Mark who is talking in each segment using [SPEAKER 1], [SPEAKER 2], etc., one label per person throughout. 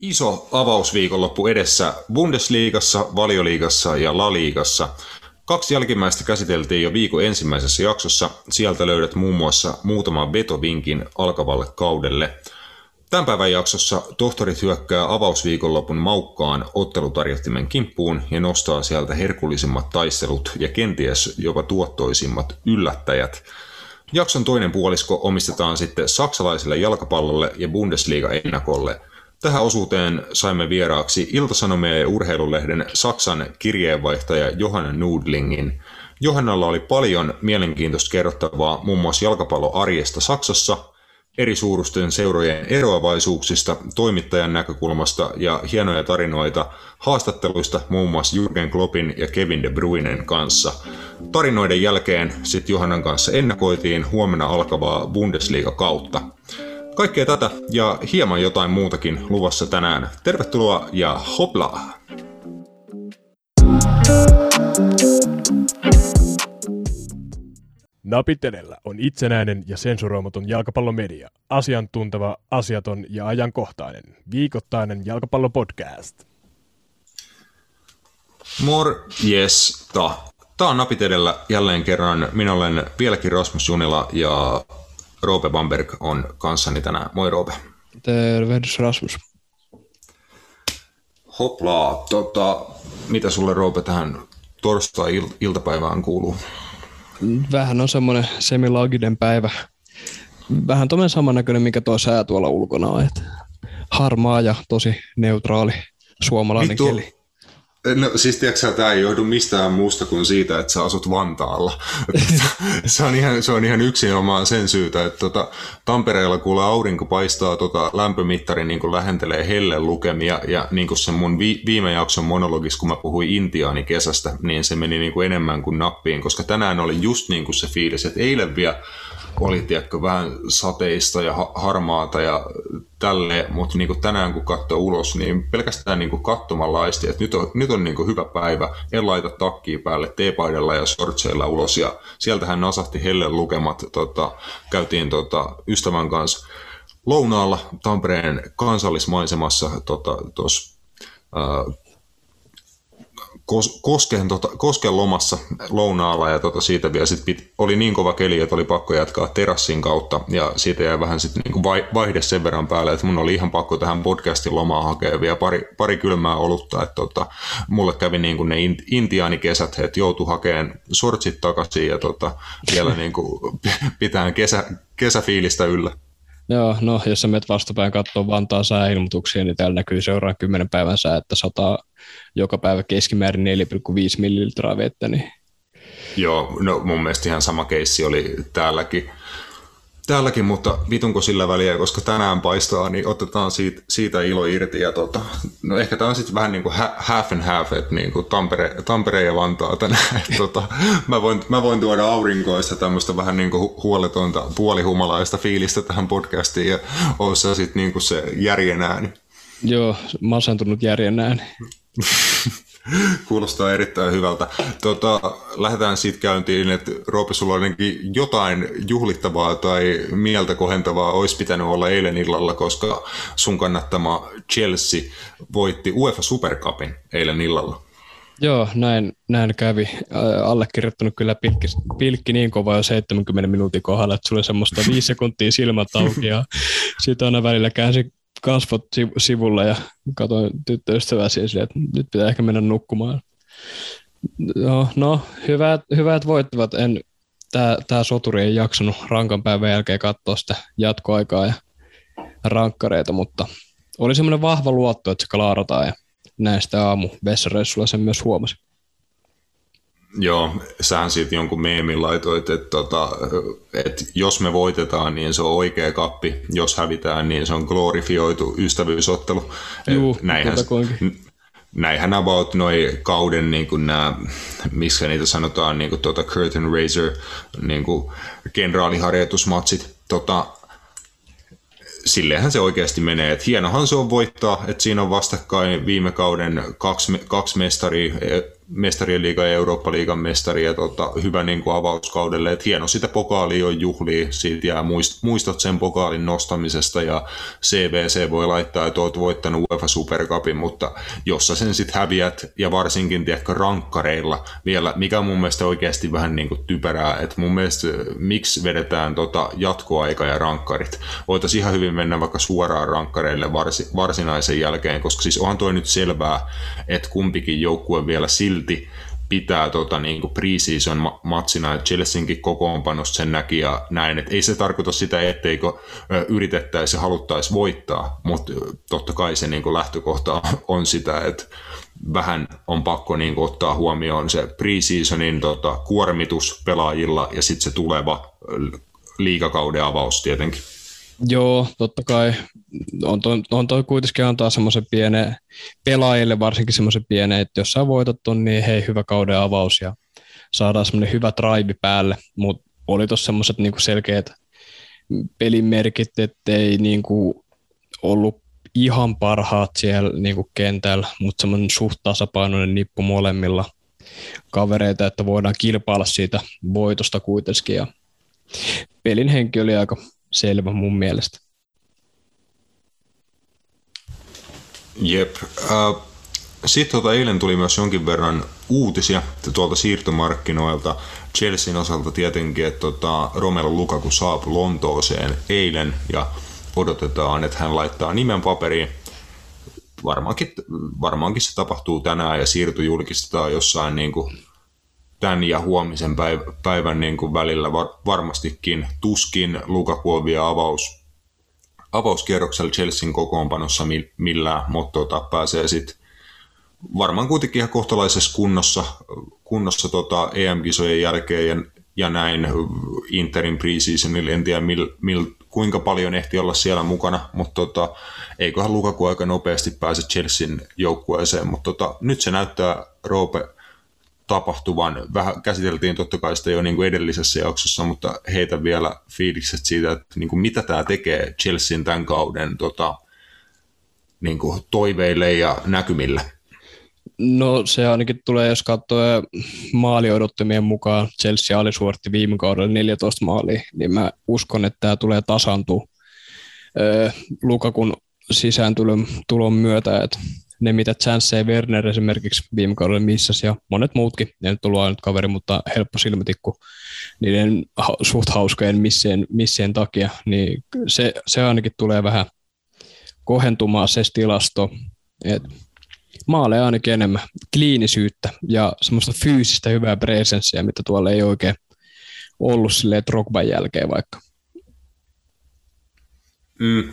[SPEAKER 1] Iso avausviikonloppu edessä Bundesliigassa, Valioliigassa ja La Liigassa. Kaksi jälkimmäistä käsiteltiin jo viikon ensimmäisessä jaksossa. Sieltä löydät muun muassa muutaman vetovinkin alkavalle kaudelle. Tämän päivän jaksossa tohtorit hyökkää avausviikonlopun maukkaan ottelutarjottimen kimppuun ja nostaa sieltä herkullisimmat taistelut ja kenties jopa tuottoisimmat yllättäjät. Jakson toinen puolisko omistetaan sitten saksalaiselle jalkapallolle ja Bundesliga-ennakolle – Tähän osuuteen saimme vieraaksi Iltasanomien ja urheilulehden Saksan kirjeenvaihtaja Johanna Nudlingin. Johannalla oli paljon mielenkiintoista kerrottavaa muun muassa jalkapalloarjesta Saksassa, eri suurusten seurojen eroavaisuuksista, toimittajan näkökulmasta ja hienoja tarinoita haastatteluista muun muassa Jürgen Kloppin ja Kevin De Bruynen kanssa. Tarinoiden jälkeen sitten Johannan kanssa ennakoitiin huomenna alkavaa Bundesliga-kautta. Kaikkea tätä ja hieman jotain muutakin luvassa tänään. Tervetuloa ja hopla!
[SPEAKER 2] Napit edellä on itsenäinen ja sensuroimaton jalkapallomedia. Asiantunteva, asiaton ja ajankohtainen. Viikoittainen jalkapallopodcast.
[SPEAKER 1] Morjesta. Tämä on Napit edellä jälleen kerran. Minä olen vieläkin Rasmus Junila ja Roope Bamberg on kanssani tänään. Moi Roope.
[SPEAKER 3] Tervehdys Rasmus.
[SPEAKER 1] Hoplaa. Tota, mitä sulle Roope tähän torstai-iltapäivään kuuluu?
[SPEAKER 3] Vähän on semmoinen semilaaginen päivä. Vähän tuommoinen samannäköinen, mikä tuo sää tuolla ulkona on. Että harmaa ja tosi neutraali suomalainen Vittu, keli.
[SPEAKER 1] No siis tiedätkö tämä ei johdu mistään muusta kuin siitä, että sä asut Vantaalla. se, on ihan, se on ihan yksinomaan sen syytä, että tota, Tampereella kuule aurinko paistaa, tota, lämpömittari niin kuin lähentelee helle lukemia ja niin kuin se mun vi, viime jakson monologis, kun mä puhuin Intiaani kesästä, niin se meni niin kuin enemmän kuin nappiin, koska tänään oli just niin kuin se fiilis, että eilen vielä oli tiedätkö, vähän sateista ja harmaata ja tälleen, mutta niin tänään kun katsoo ulos, niin pelkästään niin katsomalla aisti, että nyt on, nyt on niin hyvä päivä, en laita takkiin päälle teepaidella ja sortseilla ulos ja sieltähän nasahti hellen lukemat, tota, käytiin tota, ystävän kanssa lounaalla Tampereen kansallismaisemassa tuossa tota, Kosken, tota, Kosken lomassa lounaalla ja tota, siitä vielä sit pit, oli niin kova keli, että oli pakko jatkaa terassin kautta ja siitä jäi vähän sitten niin vaihde sen verran päälle, että mun oli ihan pakko tähän podcastin lomaa hakea vielä pari, pari kylmää olutta, että tota, mulle kävi niin kuin ne intiaanikesät, että joutui hakemaan sortsit takaisin ja tota, vielä niin kuin pitää kesä, kesäfiilistä yllä.
[SPEAKER 3] Joo, no jos sä menet vastapäin katsoa Vantaan sääilmoituksia, niin täällä näkyy seuraan 10 päivän sää, että sataa joka päivä keskimäärin 4,5 millilitraa vettä. Niin...
[SPEAKER 1] Joo, no mun mielestä ihan sama keissi oli täälläkin täälläkin, mutta vitunko sillä väliä, koska tänään paistaa, niin otetaan siitä, siitä ilo irti. Ja tota, no ehkä tämä on sitten vähän niin kuin half and half, että niin kuin Tampere, Tampere ja Vantaa tänään. Et tota, mä, voin, mä voin tuoda aurinkoista tämmöistä vähän niin kuin huoletonta puolihumalaista fiilistä tähän podcastiin ja oot sitten niin kuin se järjen ääni.
[SPEAKER 3] Joo, masentunut järjen ääni.
[SPEAKER 1] Kuulostaa erittäin hyvältä. Tota, lähdetään siitä käyntiin, että Roope, sulla on jotain juhlittavaa tai mieltä kohentavaa olisi pitänyt olla eilen illalla, koska sun kannattama Chelsea voitti UEFA Supercupin eilen illalla.
[SPEAKER 3] Joo, näin, näin kävi. Allekirjoittanut kyllä pilkki, pilkki niin kova jo 70 minuutin kohdalla, että sulla semmoista viisi sekuntia silmät auki ja sitten aina välillä käänsi kasvot sivulla ja katsoin tyttöystävää sille, että nyt pitää ehkä mennä nukkumaan. No, no hyvät, hyvät voittavat. En, tää, tää soturi ei jaksanut rankan päivän jälkeen katsoa sitä jatkoaikaa ja rankkareita, mutta oli semmoinen vahva luotto, että se klaarataan ja näistä aamu vessareissulla sen myös huomasi.
[SPEAKER 1] Joo, sähän siitä jonkun meemin laitoit, että, tota, että jos me voitetaan, niin se on oikea kappi. Jos hävitään, niin se on glorifioitu ystävyysottelu.
[SPEAKER 3] Juu,
[SPEAKER 1] näinhän, näinhän about noin kauden, niin kuin nämä, missä niitä sanotaan, niin kuin tuota curtain raiser, niin kuin kenraaliharjoitusmatsit. Tota, silleenhän se oikeasti menee. Et hienohan se on voittaa, että siinä on vastakkain viime kauden kaksi, kaksi mestaria, mestarien liiga ja Eurooppa-liigan mestari ja tota, hyvä niin kuin avauskaudelle. Et hieno sitä pokaali on juhli, siitä jää muist, muistot sen pokaalin nostamisesta ja CVC voi laittaa, että olet voittanut UEFA Supercupin, mutta jos sä sen sitten häviät ja varsinkin tiedätkö, rankkareilla vielä, mikä mun mielestä oikeasti vähän niin kuin typerää, että mun mielestä miksi vedetään tota jatkoaika ja rankkarit. Voitaisiin ihan hyvin mennä vaikka suoraan rankkareille varsi, varsinaisen jälkeen, koska siis onhan toi nyt selvää, että kumpikin joukkue vielä silti pitää tota, niin kuin preseason matsina, että Chelseankin kokoonpanosta sen näki ja näin, että ei se tarkoita sitä, etteikö yritettäisi ja haluttaisi voittaa, mutta totta kai se niin kuin lähtökohta on sitä, että vähän on pakko niin kuin, ottaa huomioon se preseasonin tota, kuormitus pelaajilla ja sitten se tuleva liikakauden avaus tietenkin.
[SPEAKER 3] Joo, totta kai. On toi, on toi kuitenkin antaa semmoisen pienen, pelaajille varsinkin semmoisen pienen, että jos sä voitat ton, niin hei, hyvä kauden avaus ja saadaan semmoinen hyvä drive päälle, mutta oli tuossa semmoiset niinku selkeät pelimerkit, ettei niinku ollut ihan parhaat siellä niinku kentällä, mutta semmoinen suht tasapainoinen nippu molemmilla kavereita, että voidaan kilpailla siitä voitosta kuitenkin. Ja pelin henki oli aika selvä mun mielestä.
[SPEAKER 1] Jep. Äh, Sitten tuota, eilen tuli myös jonkin verran uutisia tuolta siirtomarkkinoilta. Chelsean osalta tietenkin, että tota, Romelu Lukaku saapui Lontooseen eilen ja odotetaan, että hän laittaa nimen paperiin. Varmaankin, varmaankin se tapahtuu tänään ja siirto julkistetaan jossain niin kuin tämän ja huomisen päivän niin kuin välillä var, varmastikin. Tuskin Lukaku on vielä avaus, avauskierroksella Chelsean kokoonpanossa millään, mutta tota, pääsee sitten varmaan kuitenkin ihan kohtalaisessa kunnossa, kunnossa tota EM-kisojen jälkeen ja, ja näin Interin preseasonilla. En tiedä mil, mil, kuinka paljon ehti olla siellä mukana, mutta tota, eiköhän Lukaku aika nopeasti pääse Chelsean joukkueeseen, mutta tota, nyt se näyttää Roope tapahtuvan. Vähän käsiteltiin totta kai sitä jo niin kuin edellisessä jaksossa, mutta heitä vielä fiilikset siitä, että niin kuin mitä tämä tekee Chelsean tämän kauden tota, niin kuin toiveille ja näkymille.
[SPEAKER 3] No se ainakin tulee, jos katsoo maaliodottamien mukaan, Chelsea alisuoritti viime kaudella 14 maalia, niin mä uskon, että tämä tulee tasantua Lukakun sisääntulon myötä, että ne, mitä Chance Werner esimerkiksi viime kaudella missasi ja monet muutkin, ne nyt ollut ainut kaveri, mutta helppo silmätikku niiden suht hauskojen missien, missien takia, niin se, se ainakin tulee vähän kohentumaan se tilasto, että maaleja ainakin enemmän, kliinisyyttä ja semmoista fyysistä hyvää presenssiä, mitä tuolla ei oikein ollut silleen Drogban jälkeen vaikka.
[SPEAKER 1] Mm.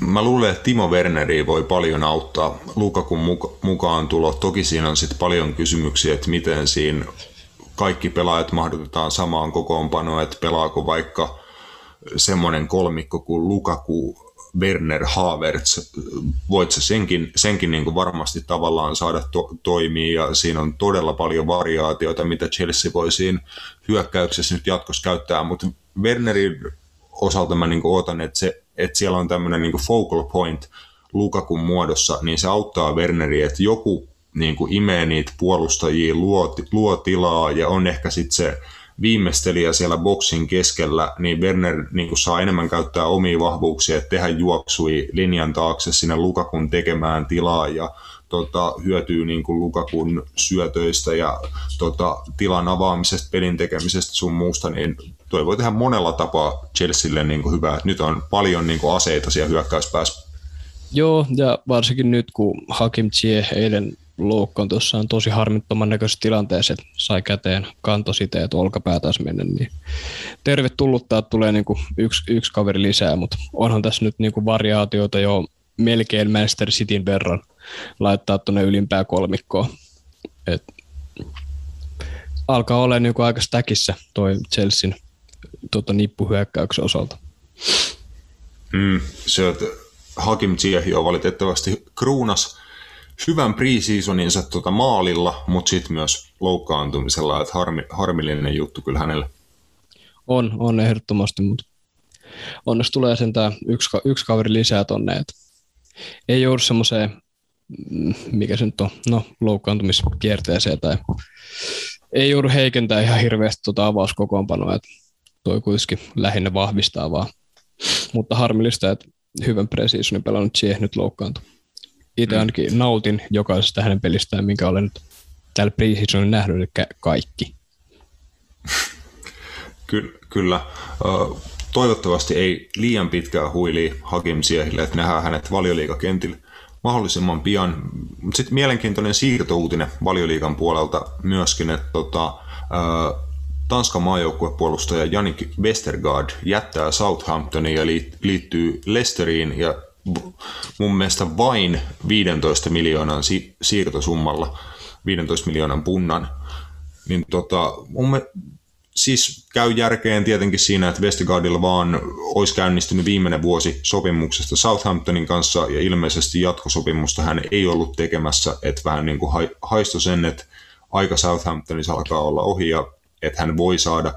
[SPEAKER 1] Mä luulen, että Timo Werneri voi paljon auttaa Lukakun mukaan tulo. Toki siinä on sitten paljon kysymyksiä, että miten siinä kaikki pelaajat mahdotetaan samaan kokoonpanoon, että pelaako vaikka semmoinen kolmikko kuin Lukaku, Werner, Havertz, voit sä senkin, senkin niin kuin varmasti tavallaan saada to, toimii ja siinä on todella paljon variaatioita, mitä Chelsea voi siinä hyökkäyksessä nyt jatkossa käyttää, mutta Wernerin osalta mä niin ootan, että se että siellä on tämmöinen niin focal point Lukakun muodossa, niin se auttaa Werneriä, että joku niin kuin imee niitä puolustajia, luo, luo tilaa ja on ehkä sitten se viimeistelijä siellä boksin keskellä, niin Werner niin kuin saa enemmän käyttää omia vahvuuksia, että tehdä juoksui linjan taakse sinne Lukakun tekemään tilaa ja tota, hyötyy niin kuin Lukakun syötöistä ja tota, tilan avaamisesta, pelin tekemisestä sun muusta, niin toi voi tehdä monella tapaa Chelsealle niin kuin hyvää. Nyt on paljon niin kuin aseita siellä hyökkäyspäässä.
[SPEAKER 3] Joo, ja varsinkin nyt, kun Hakim Ziyech eilen loukkaan tuossa on tosi harmittoman näköisessä tilanteessa, että sai käteen kantositeet olkapää taas mennä, niin tervetullut, että tulee niin kuin yksi, yksi kaveri lisää, mutta onhan tässä nyt niin kuin variaatioita jo melkein Manchester Cityn verran laittaa tuonne ylimpää kolmikkoon. Et alkaa olla niin aika stäkissä toi Chelsean tota, nippuhyökkäyksen osalta.
[SPEAKER 1] Mm, se, että Hakim Ziyech on valitettavasti kruunas hyvän preseasoninsa tuota maalilla, mutta sitten myös loukkaantumisella, että harmi, harmillinen juttu kyllä hänelle.
[SPEAKER 3] On, on ehdottomasti, mutta onneksi tulee sentään yksi, yksi kaveri lisää tonne, että ei joudu semmoiseen mm, mikä se nyt on, no loukkaantumiskierteeseen tai ei joudu heikentää ihan hirveästi tuota avauskokoonpanoa, että toi kuitenkin lähinnä vahvistaa vaan. Mutta harmillista, että hyvän precisionin pelannut siihen nyt loukkaantui. Itse mm. ainakin nautin jokaisesta hänen pelistään, minkä olen nyt täällä precisionin nähnyt, eli kaikki.
[SPEAKER 1] Ky- kyllä. Toivottavasti ei liian pitkää huili Hakim Siehille, että nähdään hänet valioliikakentillä mahdollisimman pian. Sitten mielenkiintoinen siirtouutinen valioliikan puolelta myöskin, että tota, Tanskan maajoukkuepuolustaja Janik Westergaard jättää Southamptonin ja liittyy Leicesteriin ja mun mielestä vain 15 miljoonan si- siirtosummalla, 15 miljoonan punnan. Niin tota, mun me, siis käy järkeen tietenkin siinä, että Westergaardilla vaan olisi käynnistynyt viimeinen vuosi sopimuksesta Southamptonin kanssa ja ilmeisesti jatkosopimusta hän ei ollut tekemässä, että vähän niin kuin haisto sen, että aika Southamptonissa alkaa olla ohi ja että hän voi saada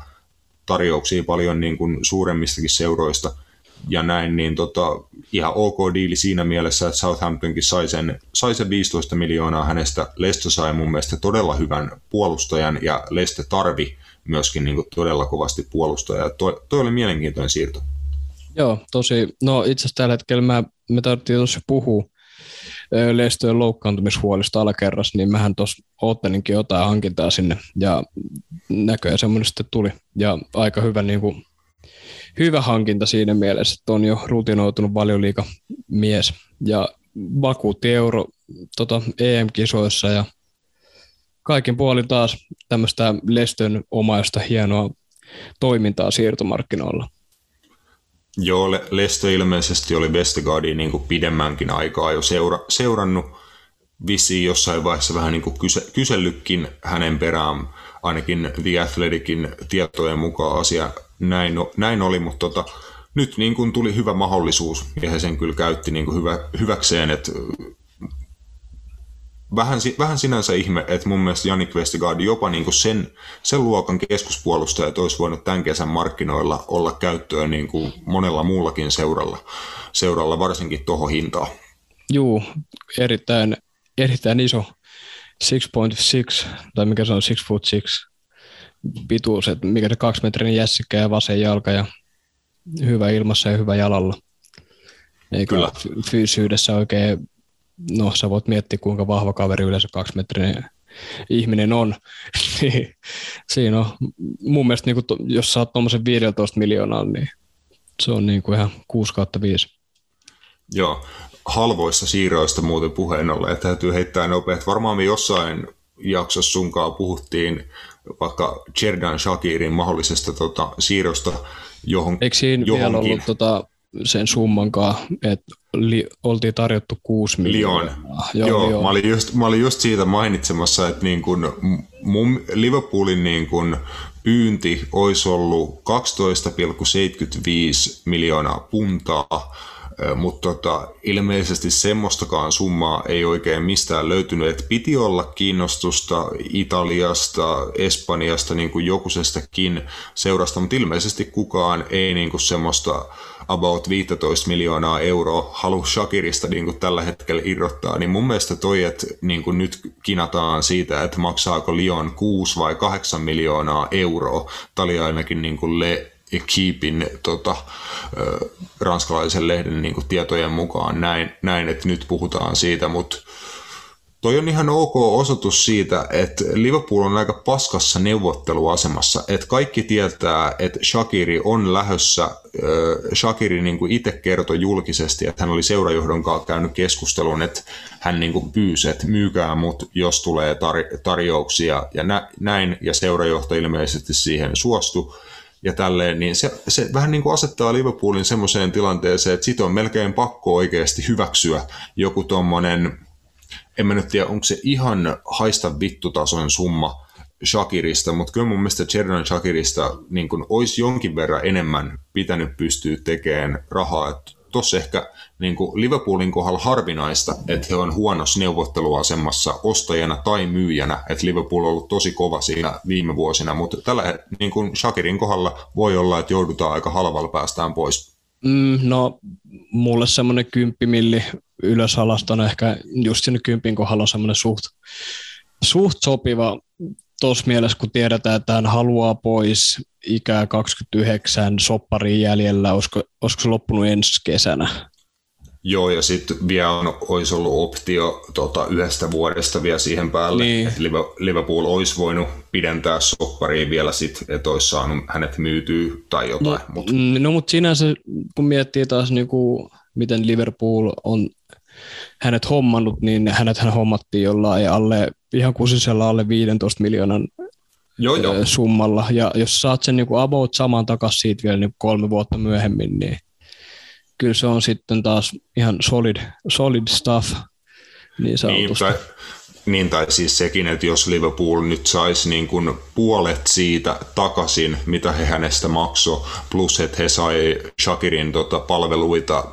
[SPEAKER 1] tarjouksia paljon niin kuin suuremmistakin seuroista ja näin, niin tota, ihan ok diili siinä mielessä, että Southamptonkin sai sen, sai sen 15 miljoonaa hänestä. Leicester sai mun mielestä todella hyvän puolustajan ja Leicester tarvi myöskin niin kuin todella kovasti puolustajaa. Toi, toi oli mielenkiintoinen siirto.
[SPEAKER 3] Joo, tosi. No itse asiassa tällä hetkellä mä, me tarvittiin tuossa puhua Leistöjen loukkaantumishuolista alakerrassa, niin mähän tuossa oottelinkin jotain hankintaa sinne ja näköjään semmoinen sitten tuli. Ja aika hyvä, niin kuin, hyvä hankinta siinä mielessä, että on jo rutinoitunut valioliika mies ja vakuutti euro tota, EM-kisoissa ja kaikin puolin taas tämmöistä Lestön omaista hienoa toimintaa siirtomarkkinoilla.
[SPEAKER 1] Joo, Lesto ilmeisesti oli Vestergaardin niin kuin pidemmänkin aikaa jo seura, seurannut. Visi jossain vaiheessa vähän niin kuin kyse, kysellytkin hänen perään, ainakin The Athleticin tietojen mukaan asia näin, näin oli, mutta tota, nyt niin kuin tuli hyvä mahdollisuus ja he sen kyllä käytti niin kuin hyvä, hyväkseen, että vähän, vähän sinänsä ihme, että mun mielestä Janik Vestergaard jopa niin kuin sen, sen luokan keskuspuolustaja olisi voinut tämän kesän markkinoilla olla käyttöön niin kuin monella muullakin seuralla, seuralla varsinkin tuohon hintaan.
[SPEAKER 3] Juu, erittäin, erittäin iso 6.6, tai mikä se on 6 foot 6 pituus, että mikä se kaksimetrinen jässikkä ja vasen jalka ja hyvä ilmassa ja hyvä jalalla. Eikä Kyllä. fyysyydessä oikein no sä voit miettiä, kuinka vahva kaveri yleensä kaksimetrinen ihminen on, niin siinä on mun mielestä, niin kuin, jos saat tuommoisen 15 miljoonaa, niin se on niin kuin ihan 6 kautta 5.
[SPEAKER 1] Joo, halvoissa siirroista muuten puheen ollen, että täytyy heittää nopeasti. Varmaan me jossain jaksossa sunkaan puhuttiin vaikka Jerdan Shakirin mahdollisesta tota, siirrosta johon,
[SPEAKER 3] Eikö siinä johonkin. vielä ollut tota, sen summankaan, että li, oltiin tarjottu 6 miljoonaa.
[SPEAKER 1] Joo, joo, joo. Mä, olin just, mä olin just siitä mainitsemassa, että niin kun mun Liverpoolin niin kun pyynti olisi ollut 12,75 miljoonaa puntaa, mutta tota, ilmeisesti semmoistakaan summaa ei oikein mistään löytynyt, että piti olla kiinnostusta Italiasta, Espanjasta, niin kuin jokusestakin seurasta, mutta ilmeisesti kukaan ei niin kuin semmoista about 15 miljoonaa euroa halu Shakirista niin kuin tällä hetkellä irrottaa, niin mun mielestä toi, että niin kuin nyt kinataan siitä, että maksaako Lyon 6 vai 8 miljoonaa euroa, tämä oli ainakin niin kuin Le Keepin tota, ranskalaisen lehden niin kuin tietojen mukaan näin, näin, että nyt puhutaan siitä, mutta Toi on ihan ok osoitus siitä, että Liverpool on aika paskassa neuvotteluasemassa. Että kaikki tietää, että Shakiri on lähössä. Shakiri niin kuin itse kertoi julkisesti, että hän oli seurajohdon kanssa käynyt keskustelun, että hän niin kuin pyysi, että myykää mut, jos tulee tar- tarjouksia ja nä- näin. Ja seurajohto ilmeisesti siihen suostui ja tälleen, niin se, se vähän niin kuin asettaa Liverpoolin semmoiseen tilanteeseen, että sit on melkein pakko oikeasti hyväksyä joku tuommoinen en mä nyt tiedä, onko se ihan haista vittutason summa Shakirista, mutta kyllä mun mielestä Jerdan Shakirista niin kun olisi jonkin verran enemmän pitänyt pystyä tekemään rahaa. Tuossa ehkä niin Liverpoolin kohdalla harvinaista, että he on huonossa neuvotteluasemassa ostajana tai myyjänä, että Liverpool on ollut tosi kova siinä viime vuosina, mutta tällä niin kuin Shakirin kohdalla voi olla, että joudutaan aika halvalla päästään pois.
[SPEAKER 3] Mm, no, mulle semmoinen kymppimilli ylös on ehkä just sinne kympin kohdalla semmoinen suht, suht sopiva tuossa mielessä, kun tiedetään, että hän haluaa pois ikää 29 soppariin jäljellä, olisiko, olisiko se loppunut ensi kesänä?
[SPEAKER 1] Joo, ja sitten vielä on, olisi ollut optio tota, yhdestä vuodesta vielä siihen päälle, niin. että Liverpool olisi voinut pidentää soppariin vielä sitten, että olisi saanut hänet myytyä tai jotain.
[SPEAKER 3] No, mut. no mutta sinänsä, kun miettii taas niinku, miten Liverpool on hänet hommannut, niin hänet hän hommattiin jollain alle, ihan kusisella alle 15 miljoonan joo, joo. summalla. Ja jos saat sen niinku about saman takaisin siitä vielä niin kolme vuotta myöhemmin, niin kyllä se on sitten taas ihan solid, solid stuff. Niin,
[SPEAKER 1] niin, tai, niin tai siis sekin, että jos Liverpool nyt saisi niin kuin puolet siitä takaisin, mitä he hänestä maksoi, plus että he sai Shakirin tota, palveluita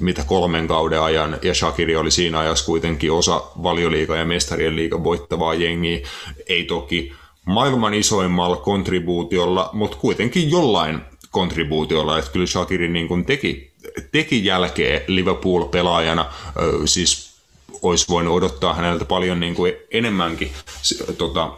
[SPEAKER 1] mitä kolmen kauden ajan, ja Shakiri oli siinä ajassa kuitenkin osa valioliiga ja mestarien liigan voittavaa jengiä, ei toki maailman isoimmalla kontribuutiolla, mutta kuitenkin jollain kontribuutiolla, että kyllä Shakiri niin kuin teki, teki jälkeen Liverpool-pelaajana, siis olisi voinut odottaa häneltä paljon niin kuin enemmänkin. Tota,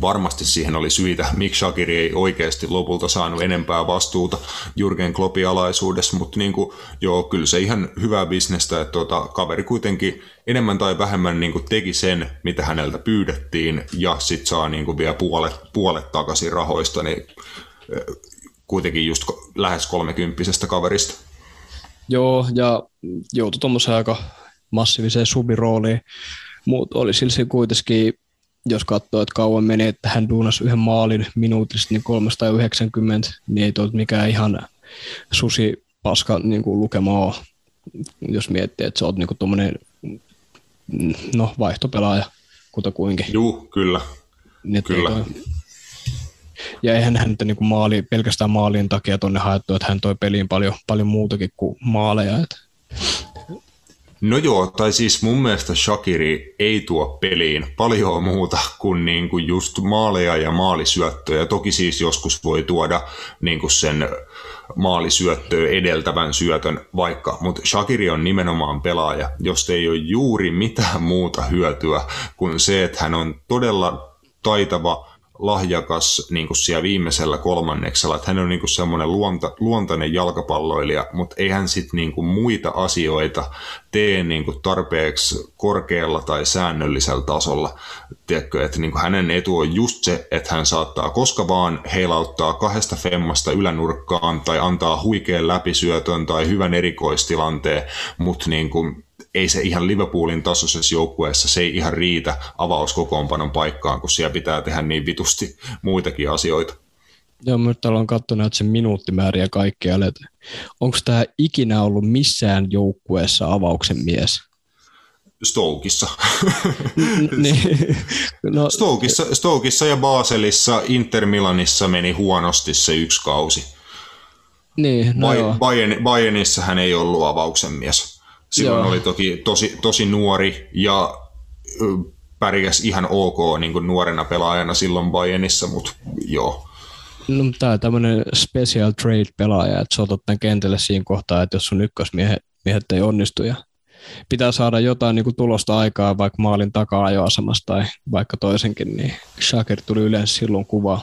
[SPEAKER 1] varmasti siihen oli syitä, miksi Shakiri ei oikeasti lopulta saanut enempää vastuuta Jurgen Kloppin alaisuudessa, mutta niin kuin, joo, kyllä se ihan hyvää bisnestä, että tota, kaveri kuitenkin enemmän tai vähemmän niin kuin teki sen, mitä häneltä pyydettiin, ja sitten saa niin kuin vielä puolet, puolet takaisin rahoista, niin kuitenkin just lähes kolmekymppisestä kaverista.
[SPEAKER 3] Joo, ja joutui tuommoiseen aika massiiviseen subirooliin, mutta oli silti kuitenkin jos katsoo, että kauan meni, että hän duunasi yhden maalin minuutista, niin 390, niin ei tuot mikään ihan susi paska niin kuin lukema ole, jos miettii, että sä oot niin tuommoinen no, vaihtopelaaja kutakuinkin.
[SPEAKER 1] Juu, kyllä.
[SPEAKER 3] Niin, kyllä. Toi, ja eihän hän niin kuin maali, pelkästään maalien takia tuonne haettu, että hän toi peliin paljon, paljon muutakin kuin maaleja. Että
[SPEAKER 1] No joo, tai siis mun mielestä Shakiri ei tuo peliin paljon muuta kuin, niin kuin just maaleja ja maalisyöttöjä. Toki siis joskus voi tuoda niin kuin sen maalisyöttöä edeltävän syötön vaikka, mutta Shakiri on nimenomaan pelaaja, josta ei ole juuri mitään muuta hyötyä kuin se, että hän on todella taitava lahjakas niin kuin siellä viimeisellä kolmanneksella, että hän on niin kuin semmoinen luonta, luontainen jalkapalloilija, mutta ei hän sitten niin kuin muita asioita tee niin kuin tarpeeksi korkealla tai säännöllisellä tasolla. Tiedätkö, että niin kuin hänen etu on just se, että hän saattaa koska vaan heilauttaa kahdesta femmasta ylänurkkaan tai antaa huikean läpisyötön tai hyvän erikoistilanteen, mutta niin kuin ei se ihan Liverpoolin tasoisessa joukkueessa, se ei ihan riitä avauskokoonpanon paikkaan, kun siellä pitää tehdä niin vitusti muitakin asioita.
[SPEAKER 3] Joo, mä nyt ollaan katsonut sen minuuttimääriä kaikkialle. Onko tämä ikinä ollut missään joukkueessa avauksen mies?
[SPEAKER 1] Stokissa. niin. no, Stokissa, Stokissa ja Baselissa, Inter Milanissa meni huonosti se yksi kausi.
[SPEAKER 3] Niin, no
[SPEAKER 1] Bayern, Bayernissa hän ei ollut avauksen mies. Silloin Joo. oli toki tosi, tosi nuori ja pärjäs ihan ok niin kuin nuorena pelaajana silloin Bayernissa, mutta joo.
[SPEAKER 3] No, tämä on tämmöinen special trade-pelaaja, että sä otat tämän kentälle siinä kohtaa, että jos sun ykkösmiehet miehet ei onnistu ja pitää saada jotain niin kuin tulosta aikaa vaikka maalin taka-ajoasemasta tai vaikka toisenkin, niin Shaker tuli yleensä silloin kuvaa.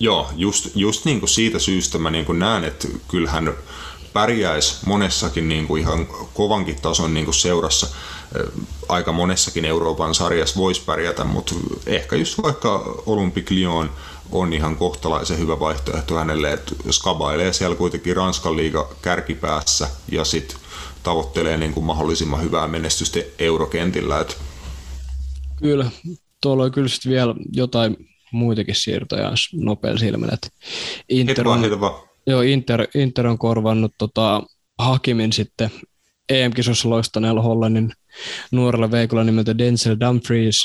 [SPEAKER 1] Joo, just, just niin kuin siitä syystä mä niin kuin näen, että kyllähän pärjäisi monessakin niin kuin ihan kovankin tason niin kuin seurassa. Aika monessakin Euroopan sarjassa voisi pärjätä, mutta ehkä just vaikka Olympic Lyon on ihan kohtalaisen hyvä vaihtoehto hänelle, että skabailee siellä kuitenkin Ranskan liiga kärkipäässä ja sitten tavoittelee niin kuin mahdollisimman hyvää menestystä eurokentillä. Että...
[SPEAKER 3] Kyllä, tuolla on kyllä vielä jotain muitakin siirtoja nopealla silmällä.
[SPEAKER 1] Inter on,
[SPEAKER 3] Joo, Inter, Inter on korvannut tota, Hakimin sitten EM-kisossa loistaneella Hollannin nuorella veikolla nimeltä Denzel Dumfries,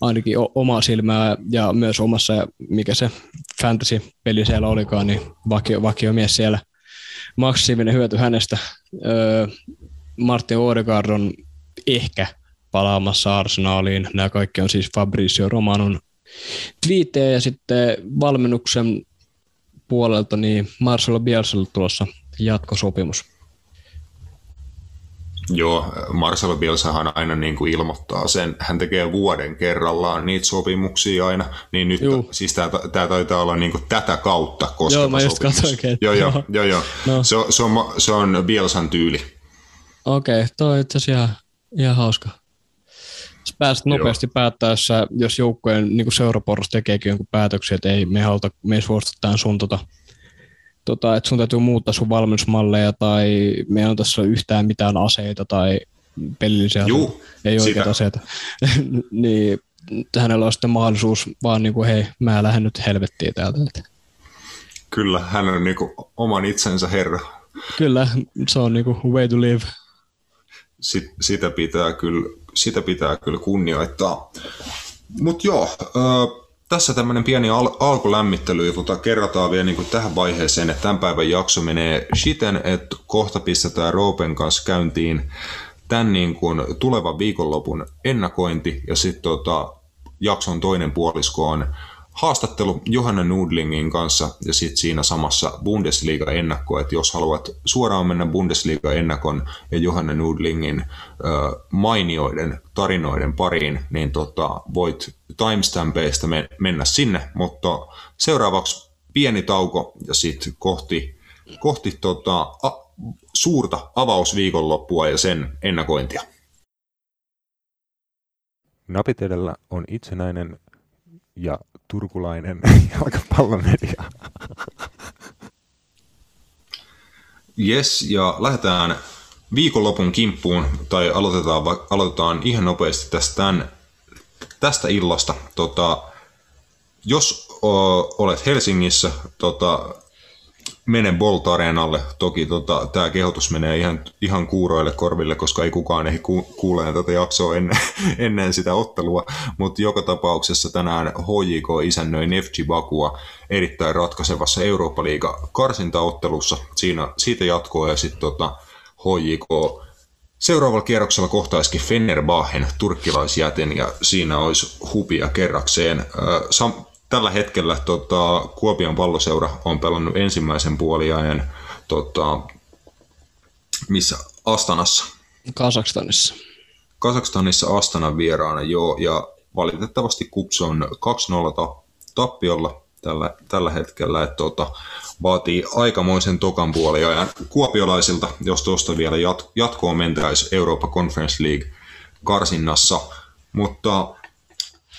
[SPEAKER 3] ainakin oma silmää ja myös omassa, mikä se fantasy-peli siellä olikaan, niin vakio, vakio mies siellä. Massiivinen hyöty hänestä. Öö, Martin Odegaard on ehkä palaamassa Arsenaaliin. Nämä kaikki on siis Fabrizio Romanon twiittejä ja sitten valmennuksen puolelta niin Marcelo Bielsalle tulossa jatkosopimus.
[SPEAKER 1] Joo, Marcelo Bielsahan aina niin kuin ilmoittaa sen, hän tekee vuoden kerrallaan niitä sopimuksia aina, niin nyt Juu. siis tämä taitaa olla niin kuin tätä kautta koskeva
[SPEAKER 3] Joo, mä just katsoinkin.
[SPEAKER 1] Joo, joo, joo, joo. No. Se, se, on, se on Bielsan tyyli.
[SPEAKER 3] Okei, okay, toi on itse asiassa ihan, ihan hauska. Sä pääset nopeasti päättäessä, jos joukkojen niin seuraporras tekeekin jonkun päätöksen, että ei me haluta, me ei suostu sun tota, tota, että sun täytyy muuttaa sun valmennusmalleja tai me ei tässä yhtään mitään aseita tai pelillisiä
[SPEAKER 1] Juu,
[SPEAKER 3] ei oikeita aseita, niin hänellä on sitten mahdollisuus vaan niin kuin, hei, mä lähden nyt helvettiin täältä.
[SPEAKER 1] Kyllä, hän on niin kuin oman itsensä herra.
[SPEAKER 3] Kyllä, se on niin kuin way to live.
[SPEAKER 1] Sit, sitä, pitää kyllä, sitä pitää kyllä kunnioittaa. Mutta joo, äh, tässä tämmöinen pieni al- alkulämmittely, jota kerrotaan vielä niin tähän vaiheeseen, että tämän päivän jakso menee siten, että kohta pistetään Roopen kanssa käyntiin tämän niin kuin tulevan viikonlopun ennakointi ja sitten tota, jakson toinen puolisko on haastattelu Johanna Nudlingin kanssa ja sitten siinä samassa Bundesliga-ennakko, että jos haluat suoraan mennä Bundesliga-ennakon ja Johanna Nudlingin mainioiden tarinoiden pariin, niin tota, voit timestampeista me- mennä sinne, mutta seuraavaksi pieni tauko ja sitten kohti, kohti tota, a- suurta avausviikonloppua ja sen ennakointia.
[SPEAKER 2] Napitelellä on itsenäinen ja turkulainen jalkapallomedia.
[SPEAKER 1] Yes, ja lähdetään viikonlopun kimppuun, tai aloitetaan, aloitetaan ihan nopeasti tästä, tästä illasta. Tota, jos o, olet Helsingissä, tota, mene Bolt Areenalle. Toki tota, tämä kehotus menee ihan, ihan kuuroille korville, koska ei kukaan ku, kuule tätä jaksoa ennen, ennen sitä ottelua. Mutta joka tapauksessa tänään HJK isännöi Nefci Bakua erittäin ratkaisevassa Eurooppa-liiga karsintaottelussa. Siinä, siitä jatkoa ja sitten tota, HJK Seuraavalla kierroksella kohtaisikin Fenerbahden turkkilaisjäten ja siinä olisi hupia kerrakseen. Sam- tällä hetkellä tota, Kuopion palloseura on pelannut ensimmäisen puoliajan tota, missä Astanassa.
[SPEAKER 3] Kasakstanissa.
[SPEAKER 1] Kasakstanissa Astanan vieraana, joo, ja valitettavasti Kups on 2-0 tappiolla tällä, tällä hetkellä, että tota, vaatii aikamoisen tokan puoliajan kuopiolaisilta, jos tuosta vielä jat, jatkoon mentäisiin Eurooppa Conference League karsinnassa, mutta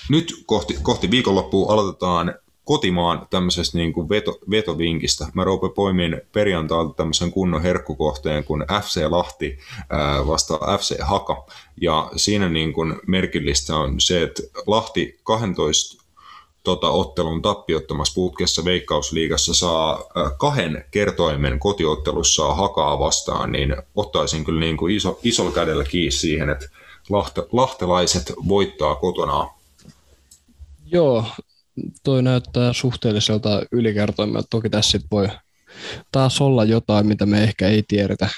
[SPEAKER 1] nyt kohti, kohti viikonloppua aloitetaan kotimaan tämmöisestä niin kuin veto, vetovinkistä. Mä Roope poimin perjantailta tämmöisen kunnon herkkukohteen kuin FC Lahti ää, FC Haka. Ja siinä niin kuin merkillistä on se, että Lahti 12 tota, ottelun tappiottomassa putkessa Veikkausliigassa saa kahden kertoimen kotiottelussa hakaa vastaan, niin ottaisin kyllä niin kuin iso, isolla kädellä kiinni siihen, että lahte, lahtelaiset voittaa kotonaan.
[SPEAKER 3] Joo, toi näyttää suhteelliselta ylikertoimelta. Toki tässä sit voi taas olla jotain, mitä me ehkä ei tiedetä,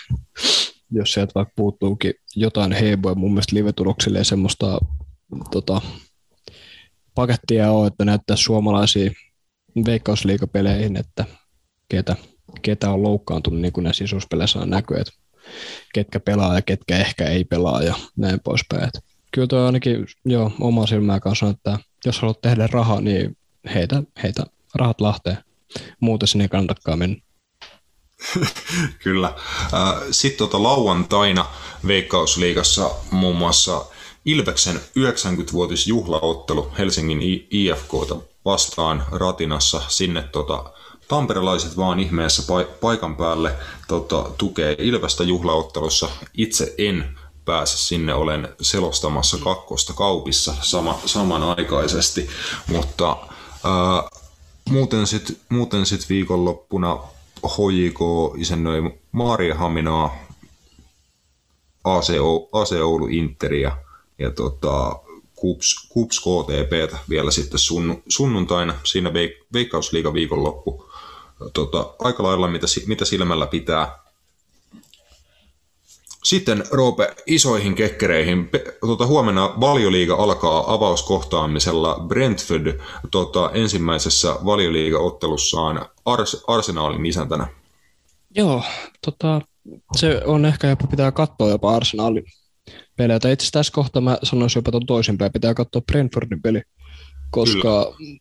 [SPEAKER 3] jos sieltä vaikka puuttuukin jotain heiboja. Mun mielestä live-tuloksille semmoista tota, pakettia on, että näyttää suomalaisia veikkausliikapeleihin, että ketä, ketä on loukkaantunut, niin kuin näissä isouspeleissä on näkyy, että ketkä pelaa ja ketkä ehkä ei pelaa ja näin poispäin. Kyllä tuo ainakin joo, oma silmää kanssa että jos haluat tehdä rahaa, niin heitä, heitä rahat lahteen. Muuten sinne ei kannatakaan mennä.
[SPEAKER 1] Kyllä. Sitten tuota lauantaina Veikkausliigassa muun muassa Ilveksen 90-vuotisjuhlaottelu Helsingin IFKta vastaan Ratinassa. Sinne tota, tamperelaiset vaan ihmeessä paikan päälle tota, tukee Ilvestä juhlaottelussa. Itse en pääse sinne, olen selostamassa kakkosta kaupissa sama, samanaikaisesti, mutta ää, muuten sitten muuten sit viikonloppuna HJK isännöi Haminaa, AC, Oulu Interia ja tota, Kups, Kups KTP vielä sitten sun, sunnuntaina, siinä veik, Veikkausliiga viikonloppu. Tota, aika lailla mitä, mitä silmällä pitää. Sitten Roope isoihin kekkereihin. Tuota, huomenna valioliiga alkaa avauskohtaamisella Brentford tuota, ensimmäisessä valioliiga-ottelussaan Ars- Arsenaalin isäntänä.
[SPEAKER 3] Joo, tota, se on ehkä jopa pitää katsoa jopa Arsenalin pelejä. Tai itse asiassa tässä kohtaa mä sanoisin jopa tuon toisinpäin, pitää katsoa Brentfordin peli, koska Kyllä.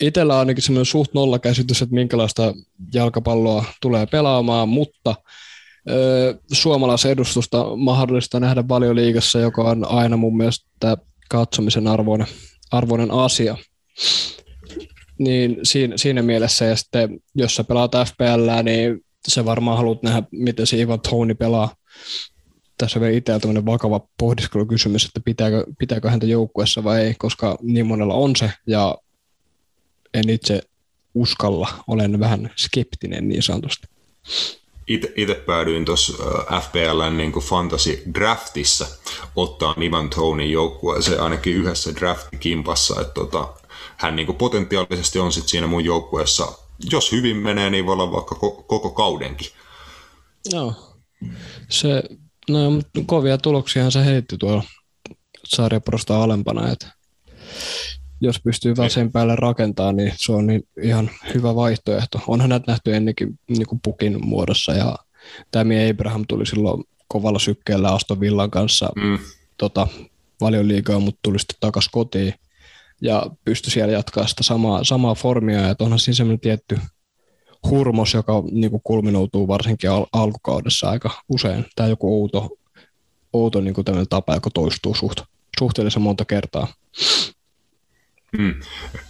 [SPEAKER 3] itsellä on ainakin semmoinen suht nolla käsitys, että minkälaista jalkapalloa tulee pelaamaan, mutta suomalaisen edustusta mahdollista nähdä valioliigassa, joka on aina mun mielestä katsomisen arvoinen, arvoinen asia. Niin siinä, siinä mielessä, ja sitten jos sä pelaat FPL, niin se varmaan haluat nähdä, miten se Ivan Tony pelaa. Tässä on vielä itsellä tämmöinen vakava pohdiskelukysymys, että pitääkö, pitääkö häntä joukkuessa vai ei, koska niin monella on se, ja en itse uskalla, olen vähän skeptinen niin sanotusti.
[SPEAKER 1] Itse päädyin tuossa FPLn niin fantasy draftissa ottaa Ivan Tonin joukkueeseen ainakin yhdessä draftikimpassa, että tota, hän niin potentiaalisesti on sit siinä mun joukkueessa jos hyvin menee, niin voi olla vaikka ko- koko kaudenkin.
[SPEAKER 3] Joo. Se, no, kovia tuloksia se heitti tuolla sarjaprosta alempana, että jos pystyy vaan sen päälle rakentaa, niin se on niin ihan hyvä vaihtoehto. Onhan näitä nähty ennenkin niin kuin pukin muodossa ja Tammy Abraham tuli silloin kovalla sykkeellä Aston Villan kanssa mm. tota, paljon liikaa, mutta tuli sitten takaisin kotiin ja pystyi siellä jatkaa sitä samaa, samaa formia, ja onhan siinä semmoinen tietty hurmos, joka niin kuin kulminoutuu varsinkin al- alkukaudessa aika usein, tai joku outo, outo niin kuin tapa, joka toistuu suht, suhteellisen monta kertaa.
[SPEAKER 1] Hmm.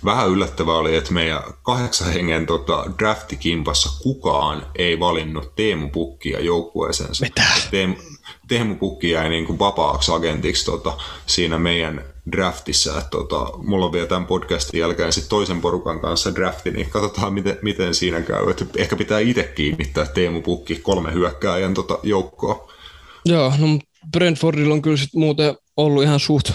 [SPEAKER 1] Vähän yllättävää oli, että meidän kahdeksan hengen tota, draftikimpassa kukaan ei valinnut Teemu Pukkia joukkueeseensa.
[SPEAKER 3] Mitä?
[SPEAKER 1] Teemu, Teemu Pukki jäi niin kuin vapaaksi agentiksi tota, siinä meidän draftissa. Että, tota, mulla on vielä tämän podcastin jälkeen sit toisen porukan kanssa drafti, niin katsotaan miten, miten siinä käy. Et ehkä pitää itse kiinnittää Teemu Pukki kolme hyökkääjän tota, joukkoa.
[SPEAKER 3] Joo, no Brentfordilla on kyllä sit muuten ollut ihan suht,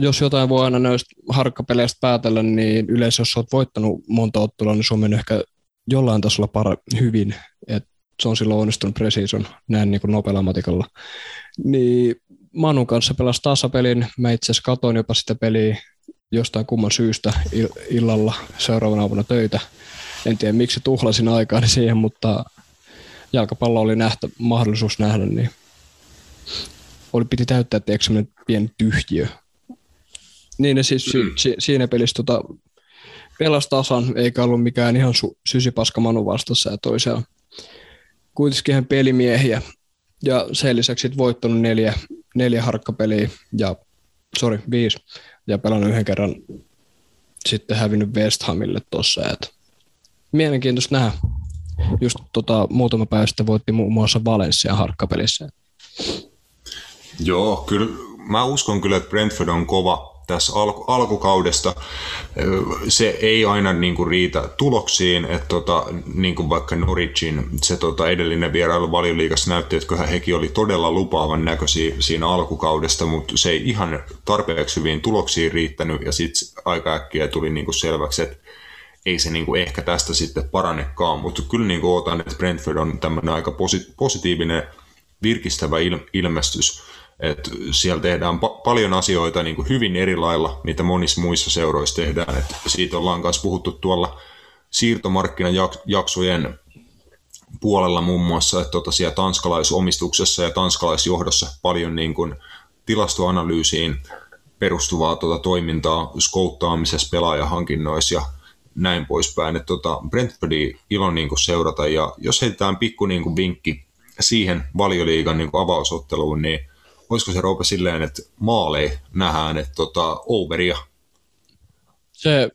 [SPEAKER 3] jos jotain voi aina näistä harkkapeleistä päätellä, niin yleensä jos olet voittanut monta ottelua, niin se on mennyt ehkä jollain tasolla para- hyvin. Et se on silloin onnistunut preseason näin niin kuin nopealla matikalla. Niin Manun kanssa pelasi tasapelin. Mä itse asiassa katoin jopa sitä peliä jostain kumman syystä illalla seuraavana aamuna töitä. En tiedä miksi tuhlasin aikaa siihen, mutta jalkapallo oli nähtä, mahdollisuus nähdä, niin oli, piti täyttää tiedätkö, semmoinen pieni tyhjiö. Niin ne siis mm. si, siinä pelissä tota, pelasi tasan, eikä ollut mikään ihan su, sysipaska Manu vastassa ja toisella. Kuitenkin ihan pelimiehiä. Ja sen lisäksi voittanut neljä, neljä harkkapeliä, ja sorry, viisi, ja pelannut yhden kerran sitten hävinnyt West Hamille tuossa. Mielenkiintoista nähdä. Just tota, muutama päivä sitten voitti muun muassa Valencia harkkapelissä.
[SPEAKER 1] Joo, kyllä. Mä uskon kyllä, että Brentford on kova tässä alku, alkukaudesta. Se ei aina niin kuin riitä tuloksiin, että tota, niin kuin vaikka Norwichin se tota, edellinen vierailu valioliigassa näytti, että kyllä hekin oli todella lupaavan näköisiä siinä alkukaudesta, mutta se ei ihan tarpeeksi hyvin tuloksiin riittänyt ja sitten aika äkkiä tuli niin kuin selväksi, että ei se niin kuin ehkä tästä sitten parannekaan, mutta kyllä niin kuin otan, että Brentford on tämmöinen aika posi- positiivinen virkistävä il- ilmestys et siellä tehdään pa- paljon asioita niin kuin hyvin eri lailla, mitä monissa muissa seuroissa tehdään. Et siitä ollaan myös puhuttu tuolla siirtomarkkinajaksojen puolella muun muassa, että tota siellä tanskalaisomistuksessa ja tanskalaisjohdossa paljon niin kuin tilastoanalyysiin perustuvaa tuota toimintaa skouttaamisessa, pelaajahankinnoissa ja näin poispäin. Että tota, Brentfordi ilo niin kuin seurata ja jos heitetään pikku niin kuin vinkki siihen valioliigan niin kuin avausotteluun, niin olisiko se Roope silleen, että maalei nähdään, että tota, overia?
[SPEAKER 3] Se,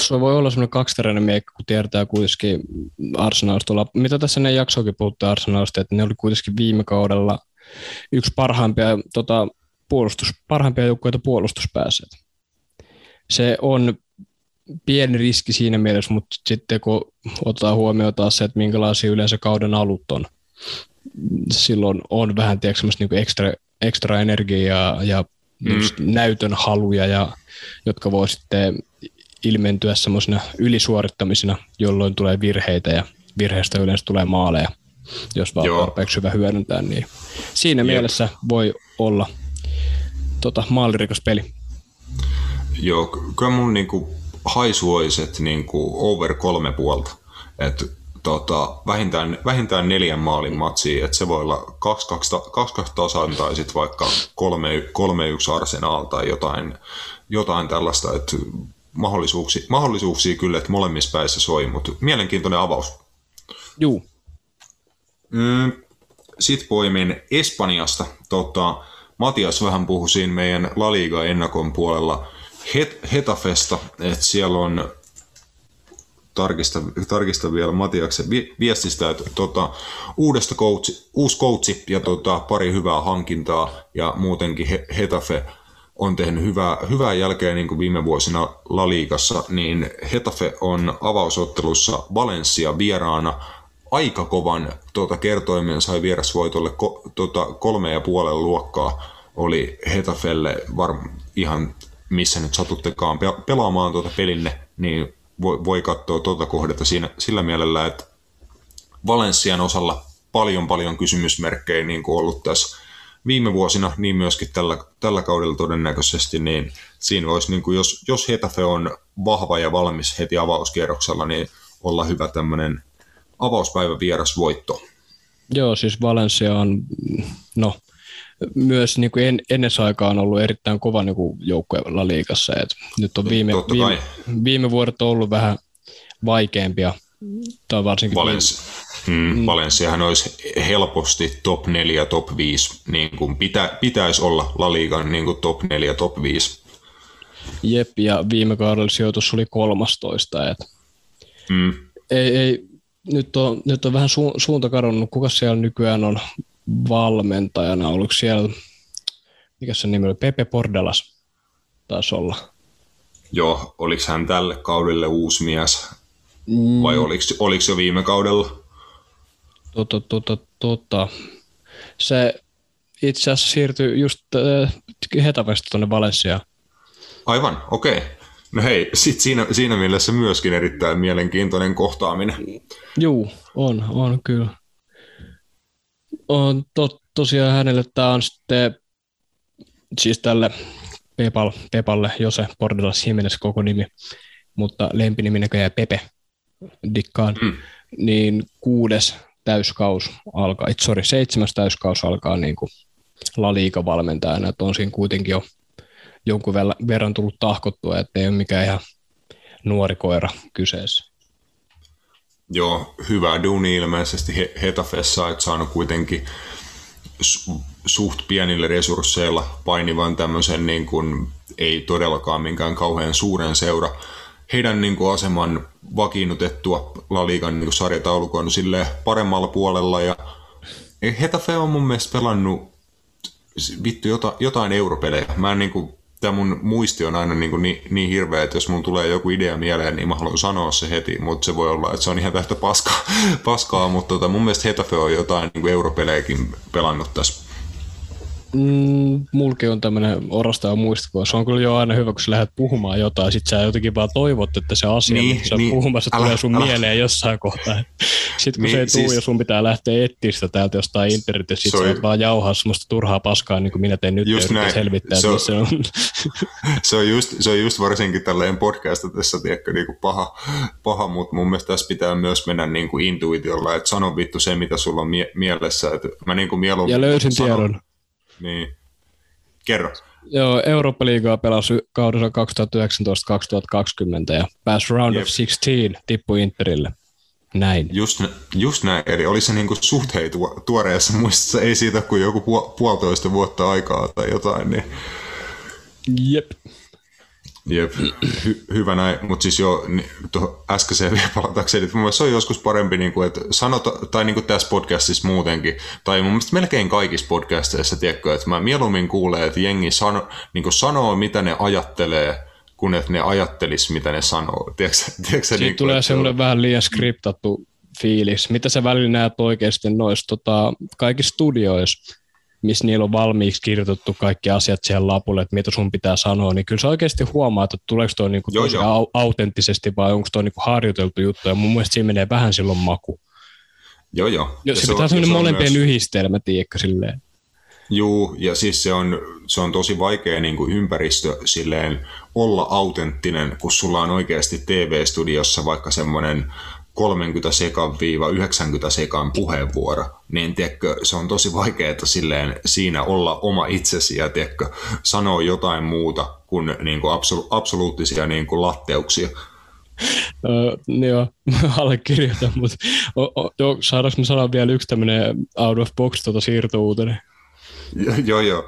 [SPEAKER 3] se voi olla semmoinen kaksiteräinen miekka, kun tiedetään kuitenkin Arsenalista. Mitä tässä ne jaksoakin puhuttu Arsenalista, että ne oli kuitenkin viime kaudella yksi parhaimpia, tota, puolustus, parhaimpia joukkueita puolustuspäässä. Se on pieni riski siinä mielessä, mutta sitten kun otetaan huomioon taas se, että minkälaisia yleensä kauden alut on, silloin on vähän tiedätkö, niin ekstra, ekstra energiaa ja mm. näytön haluja, ja, jotka voi sitten ilmentyä semmoisena ylisuorittamisina, jolloin tulee virheitä ja virheistä yleensä tulee maaleja, jos vaan Joo. tarpeeksi hyvä hyödyntää. Niin siinä Jep. mielessä voi olla tota, maalirikas peli.
[SPEAKER 1] Joo, kyllä mun niinku haisu olisi, että niinku over kolme puolta. Et tota, vähintään, vähintään neljän maalin matsia, että se voi olla 2-2 tasan tai sitten vaikka 3-1 Arsenal tai jotain, jotain tällaista, että mahdollisuuksia, mahdollisuuksia kyllä, että molemmissa päissä soi, mutta mielenkiintoinen avaus.
[SPEAKER 3] Juu.
[SPEAKER 1] Mm, Sitten poimin Espanjasta. Tota, Matias vähän puhui siinä meidän La Liga-ennakon puolella Het- Hetafesta, että siellä on tarkista, tarkista vielä Matiaksen viestistä, että tota, uudesta coachi, uusi coachi ja tota, pari hyvää hankintaa ja muutenkin Hetafe on tehnyt hyvää, hyvää jälkeä niin kuin viime vuosina La Ligassa, niin Hetafe on avausottelussa Valencia vieraana. Aika kovan tuota, kertoimen sai vierasvoitolle ko, tuota, kolme ja puolen luokkaa. Oli Hetafelle var, ihan missä nyt satuttekaan pelaamaan tuota pelinne, niin voi, voi katsoa tuota kohdetta siinä, sillä mielellä, että Valenssian osalla paljon paljon kysymysmerkkejä niin kuin ollut tässä viime vuosina, niin myöskin tällä, tällä kaudella todennäköisesti, niin siinä voisi, niin kuin jos, jos Hetafe on vahva ja valmis heti avauskierroksella, niin olla hyvä tämmöinen avauspäivä vieras voitto.
[SPEAKER 3] Joo, siis Valencia on, no, myös niin kuin en, ennen aikaa on ollut erittäin kova niin kuin joukkue La Liigassa. Et nyt on viime, viime, viime, vuodet on ollut vähän vaikeampia. Tai varsinkin
[SPEAKER 1] Valens, mm, mm. Valenssiahan olisi helposti top 4, top 5, niin kuin pitä, pitäisi olla La Liigan niin kuin top 4, top 5.
[SPEAKER 3] Jep, ja viime kaudella sijoitus oli 13. Et mm. ei, ei, nyt, on, nyt on vähän su, suunta kadonnut. Kuka siellä nykyään on valmentajana? Oliko siellä, mikä se nimi oli, Pepe Pordelas taisi olla.
[SPEAKER 1] Joo, oliko hän tälle kaudelle uusi mies mm. vai oliko, oliko jo viime kaudella?
[SPEAKER 3] Tota, tota, tota. Se itse asiassa siirtyi just äh, Hetavesta tuonne Valenssiaan.
[SPEAKER 1] Aivan, okei. Okay. No hei, sit siinä, siinä mielessä myöskin erittäin mielenkiintoinen kohtaaminen.
[SPEAKER 3] Juu, on, on kyllä on to, tosiaan hänelle tämä on sitten, siis tälle Pepal, Pepalle, Jose Pordelas Jimenez koko nimi, mutta lempinimi näköjään Pepe, dikkaan, mm. niin kuudes täyskaus alkaa, itse sorry, seitsemäs täyskaus alkaa niin kuin La Liga valmentajana, että on siinä kuitenkin jo jonkun verran tullut tahkottua, että ei ole mikään ihan nuori koira kyseessä.
[SPEAKER 1] Joo, hyvää duuni ilmeisesti Hetafessa, että saanut kuitenkin suht pienillä resursseilla painivan tämmöisen niin kuin, ei todellakaan minkään kauhean suuren seura. Heidän niin kuin, aseman vakiinnutettua La Ligan niin sarjataulukon sille paremmalla puolella ja Hetafe on mun mielestä pelannut vittu jotain, jotain europelejä. Mä en niin kuin, tämä mun muisti on aina niin, kuin niin, niin hirveä, että jos mun tulee joku idea mieleen, niin mä haluan sanoa se heti, mutta se voi olla, että se on ihan tähtä paskaa, paskaa mutta tota, mun mielestä Hetafe on jotain niin kuin europelejäkin pelannut tässä
[SPEAKER 3] Mm, mulki on tämmöinen orastaja muistikuva. Se on kyllä jo aina hyvä, kun sä lähdet puhumaan jotain, sit sä jotenkin vaan toivot, että se asia, niin, mitä sä niin, puhumassa, älä, tulee sun älä. mieleen jossain kohtaa. Sitten kun niin, se ei siis, tuu ja sun pitää lähteä etsiä sitä täältä jostain internetistä, sit sä vaan jauhaa semmoista turhaa paskaa, niin kuin minä teen nyt, just ja selvittää, se on, se on.
[SPEAKER 1] se, on just, se on just varsinkin tälleen tässä, tiedätkö, niin kuin paha, paha mutta mun mielestä tässä pitää myös mennä niin kuin intuitiolla, että sano vittu se, mitä sulla on mie- mielessä. Että mä niin kuin mieluummin
[SPEAKER 3] ja löysin sanon, tiedon
[SPEAKER 1] niin. Kerro.
[SPEAKER 3] Joo, Eurooppa-liigaa pelasi kaudella 2019-2020 ja pääsi round Jep. of 16, tippui Interille. Näin.
[SPEAKER 1] Just, just näin, eli oli se niinku suht hei tuoreessa muistissa, ei siitä kuin joku puolitoista vuotta aikaa tai jotain. Niin...
[SPEAKER 3] Jep.
[SPEAKER 1] Jep, hy, hyvä näin, mutta siis jo niin, tuohon äskeiseen vielä palatakseni, että mun se on joskus parempi, niin kuin, että sanota, tai niin kuin tässä podcastissa muutenkin, tai mun mielestä melkein kaikissa podcasteissa, tiedätkö, että mä mieluummin kuulen, että jengi sano, niin kuin sanoo, mitä ne ajattelee, kun että ne ajattelis, mitä ne sanoo. Tiedätkö, tiedätkö,
[SPEAKER 3] Siitä niin tulee semmoinen on... vähän liian skriptattu fiilis. Mitä sä välillä näet oikeasti noissa tota, kaikissa studioissa? Missä niillä on valmiiksi kirjoitettu kaikki asiat siihen lapulle, että mitä sun pitää sanoa, niin kyllä sä oikeasti huomaat, että tuleeko toi niinku joo, joo. autenttisesti vai onko toi niinku harjoiteltu juttu, ja mun mielestä siinä menee vähän silloin maku.
[SPEAKER 1] Joo, joo.
[SPEAKER 3] Ja se, se pitää on, sellainen molempien myös... yhdistelmä, tiedätkö, silleen.
[SPEAKER 1] Juu, ja siis se on, se on tosi vaikea niin kuin ympäristö silleen olla autenttinen, kun sulla on oikeasti TV-studiossa vaikka semmoinen 30 sekan viiva 90 sekan puheenvuoro, niin tiedätkö, se on tosi vaikeaa silleen siinä olla oma itsesi ja tiedätkö, sanoa jotain muuta kuin, niin kuin absolu- absoluuttisia niin kuin latteuksia.
[SPEAKER 3] Öö, joo, allekirjoitan, mutta jo, saadaanko me sanoa vielä yksi tämmöinen out of box tuota siirtouutinen?
[SPEAKER 1] Joo, joo.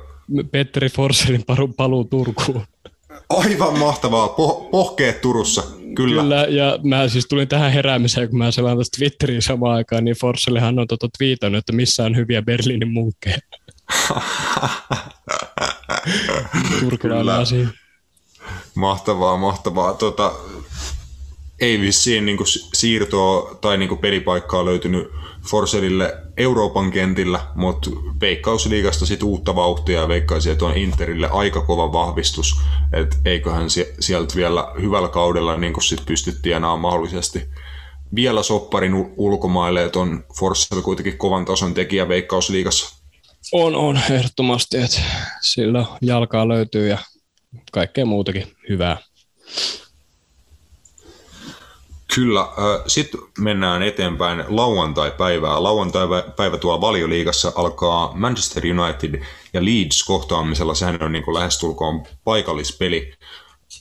[SPEAKER 3] Petteri Forsellin paluu Turkuun.
[SPEAKER 1] Aivan mahtavaa. Po- pohkeet Turussa. Kyllä.
[SPEAKER 3] Kyllä, ja mä siis tulin tähän heräämiseen, kun mä selaan tästä Twitteriin samaan aikaan, niin Forsellhan on tota twiitannut, että missä on hyviä Berliinin munkkeja. Turkulainen asia.
[SPEAKER 1] Mahtavaa, mahtavaa. Tota, ei vissiin niin kuin siirtoa tai niin kuin pelipaikkaa löytynyt Forselille Euroopan kentillä, mutta Veikkausliigasta sit uutta vauhtia ja veikkaisin, että on Interille aika kova vahvistus, että eiköhän sieltä vielä hyvällä kaudella niin sit pysty tienaamaan mahdollisesti vielä sopparin ulkomaille, että on Forsell kuitenkin kovan tason tekijä Veikkausliigassa.
[SPEAKER 3] On, on, ehdottomasti, että sillä jalkaa löytyy ja kaikkea muutakin hyvää.
[SPEAKER 1] Kyllä. Sitten mennään eteenpäin lauantai-päivää. Lauantai-päivä tuolla valioliigassa alkaa Manchester United ja Leeds kohtaamisella. Sehän on niin kuin lähestulkoon paikallispeli.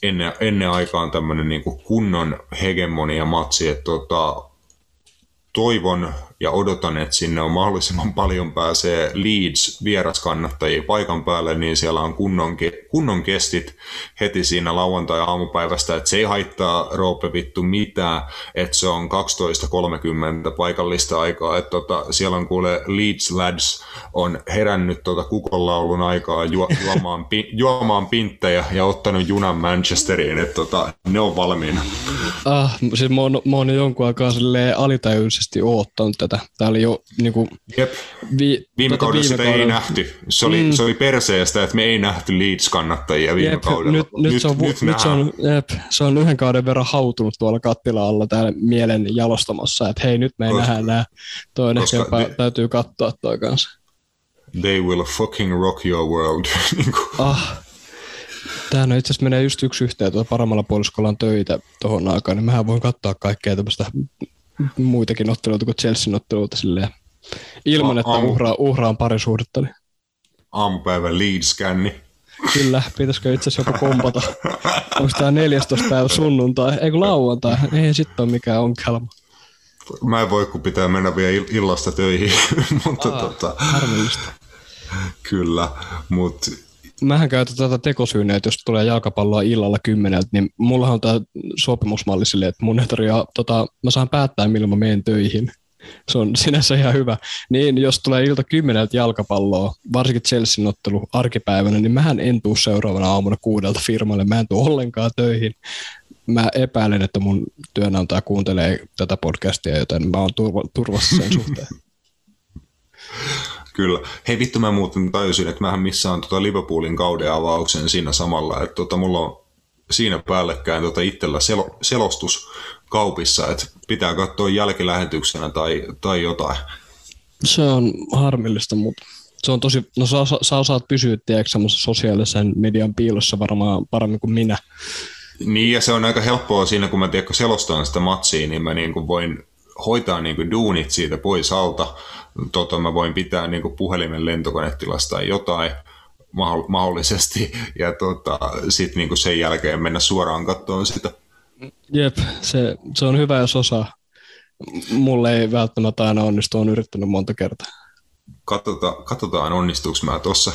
[SPEAKER 1] Ennen, ennen aikaan tämmöinen niin kunnon hegemonia-matsi. Että tota, toivon ja odotan, että sinne on mahdollisimman paljon pääsee Leeds vieraskannattajia paikan päälle, niin siellä on kunnon, kunnon kestit heti siinä lauantai-aamupäivästä, että se ei haittaa Roope vittu mitään, että se on 12.30 paikallista aikaa, että tota, siellä on kuule Leeds Lads on herännyt tota kukonlaulun aikaa ju, juomaan, pi, juomaan pinttejä ja ottanut junan Manchesteriin, että tota, ne on valmiina.
[SPEAKER 3] Ah, siis mä oon, mä oon jonkun aikaa alitajuisesti oottanut tätä. Tää oli jo niinku,
[SPEAKER 1] Jep. Vi, viime tota, kaudella sitä kaudella. ei nähty. Se oli, mm. se oli perseestä, että me ei nähty Leeds-kannattajia viime jep, kaudella.
[SPEAKER 3] Nyt, nyt, nyt, se on, nyt, nyt se, on, jep, se on yhden kauden verran hautunut tuolla kattila alla täällä mielen jalostamossa, että hei nyt me ei koska, nähdä nää. Toinen ehkä ne, täytyy katsoa toi kanssa.
[SPEAKER 1] They will fucking rock your world. Niinku.
[SPEAKER 3] ah, Tämähän itse asiassa menee just yksi yhteen, tuota paremmalla puoliskolla on töitä tuohon aikaan, niin mähän voin katsoa kaikkea tämmöistä muitakin otteluita kuin Chelsean otteluita silleen, ilman, että uhraa, uhraan parisuhdetta. Niin.
[SPEAKER 1] Aamupäivän lead-skänni.
[SPEAKER 3] Kyllä, pitäisikö itse asiassa jopa kompata. Onko tämä 14. päivä sunnuntai, ei kun lauantai, ei sitten ole mikään ongelma.
[SPEAKER 1] Mä en voi, kun pitää mennä vielä illasta töihin, mutta Aa, tota,
[SPEAKER 3] harmillista.
[SPEAKER 1] Kyllä, mutta
[SPEAKER 3] mähän käytän tätä tekosyynä, että jos tulee jalkapalloa illalla kymmeneltä, niin mulla on tämä sopimusmalli silleen, että mun tarjoaa, tota, mä saan päättää, milloin mä menen töihin. Se on sinänsä ihan hyvä. Niin jos tulee ilta kymmeneltä jalkapalloa, varsinkin Chelsea ottelu arkipäivänä, niin mähän en tuu seuraavana aamuna kuudelta firmalle. Mä en tuu ollenkaan töihin. Mä epäilen, että mun työnantaja kuuntelee tätä podcastia, joten mä oon turvassa sen suhteen.
[SPEAKER 1] Kyllä. Hei vittu mä muuten tajusin, että mähän missään tota Liverpoolin kauden avauksen siinä samalla, että tota, mulla on siinä päällekkäin tota itsellä sel- selostus kaupissa, että pitää katsoa jälkilähetyksenä tai, tai jotain.
[SPEAKER 3] Se on harmillista, mutta se on tosi, no sä, sä osaat pysyä tiedätkö, sosiaalisen median piilossa varmaan paremmin kuin minä.
[SPEAKER 1] Niin, ja se on aika helppoa siinä, kun mä tiedän, selostan sitä matsia, niin mä niin kuin voin hoitaa niin kuin duunit siitä pois alta tota, mä voin pitää niin kuin puhelimen lentokonetilasta tai jotain mahdollisesti, ja tota, sitten niin sen jälkeen mennä suoraan katsomaan sitä.
[SPEAKER 3] Jep, se, se on hyvä, jos osaa. Mulle ei välttämättä aina onnistu, on yrittänyt monta kertaa.
[SPEAKER 1] Katsotaan, katsotaan onnistuuko mä tuossa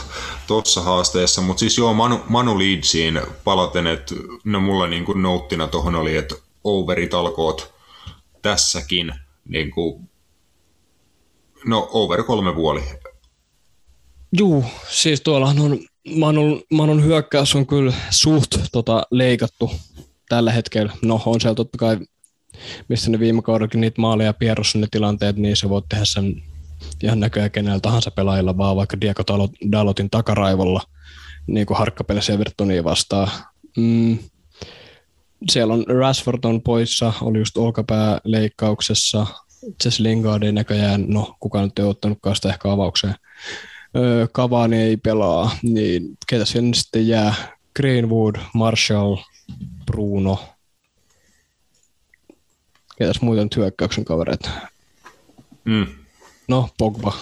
[SPEAKER 1] tossa haasteessa, mutta siis joo, Manu, Manu Leedsiin palaten, että no mulla niin kuin nouttina tuohon oli, että overit alkoot tässäkin niin kuin No over kolme puoli.
[SPEAKER 3] Juu, siis tuolla on Manun, Manun hyökkäys on kyllä suht tota, leikattu tällä hetkellä. No on siellä totta kai, missä ne viime kaudellakin niitä maaleja pierrossa ne tilanteet, niin se voi tehdä sen ihan näköjään kenellä tahansa pelaajilla, vaan vaikka Diego Dalotin takaraivolla, niin kuin harkkapelissä Evertonia vastaan. Mm. Siellä on Rashford on poissa, oli just olkapääleikkauksessa, Jesse Lingard ei näköjään, no kukaan nyt ei ottanutkaan sitä ehkä avaukseen. Öö, Cavani ei pelaa, niin ketä siellä sitten jää? Greenwood, Marshall, Bruno. ketäs muita nyt hyökkäyksen kavereita?
[SPEAKER 1] Mm.
[SPEAKER 3] No, Pogba.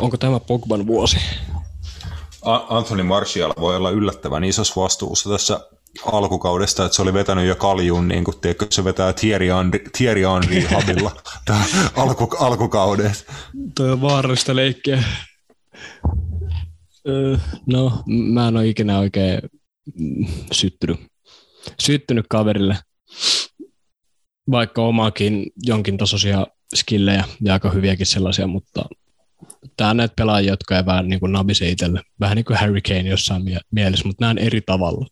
[SPEAKER 3] Onko tämä Pogban vuosi?
[SPEAKER 1] Anthony Martial voi olla yllättävän isossa vastuussa tässä alkukaudesta, että se oli vetänyt jo kaljun, niin kuin tiedätkö, se vetää Thierry Henry, Thierry Henry habilla alku, alkukaudesta.
[SPEAKER 3] Tuo on vaarallista leikkiä. No, mä en ole ikinä oikein syttynyt, syttynyt kaverille, vaikka omaakin jonkin tasoisia skillejä ja aika hyviäkin sellaisia, mutta tämä on näitä pelaajia, jotka ei vähän niin kuin nabise itselle. Vähän niin kuin Harry Kane jossain mielessä, mutta näin eri tavalla.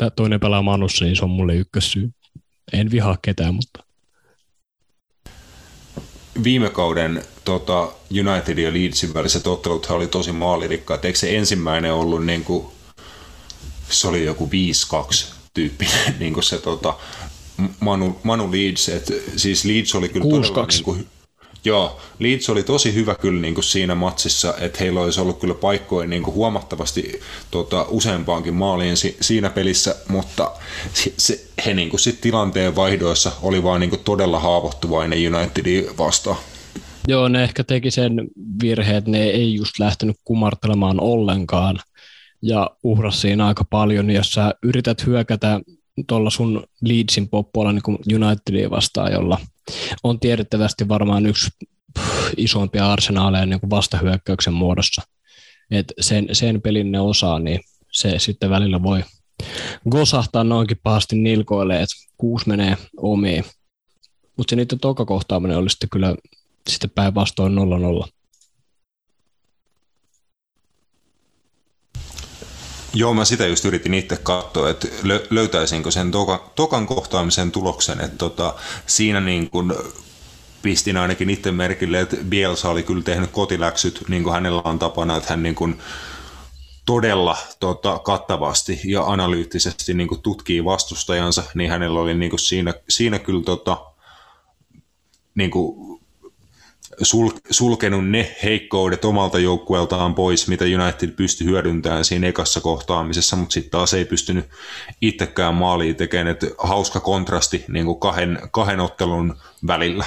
[SPEAKER 3] Tämä toinen pelaa Manussa, niin se on mulle ykkössyy. En vihaa ketään, mutta...
[SPEAKER 1] Viime kauden tota, United ja Leedsin väliset ottelut oli tosi maalirikkaat. Eikö se ensimmäinen ollut niin kuin, se oli joku 5-2 tyyppinen, niin kuin se tota, Manu, Manu Leeds, et, siis Leeds oli kyllä
[SPEAKER 3] 6-2.
[SPEAKER 1] todella niin kuin, Joo, Leeds oli tosi hyvä kyllä niin kuin siinä matsissa, että heillä olisi ollut kyllä paikkoja niin kuin huomattavasti tota, useampaankin maaliin si- siinä pelissä, mutta se, se, he niin kuin sit tilanteen vaihdoissa oli vaan niin kuin todella haavoittuvainen Unitedin vastaan.
[SPEAKER 3] Joo, ne ehkä teki sen virheen, että ne ei just lähtenyt kumartelemaan ollenkaan ja uhras siinä aika paljon. Jos sä yrität hyökätä tuolla sun Leedsin poppoilla niin Unitedia vastaan, jolla on tiedettävästi varmaan yksi isompia arsenaaleja niin kuin vastahyökkäyksen muodossa. Et sen, sen pelin ne osaa, niin se sitten välillä voi gosahtaa noinkin pahasti nilkoille, että kuusi menee omiin. Mutta se niiden toka kohtaaminen oli sitten kyllä sitten päinvastoin 0-0.
[SPEAKER 1] Joo, mä sitä just yritin itse katsoa, että löytäisinkö sen toka, tokan kohtaamisen tuloksen, että tota, siinä niin kun pistin ainakin itse merkille, että Bielsa oli kyllä tehnyt kotiläksyt, niin kuin hänellä on tapana, että hän niin kuin todella tota, kattavasti ja analyyttisesti niin kuin tutkii vastustajansa, niin hänellä oli niin kuin siinä, siinä kyllä tota, niin kuin sul, sulkenut ne heikkoudet omalta joukkueeltaan pois, mitä United pystyi hyödyntämään siinä ekassa kohtaamisessa, mutta sitten taas ei pystynyt itsekään maaliin tekemään, että hauska kontrasti niin kuin kahden, kahden ottelun välillä.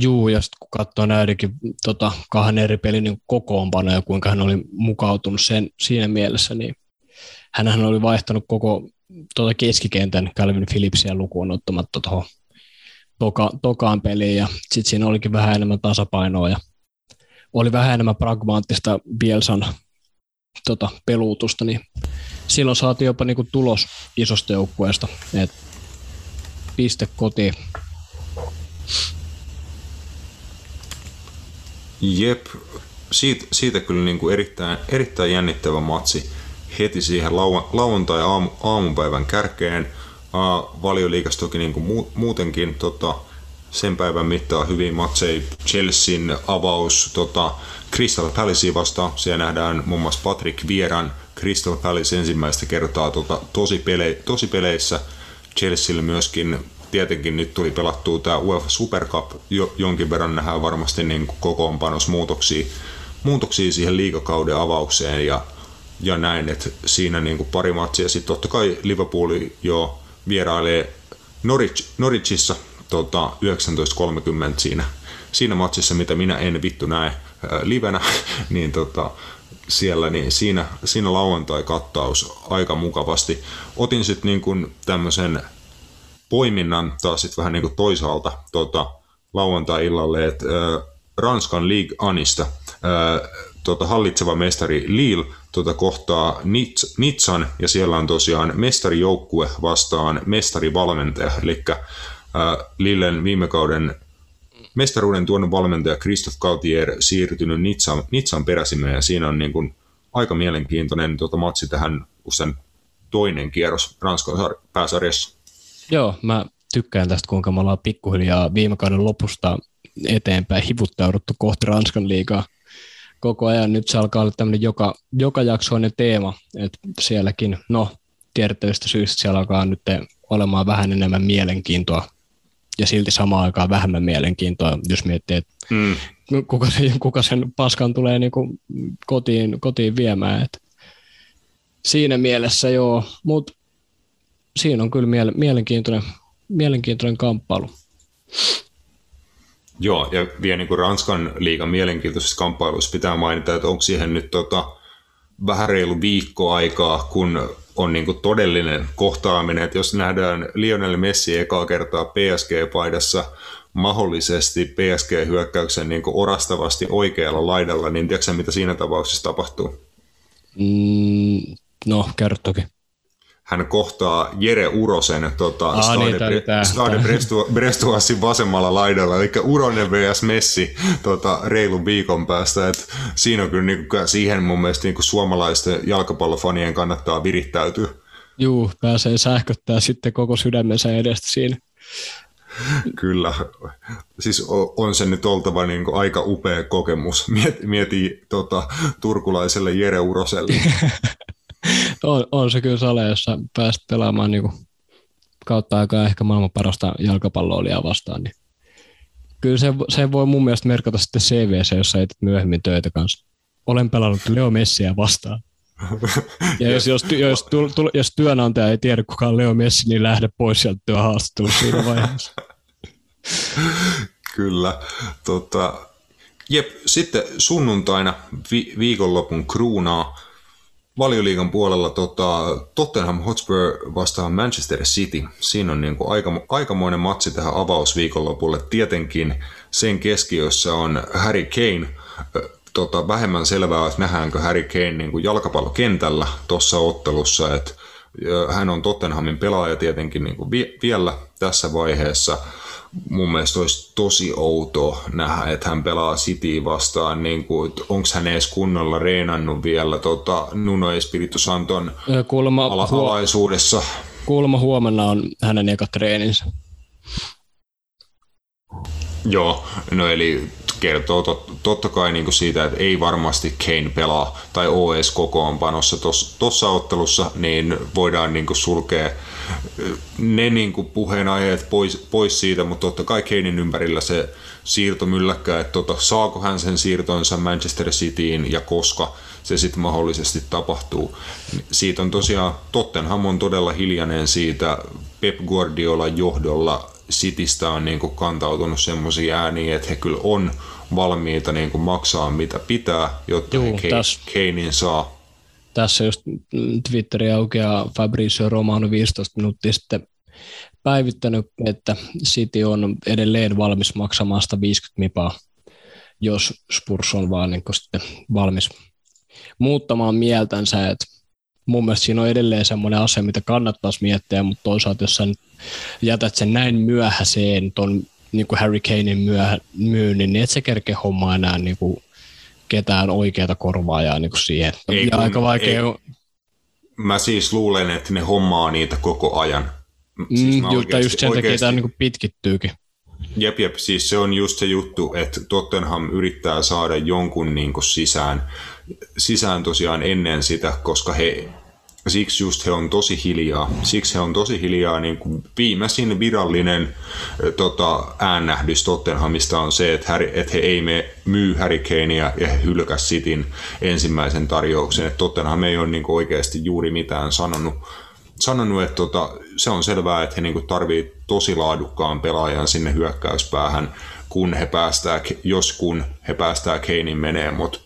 [SPEAKER 3] Juu, ja sitten kun katsoo näidenkin tota, kahden eri pelin niin kokoonpanoja, kuinka hän oli mukautunut sen, siinä mielessä, niin hän oli vaihtanut koko tuota keskikentän Calvin Phillipsia lukuun ottamatta tuohon toka, tokaan peliin ja sitten siinä olikin vähän enemmän tasapainoa ja oli vähän enemmän pragmaattista Bielsan tota, peluutusta, niin silloin saatiin jopa niinku tulos isosta joukkueesta, että piste kotiin.
[SPEAKER 1] Jep, siitä, siitä kyllä niin kuin erittäin, erittäin jännittävä matsi heti siihen lauantai aamu, aamupäivän kärkeen valioliikassa toki niin kuin muutenkin tota, sen päivän mittaan hyvin matseja. Chelsean avaus tota, Crystal Palacea vastaan. Siellä nähdään muun muassa Patrick Vieran Crystal Palace ensimmäistä kertaa tota, tosi, pele, tosi peleissä. Chelsealle myöskin tietenkin nyt tuli pelattua tämä UEFA Super Cup, jo, jonkin verran nähdään varmasti niin kokoonpanos muutoksia, muutoksia siihen liikakauden avaukseen ja, ja näin, että siinä niin kuin pari matsia. Sitten totta kai Liverpool jo vierailee Norwich, Norwichissa tota, 19.30 siinä, siinä matsissa, mitä minä en vittu näe ää, livenä, niin tota, siellä, niin siinä, siinä lauantai-kattaus aika mukavasti. Otin sitten niin kuin tämmöisen poiminnan taas sitten vähän niin kuin toisaalta tota, lauantai-illalle, että Ranskan League Anista ää, tota, hallitseva mestari Lille tota, kohtaa Nits, Nitsan, ja siellä on tosiaan mestarijoukkue vastaan mestarivalmentaja, eli Lillen viime kauden mestaruuden tuonut valmentaja Christophe Gautier siirtynyt Nitsan, Nitsan peräsimeen, ja siinä on niin kuin, aika mielenkiintoinen tota, matsi tähän usein toinen kierros Ranskan pääsarjassa.
[SPEAKER 3] Joo, mä tykkään tästä, kuinka me ollaan pikkuhiljaa viime kauden lopusta eteenpäin hivuttauduttu kohti Ranskan liigaa koko ajan. Nyt se alkaa olla tämmöinen joka, joka jaksoinen teema, että sielläkin, no tiedettävistä syistä siellä alkaa nyt olemaan vähän enemmän mielenkiintoa ja silti samaan aikaan vähemmän mielenkiintoa, jos miettii, että mm. kuka, sen, kuka sen paskan tulee niin kuin kotiin, kotiin viemään. Et siinä mielessä joo, mutta siinä on kyllä mielenkiintoinen mielenkiintoinen kamppailu.
[SPEAKER 1] Joo, ja vielä niin kuin Ranskan liigan mielenkiintoisessa kamppailussa pitää mainita, että onko siihen nyt tota, vähän reilu viikko aikaa, kun on niin kuin todellinen kohtaaminen, että jos nähdään Lionel Messi ekaa kertaa PSG-paidassa mahdollisesti PSG-hyökkäyksen niin kuin orastavasti oikealla laidalla, niin tiedätkö mitä siinä tapauksessa tapahtuu?
[SPEAKER 3] Mm, no, kerro toki
[SPEAKER 1] hän kohtaa Jere Urosen tota, Aa, Stade, niin, Bre- Stade Brestoisin vasemmalla laidalla, eli Uronen vs Messi tota, reilun viikon päästä. Et siinä on kyllä niin kuin, siihen mun mielestä niin kuin suomalaisten jalkapallofanien kannattaa virittäytyä.
[SPEAKER 3] Juu, pääsee sähköttää sitten koko sydämensä edestä siinä.
[SPEAKER 1] Kyllä. Siis on se nyt oltava niin kuin aika upea kokemus. Mieti, mieti tota, turkulaiselle Jere Uroselle.
[SPEAKER 3] on, on, se kyllä sale, jossa pääst pelaamaan niin kuin kautta aikaa ehkä maailman parasta jalkapalloilijaa vastaan, niin kyllä se, se voi mun mielestä merkata sitten CVC, jos sä myöhemmin töitä kanssa. Olen pelannut Leo Messiä vastaan. Ja jos, jos, jos, tu, tu, jos työnantaja ei tiedä, kuka on Leo Messi, niin lähde pois sieltä työhaastattelusta siinä vaiheessa.
[SPEAKER 1] Kyllä. Tota, jep, sitten sunnuntaina vi, viikonlopun kruunaa valioliigan puolella tota, Tottenham Hotspur vastaan Manchester City. Siinä on niin kuin aika, aikamoinen matsi tähän avausviikonlopulle. Tietenkin sen keskiössä on Harry Kane. Tota, vähemmän selvää, että nähdäänkö Harry Kane niin kuin jalkapallokentällä tuossa ottelussa. Että hän on Tottenhamin pelaaja tietenkin niin kuin vielä tässä vaiheessa – mun mielestä olisi tosi outo nähdä, että hän pelaa City vastaan, niin kuin, onko hän edes kunnolla reenannut vielä tota, Nuno Espiritu Santon kuulemma, ala- alaisuudessa.
[SPEAKER 3] Kuulemma huomenna on hänen eka treeninsä.
[SPEAKER 1] Joo, no eli kertoo tot, totta kai niin kuin siitä, että ei varmasti Kane pelaa tai OS kokoonpanossa tuossa ottelussa, niin voidaan niin kuin sulkea ne niin kuin puheenaiheet pois, pois siitä, mutta totta kai Kanein ympärillä se siirto mylläkkää, että tota, saako hän sen siirtonsa Manchester Cityin ja koska se sitten mahdollisesti tapahtuu. Siitä on tosiaan, Tottenham on todella hiljainen siitä Pep Guardiola johdolla Citystä on niin kuin kantautunut semmoisia ääniä, että he kyllä on valmiita niin kuin maksaa mitä pitää, jotta Juu, he Keinin saa.
[SPEAKER 3] Tässä just Twitteri aukeaa Fabrizio Romano 15 minuuttia sitten päivittänyt, että City on edelleen valmis maksamaan 150 mipaa, jos Spurs on vaan niin sitten valmis muuttamaan mieltänsä. että mun mielestä siinä on edelleen semmoinen asia, mitä kannattaisi miettiä, mutta toisaalta jos sä nyt jätät sen näin myöhäiseen ton niin kuin Harry Kanein myö, myynnin, niin et se kerke hommaa enää niin kuin ketään oikeata korvaajaa niin kuin siihen. Ei, ja aika vaikea ei.
[SPEAKER 1] Mä siis luulen, että ne hommaa niitä koko ajan.
[SPEAKER 3] Siis mm, oikeasti, just sen takia tämä niin pitkittyykin.
[SPEAKER 1] Jep, jep, siis se on just se juttu, että Tottenham yrittää saada jonkun niin sisään, sisään tosiaan ennen sitä, koska he siksi just he on tosi hiljaa. Siksi he on tosi hiljaa. Niin kuin viimeisin virallinen tota, äännähdys Tottenhamista on se, että, Harry, että he ei me myy Harry Kanea ja he hylkäs Sitin ensimmäisen tarjouksen. Että Tottenham ei ole niin kuin oikeasti juuri mitään sanonut. sanonut että tota, se on selvää, että he niin kuin tarvii tosi laadukkaan pelaajan sinne hyökkäyspäähän, kun he päästää, jos kun he päästää Keinin menee, mutta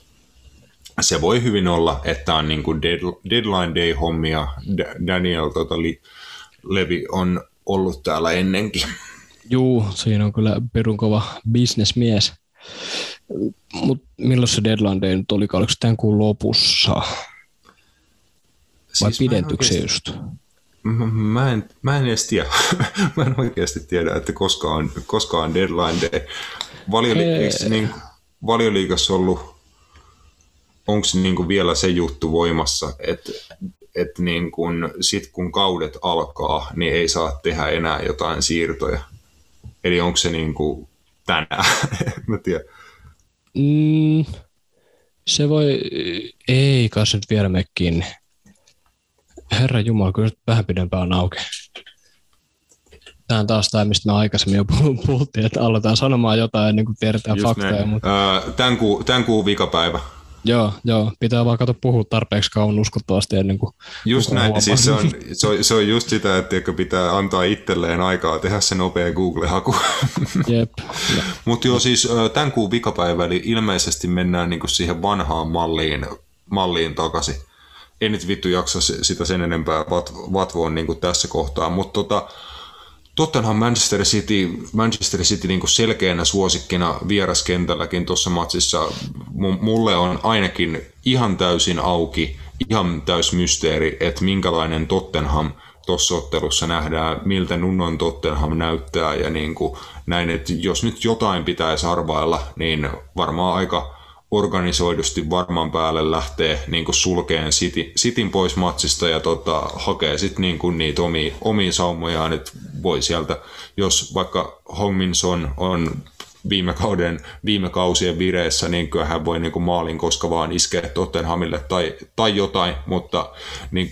[SPEAKER 1] se voi hyvin olla, että on niin kuin deadline day hommia. Daniel tota, Levi on ollut täällä ennenkin.
[SPEAKER 3] Juu, siinä on kyllä perun kova bisnesmies. Mutta milloin se deadline day nyt oli? Oliko tämän kuun lopussa? Vai siis pidentyykö se just?
[SPEAKER 1] Mä en, mä en edes tiedä. mä en oikeasti tiedä, että koska on, koska on deadline day. Valioliikassa, niin, valioliikassa ollut onko niin vielä se juttu voimassa, että et niin kun, sit kun kaudet alkaa, niin ei saa tehdä enää jotain siirtoja. Eli onko se niin kuin tänään? Mä tiedän.
[SPEAKER 3] Mm, se voi, ei kai se nyt vielä mekin. Herra Jumala, kyllä nyt vähän pidempään on auki. Tämä on taas tämä, mistä me aikaisemmin jo puhuttiin, että aletaan sanomaan jotain ennen kuin tiedetään Just faktoja. Mutta...
[SPEAKER 1] Öö, tämän, kuu, tämän kuun vikapäivä.
[SPEAKER 3] Joo, joo. Pitää vaan katsoa puhua tarpeeksi kauan uskottavasti ennen kuin
[SPEAKER 1] Just näin, siis se on, se, on, se on just sitä, että pitää antaa itselleen aikaa tehdä se nopea Google-haku.
[SPEAKER 3] Jep.
[SPEAKER 1] Mutta joo, siis tämän kuun vikapäivä, eli ilmeisesti mennään niinku siihen vanhaan malliin, malliin takaisin. En nyt vittu jaksa sitä sen enempää vatvoa niinku tässä kohtaa, mutta tota, Tottenham Manchester City, Manchester City niin kuin selkeänä suosikkina vieraskentälläkin tuossa matsissa. Mulle on ainakin ihan täysin auki, ihan täys mysteeri, että minkälainen Tottenham tuossa ottelussa nähdään, miltä Nunnon Tottenham näyttää ja niin kuin näin, että jos nyt jotain pitäisi arvailla, niin varmaan aika organisoidusti varman päälle lähtee niin sulkeen City, Cityn pois matsista ja tota, hakee sitten niin niitä omia, omia saumojaan, että voi sieltä, jos vaikka Hongminson on viime kauden, viime kausien vireessä, niin kyllä hän voi niin maalin koska vaan iskeä Tottenhamille tai, tai jotain, mutta niin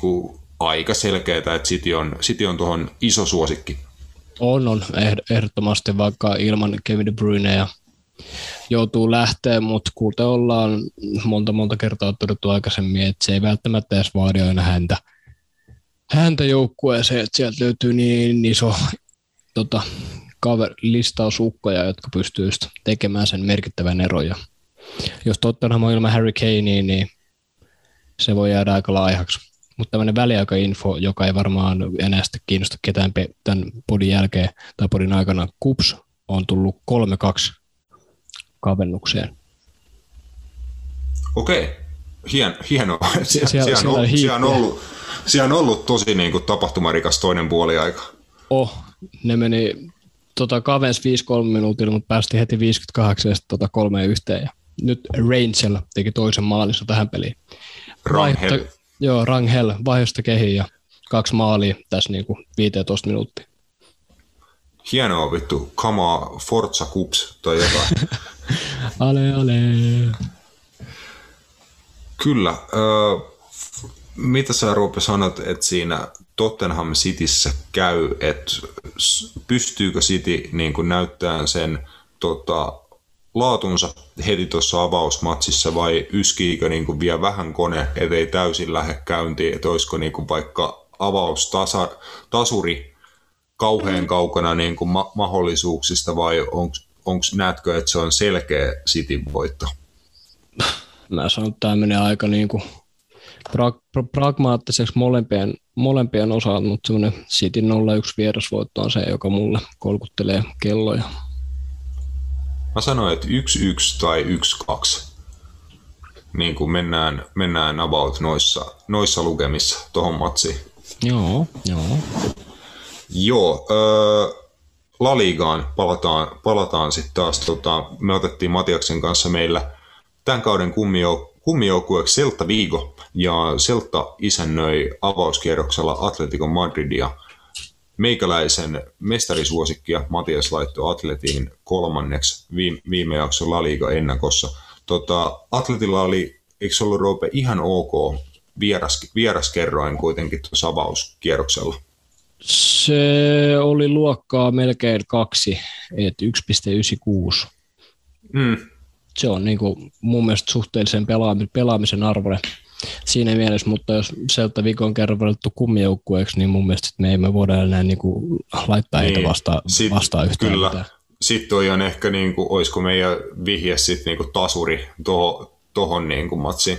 [SPEAKER 1] aika selkeää, että City on, City on tuohon iso suosikki.
[SPEAKER 3] On, on ehdottomasti vaikka ilman Kevin De Bruyne ja joutuu lähteä, mutta kuten ollaan monta monta kertaa todettu aikaisemmin, että se ei välttämättä edes vaadi aina häntä, häntä joukkueeseen, että sieltä löytyy niin iso tota, cover, listaus ukkoja, jotka pystyy tekemään sen merkittävän eron. Ja jos Tottenham on ilman Harry Kanea, niin se voi jäädä aika laihaksi. Mutta tämmöinen väliaikainfo, joka ei varmaan enää kiinnosta ketään tämän podin jälkeen tai podin aikana, KUPS on tullut 3-2 kavennukseen.
[SPEAKER 1] Okei, Hien, hienoa. Sie, siellä, siellä, siellä, on, siellä, on ollut, siellä on ollut tosi niin kuin, tapahtumarikas toinen puoli aika.
[SPEAKER 3] Oh, ne meni tota, kavens 5-3 minuutilla, mutta päästi heti 58 ja tota, kolme yhteen. Ja nyt Rangel teki toisen maalissa tähän peliin.
[SPEAKER 1] Rangel. Vaihto,
[SPEAKER 3] joo, Rangel vaihdosta kehiin ja kaksi maalia tässä niin kuin 15 minuuttia.
[SPEAKER 1] Hienoa vittu, kamaa Forza Cups tai jotain.
[SPEAKER 3] ale, ale.
[SPEAKER 1] Kyllä. Äh, mitä sä Roope sanot, että siinä Tottenham Cityssä käy, että pystyykö City niin kuin näyttämään sen tota, laatunsa heti tuossa avausmatsissa vai yskiikö niin kuin vielä vähän kone, ettei täysin lähde käyntiin, että olisiko niin kuin vaikka avaustasuri kauhean kaukana niin kuin ma- mahdollisuuksista vai onko, näetkö, että se on selkeä Cityn voitto?
[SPEAKER 3] Mä sanon, että tämä menee aika niin kuin pra- pra- pragmaattiseksi molempien, molempien osalta, mutta semmoinen City 0-1 vierasvoitto on se, joka mulle kolkuttelee kelloja.
[SPEAKER 1] Mä sanoin, että 1-1 tai 1-2. Niin kuin mennään, mennään about noissa, noissa lukemissa tuohon matsiin.
[SPEAKER 3] Joo, joo.
[SPEAKER 1] Joo, öö, La Ligaan palataan, palataan sitten taas. Tota, me otettiin Matiaksen kanssa meillä tämän kauden kummijoukkueeksi Celta Vigo, ja Celta isännöi avauskierroksella Atletico Madridia. Meikäläisen mestarisuosikkia Matias laittoi Atletiin kolmanneksi viime, viime jakson La Liga ennakossa. Tota, Atletilla oli, eikö se ollut Roope, ihan ok vieras, vieraskerroin kuitenkin tuossa avauskierroksella?
[SPEAKER 3] Se oli luokkaa melkein kaksi, että 1,96. Mm. Se on niin kuin mun mielestä suhteellisen pelaamisen arvoinen siinä mielessä, mutta jos sieltä viikon kerran valittu kummijoukkueeksi, niin mun mielestä me emme voida enää niin kuin laittaa niin. heitä vasta, Sit, vastaan yhtään
[SPEAKER 1] kyllä. mitään. Sitten toi on ehkä, niin kuin, olisiko meidän vihje sitten niin kuin tasuri tuohon toho, niin kuin matsiin.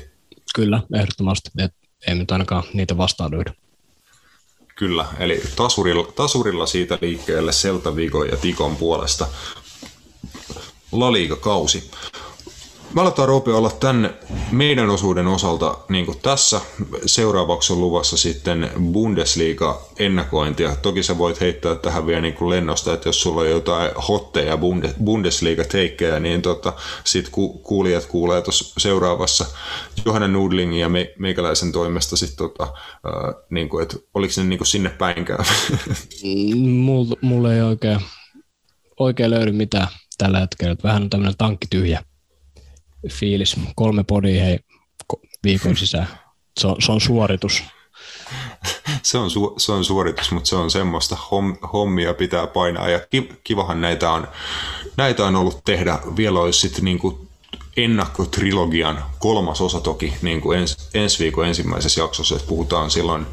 [SPEAKER 3] Kyllä, ehdottomasti. Et ei nyt ainakaan niitä vastaan löydä.
[SPEAKER 1] Kyllä, eli tasurilla, tasurilla siitä liikkeelle Selta Vigo ja Tikon puolesta. La Liga-kausi. Me aletaan Roope olla tämän meidän osuuden osalta niin kuin tässä. Seuraavaksi on luvassa sitten Bundesliga-ennakointia. Toki sä voit heittää tähän vielä niin kuin lennosta, että jos sulla on jotain hotteja Bundesliga-teikkejä, niin tota, sit ku, kuulijat kuulee tuossa seuraavassa Johanna Nudlingin ja me, meikäläisen toimesta sit tota, äh, niin kuin, että oliko ne niin kuin sinne päinkään?
[SPEAKER 3] Mulla, mulla ei oikein, oikein löydy mitään tällä hetkellä. Vähän on tämmöinen tankki tyhjä fiilis. Kolme podia hei viikon sisään. Se on, se on suoritus.
[SPEAKER 1] Se on, su, se on suoritus, mutta se on semmoista hom, hommia pitää painaa ja kivahan näitä on, näitä on ollut tehdä. Vielä olisi sitten niinku ennakkotrilogian kolmas osa toki niin kuin ens, ensi viikon ensimmäisessä jaksossa, että puhutaan silloin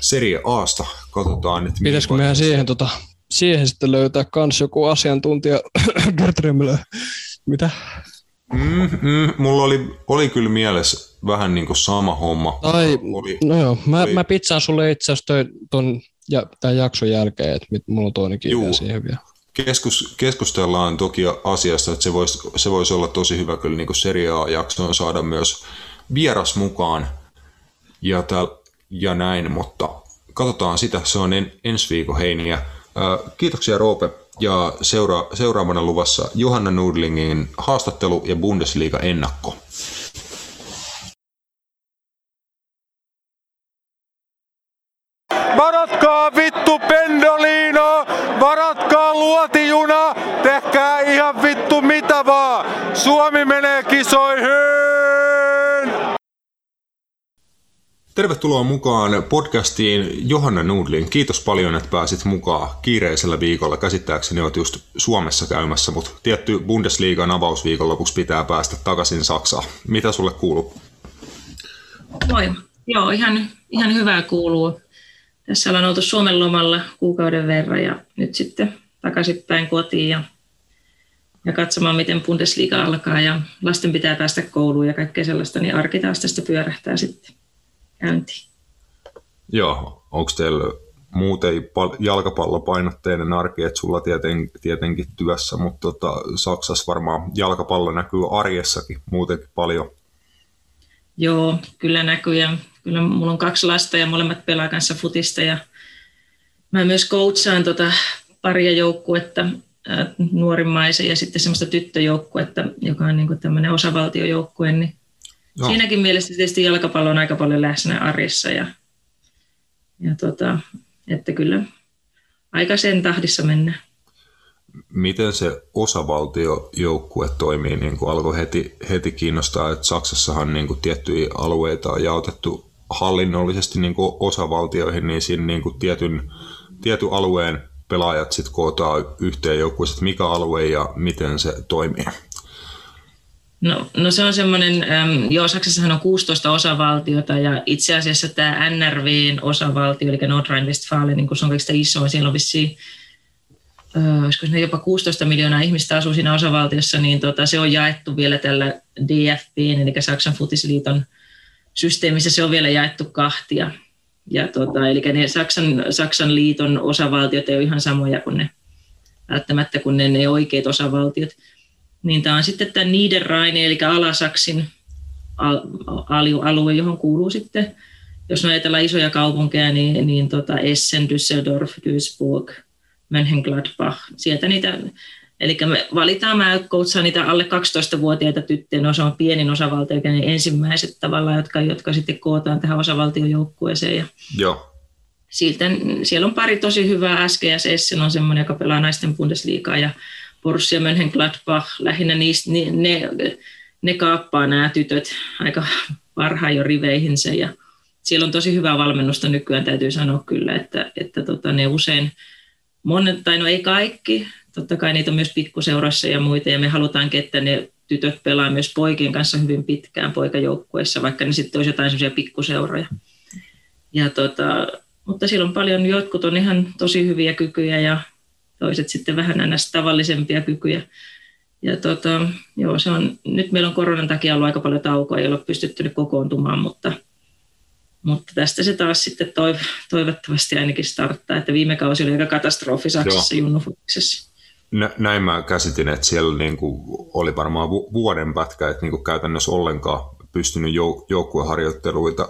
[SPEAKER 1] Serie Asta. Katsotaan, että
[SPEAKER 3] Pitäisikö meidän siihen, tota, siihen sitten löytää kans joku asiantuntija, Gert Mitä?
[SPEAKER 1] Mm, mm, mulla oli, oli kyllä mielessä vähän niin kuin sama homma.
[SPEAKER 3] Tai,
[SPEAKER 1] oli,
[SPEAKER 3] no joo, mä, oli... mä pizzaan sulle itse asiassa ton, ja, tämän jakson jälkeen, että mulla on toinenkin Juu. siihen vielä.
[SPEAKER 1] Keskus, keskustellaan toki asiasta, että se voisi, se voisi olla tosi hyvä kyllä niin seriaa-jaksoon saada myös vieras mukaan ja, täl, ja näin, mutta katsotaan sitä, se on en, ensi viikon heiniä. Kiitoksia Roope ja seura- seuraavana luvassa Johanna Nudlingin haastattelu ja Bundesliga ennakko.
[SPEAKER 4] Varatkaa vittu pendolino, varatkaa luotijuna, tehkää ihan vittu mitä vaan. Suomi menee kisoihin!
[SPEAKER 1] Tervetuloa mukaan podcastiin Johanna Nudlin. Kiitos paljon, että pääsit mukaan kiireisellä viikolla. Käsittääkseni olet just Suomessa käymässä, mutta tietty Bundesliigan avausviikonlopuksi pitää päästä takaisin Saksaan. Mitä sulle kuuluu?
[SPEAKER 5] Moi. Joo, ihan, ihan hyvää kuuluu. Tässä ollaan oltu Suomen lomalla kuukauden verran ja nyt sitten takaisinpäin kotiin ja, ja katsomaan, miten Bundesliga alkaa ja lasten pitää päästä kouluun ja kaikkea sellaista, niin arki taas tästä pyörähtää sitten käyntiin.
[SPEAKER 1] Joo, onko teillä muuten jalkapallopainotteinen arki, että sulla tieten, tietenkin työssä, mutta tota, Saksassa varmaan jalkapallo näkyy arjessakin muutenkin paljon.
[SPEAKER 5] Joo, kyllä näkyy ja kyllä mulla on kaksi lasta ja molemmat pelaa kanssa futista ja mä myös coachaan tota paria joukkuetta, nuorimmaisen ja sitten semmoista tyttöjoukkuetta, joka on niin tämmöinen osavaltiojoukkue, niin Joo. siinäkin mielessä tietysti jalkapallo on aika paljon läsnä arjessa ja, ja tota, että kyllä aika sen tahdissa mennään.
[SPEAKER 1] Miten se osavaltiojoukkue toimii, niin kuin alkoi heti, heti kiinnostaa, että Saksassahan niin kuin tiettyjä alueita on jaotettu hallinnollisesti niin kuin osavaltioihin, niin siinä niin kuin tietyn, tietyn alueen pelaajat sitten kootaan yhteen joukkueeseen, mikä alue ja miten se toimii?
[SPEAKER 5] No, no se on semmoinen, joo Saksassahan on 16 osavaltiota ja itse asiassa tämä NRVn osavaltio, eli Nordrhein-Westfalen, niin kun se on kaikista iso, siellä on vissiin olisiko ne jopa 16 miljoonaa ihmistä asuu siinä osavaltiossa, niin tota, se on jaettu vielä tällä DFB, eli Saksan futisliiton systeemissä se on vielä jaettu kahtia. Ja tota, eli ne Saksan, Saksan liiton osavaltiot ei ole ihan samoja kuin ne välttämättä kuin ne, ne oikeat osavaltiot. Niin tämä on sitten tämä Niederrhein, eli Alasaksin alue, johon kuuluu sitten, jos ajatellaan isoja kaupunkeja, niin, niin tota Essen, Düsseldorf, Duisburg, Mönchengladbach. Sieltä niitä Eli me valitaan, mä coachaan niitä alle 12-vuotiaita tyttöjä, no se on pienin osavaltio, eli ensimmäiset tavallaan, jotka, jotka sitten kootaan tähän osavaltiojoukkueeseen. Ja
[SPEAKER 1] Joo.
[SPEAKER 5] Siltä, siellä on pari tosi hyvää, SGS Essen on semmoinen, joka pelaa naisten Bundesliigaa ja Borussia Mönchengladbach, lähinnä niistä, ne, ne, ne kaappaa nämä tytöt aika parhaan jo riveihinsä ja siellä on tosi hyvää valmennusta nykyään, täytyy sanoa kyllä, että, että tota, ne usein, monet, tai no ei kaikki, totta kai niitä on myös pikkuseurassa ja muita, ja me halutaan, että ne tytöt pelaa myös poikien kanssa hyvin pitkään poikajoukkueessa, vaikka ne sitten olisi jotain sellaisia pikkuseuroja. Ja tota, mutta siellä on paljon, jotkut on ihan tosi hyviä kykyjä ja toiset sitten vähän ns. tavallisempia kykyjä. Ja tota, joo, se on, nyt meillä on koronan takia ollut aika paljon taukoa, ei ole pystytty kokoontumaan, mutta, mutta tästä se taas sitten toivottavasti ainakin starttaa, että viime kausi oli aika katastrofi Saksassa junnufuksessa
[SPEAKER 1] näin mä käsitin, että siellä niin kuin oli varmaan vuoden pätkä, että niin kuin käytännössä ollenkaan pystynyt jouk- joukkueharjoitteluita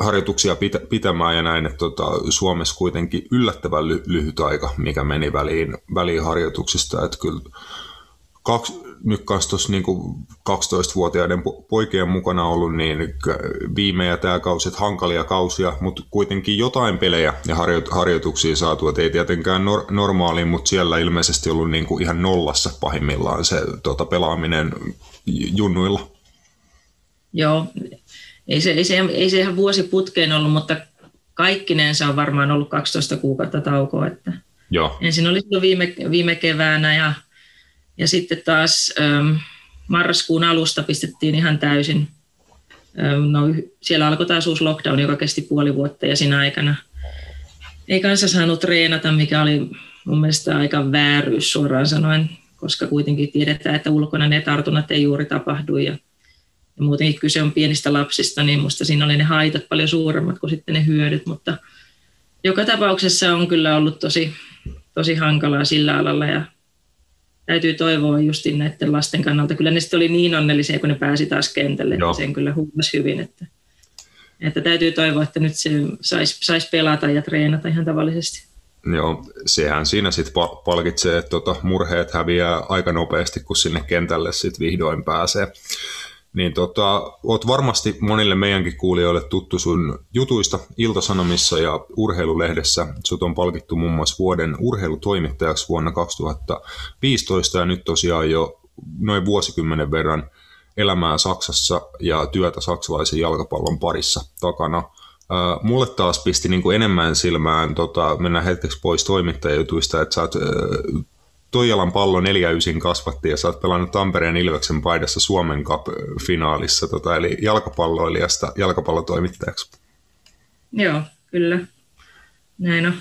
[SPEAKER 1] harjoituksia pitä, pitämään ja näin, että tota, Suomessa kuitenkin yllättävän ly- lyhyt aika, mikä meni väliin, väliin harjoituksista, että kyllä kaksi, nyt kanssa tuossa niin 12-vuotiaiden poikien mukana ollut niin viime ja tämä kausi, että hankalia kausia, mutta kuitenkin jotain pelejä ja harjoituksia saatu, että ei tietenkään nor- normaali, mutta siellä ilmeisesti ollut niin kuin ihan nollassa pahimmillaan se tota, pelaaminen junnuilla.
[SPEAKER 5] Joo, ei se, ei, se, ei se ihan vuosi putkeen ollut, mutta kaikkinensa on varmaan ollut 12 kuukautta taukoa. Että
[SPEAKER 1] Joo.
[SPEAKER 5] Ensin oli viime, viime keväänä ja ja sitten taas, ähm, marraskuun alusta pistettiin ihan täysin. No, siellä alkoi taas uusi lockdown, joka kesti puoli vuotta ja siinä aikana ei kanssa saanut treenata, mikä oli mun mielestä aika vääryys suoraan sanoen, koska kuitenkin tiedetään, että ulkona ne tartunnat ei juuri tapahdu ja, ja muutenkin kyse on pienistä lapsista, niin musta siinä oli ne haitat paljon suuremmat kuin sitten ne hyödyt, mutta joka tapauksessa on kyllä ollut tosi, tosi hankalaa sillä alalla ja täytyy toivoa just näiden lasten kannalta. Kyllä ne sitten oli niin onnellisia, kun ne pääsi taas kentälle, että sen kyllä huomasi hyvin, että, että täytyy toivoa, että nyt se saisi sais pelata ja treenata ihan tavallisesti.
[SPEAKER 1] Joo, sehän siinä sitten palkitsee, että tota, murheet häviää aika nopeasti, kun sinne kentälle sitten vihdoin pääsee. Niin tota, oot varmasti monille meidänkin kuulijoille tuttu sun jutuista Iltasanomissa ja Urheilulehdessä. Sut on palkittu muun muassa vuoden urheilutoimittajaksi vuonna 2015 ja nyt tosiaan jo noin vuosikymmenen verran elämää Saksassa ja työtä saksalaisen jalkapallon parissa takana. mulle taas pisti niin kuin enemmän silmään, tota, mennään hetkeksi pois toimittajajutuista, että sä oot Toijalan pallo 4 kasvatti ja sä oot pelannut Tampereen Ilveksen paidassa Suomen Cup-finaalissa, tota, eli jalkapalloilijasta jalkapallotoimittajaksi.
[SPEAKER 5] Joo, kyllä. Näin on.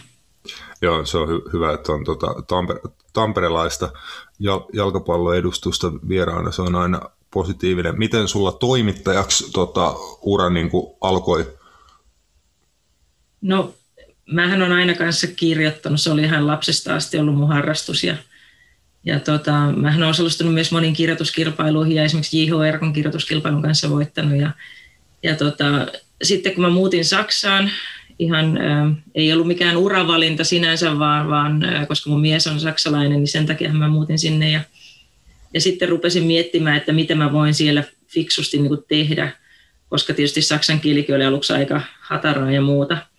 [SPEAKER 1] Joo, se on hy- hyvä, että on tota, tamper- tamperelaista jal- jalkapalloedustusta vieraana. Se on aina positiivinen. Miten sulla toimittajaksi tota, ura niin kuin alkoi?
[SPEAKER 5] No, mähän on aina kanssa kirjoittanut. Se oli ihan lapsesta asti ollut mun harrastus ja ja tota, mä olen osallistunut myös moniin kirjoituskilpailuihin ja esimerkiksi J.H. Erkon kirjoituskilpailun kanssa voittanut. Ja, ja tota, sitten kun mä muutin Saksaan, ihan äh, ei ollut mikään uravalinta sinänsä, vaan, vaan äh, koska mun mies on saksalainen, niin sen takia mä muutin sinne. Ja, ja sitten rupesin miettimään, että mitä mä voin siellä fiksusti niin tehdä, koska tietysti saksan kielikin oli aluksi aika hataraa ja muuta –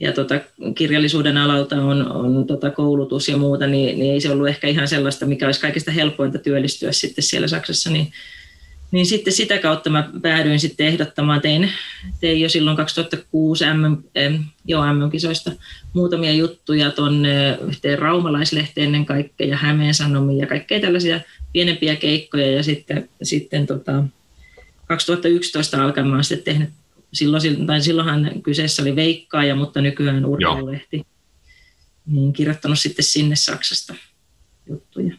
[SPEAKER 5] ja tota, kirjallisuuden alalta on, on tota koulutus ja muuta, niin, niin ei se ollut ehkä ihan sellaista, mikä olisi kaikista helpointa työllistyä sitten siellä Saksassa, niin, niin sitten sitä kautta mä päädyin sitten ehdottamaan, tein, tein jo silloin 2006 MM, joo, MM-kisoista muutamia juttuja tuonne yhteen raumalaislehteen ennen kaikkea ja Hämeen Sanomiin ja kaikkea tällaisia pienempiä keikkoja. Ja sitten, sitten tota, 2011 alkaen mä olen sitten tehnyt silloin, tai silloinhan kyseessä oli veikkaaja, mutta nykyään urheilulehti. Niin kirjoittanut sitten sinne Saksasta juttuja.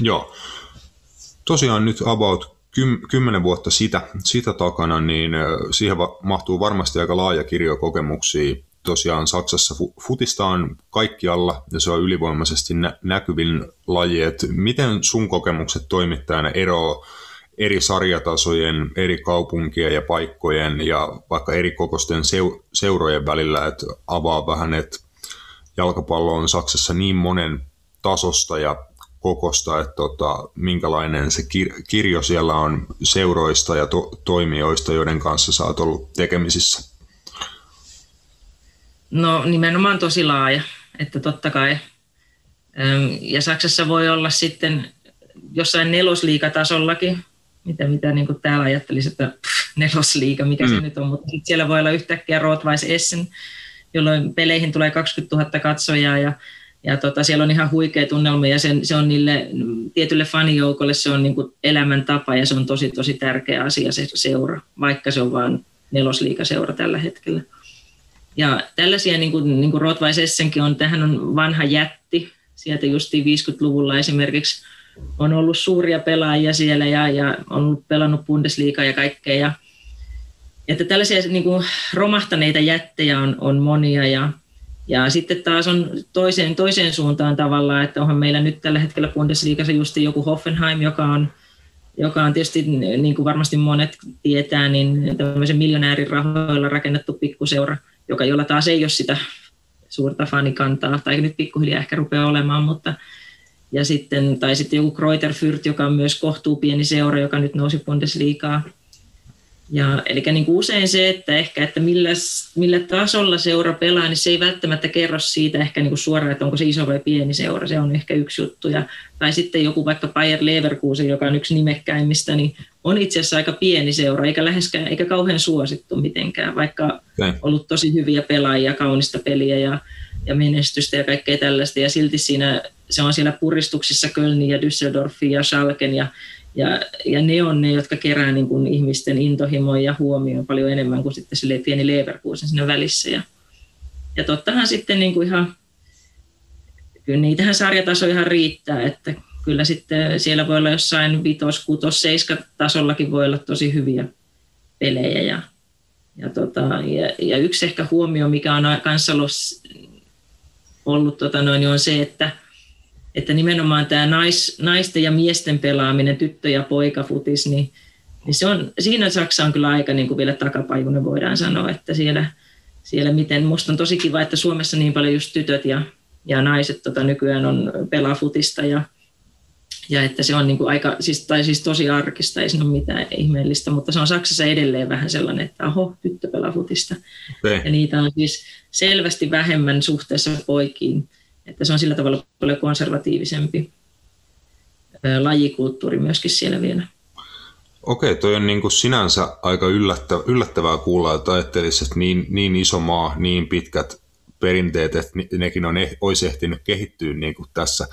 [SPEAKER 1] Joo. Tosiaan nyt about kymmenen vuotta sitä, sitä takana, niin siihen mahtuu varmasti aika laaja kirjo kokemuksia. Tosiaan Saksassa futista on kaikkialla ja se on ylivoimaisesti nä- näkyvin laji. Et miten sun kokemukset toimittajana eroavat eri sarjatasojen, eri kaupunkien ja paikkojen ja vaikka eri kokoisten seurojen välillä, että avaa vähän, että jalkapallo on Saksassa niin monen tasosta ja kokosta, että tota, minkälainen se kir- kirjo siellä on seuroista ja to- toimijoista, joiden kanssa sä oot ollut tekemisissä?
[SPEAKER 5] No nimenomaan tosi laaja, että totta kai. Ja Saksassa voi olla sitten jossain nelosliikatasollakin mitä, mitä niin kuin täällä ajattelisi, että pff, nelosliiga, mikä mm. se nyt on, mutta sit siellä voi olla yhtäkkiä Rootweiss Essen, jolloin peleihin tulee 20 000 katsojaa ja, ja tota, siellä on ihan huikea tunnelma ja sen, se on niille tietylle fanijoukolle se on niin kuin elämäntapa ja se on tosi tosi tärkeä asia se seura, vaikka se on vain nelosliigaseura tällä hetkellä. Ja tällaisia, niin kuin, niin kuin Rootweiss Essenkin on, tähän on vanha jätti, sieltä justiin 50-luvulla esimerkiksi on ollut suuria pelaajia siellä ja, ja on pelannut Bundesliigaa ja kaikkea. Ja, että tällaisia niin kuin romahtaneita jättejä on, on monia ja, ja sitten taas on toiseen, toiseen suuntaan tavallaan, että onhan meillä nyt tällä hetkellä Bundesliigassa just joku Hoffenheim, joka on, joka on tietysti, niin kuin varmasti monet tietää, niin tämmöisen miljonäärin rahoilla rakennettu pikkuseura, joka jolla taas ei ole sitä suurta fanikantaa, tai nyt pikkuhiljaa ehkä rupeaa olemaan, mutta, ja sitten, tai sitten joku Kreuter Fürth, joka on myös kohtuu pieni seura, joka nyt nousi Bundesliigaa. Ja, eli niin kuin usein se, että ehkä, että millä, millä tasolla seura pelaa, niin se ei välttämättä kerro siitä ehkä niin kuin suoraan, että onko se iso vai pieni seura. Se on ehkä yksi juttu. Ja, tai sitten joku vaikka Bayer Leverkusen, joka on yksi nimekkäimmistä, niin on itse asiassa aika pieni seura, eikä läheskään, eikä kauhean suosittu mitenkään, vaikka okay. ollut tosi hyviä pelaajia, kaunista peliä ja, ja menestystä ja kaikkea tällaista. Ja silti siinä se on siellä puristuksissa Kölnin ja Düsseldorfin ja Schalken ja, ja, ja ne on ne, jotka kerää niin kuin ihmisten intohimoja ja huomioon paljon enemmän kuin sitten se pieni Leverkusen siinä välissä. Ja, ja tottahan sitten niin kuin ihan, kyllä niitähän sarjataso ihan riittää, että kyllä sitten siellä voi olla jossain vitos, kutos, seiska tasollakin voi olla tosi hyviä pelejä. Ja, ja, tota, ja, ja yksi ehkä huomio, mikä on kanssa ollut, ollut tota noin, on se, että, että nimenomaan tämä nais, naisten ja miesten pelaaminen, tyttö- ja poikafutis, niin, niin se on, siinä Saksa on kyllä aika niin kuin vielä takapaivunen, voidaan sanoa, että siellä, siellä miten, musta on tosi kiva, että Suomessa niin paljon just tytöt ja, ja naiset tota, nykyään on pelafutista ja, ja että se on niin kuin aika, siis, tai siis tosi arkista, ei siinä ole mitään ihmeellistä, mutta se on Saksassa edelleen vähän sellainen, että aho, tyttö pelaa futista. Okay. Ja niitä on siis selvästi vähemmän suhteessa poikiin, että se on sillä tavalla paljon konservatiivisempi lajikulttuuri myöskin siellä vielä.
[SPEAKER 1] Okei, toi on niin kuin sinänsä aika yllättävää, yllättävää kuulla, että ajattelisi, että niin, niin iso maa, niin pitkät perinteet, että nekin on, eh, olisi ehtinyt kehittyä niin kuin tässä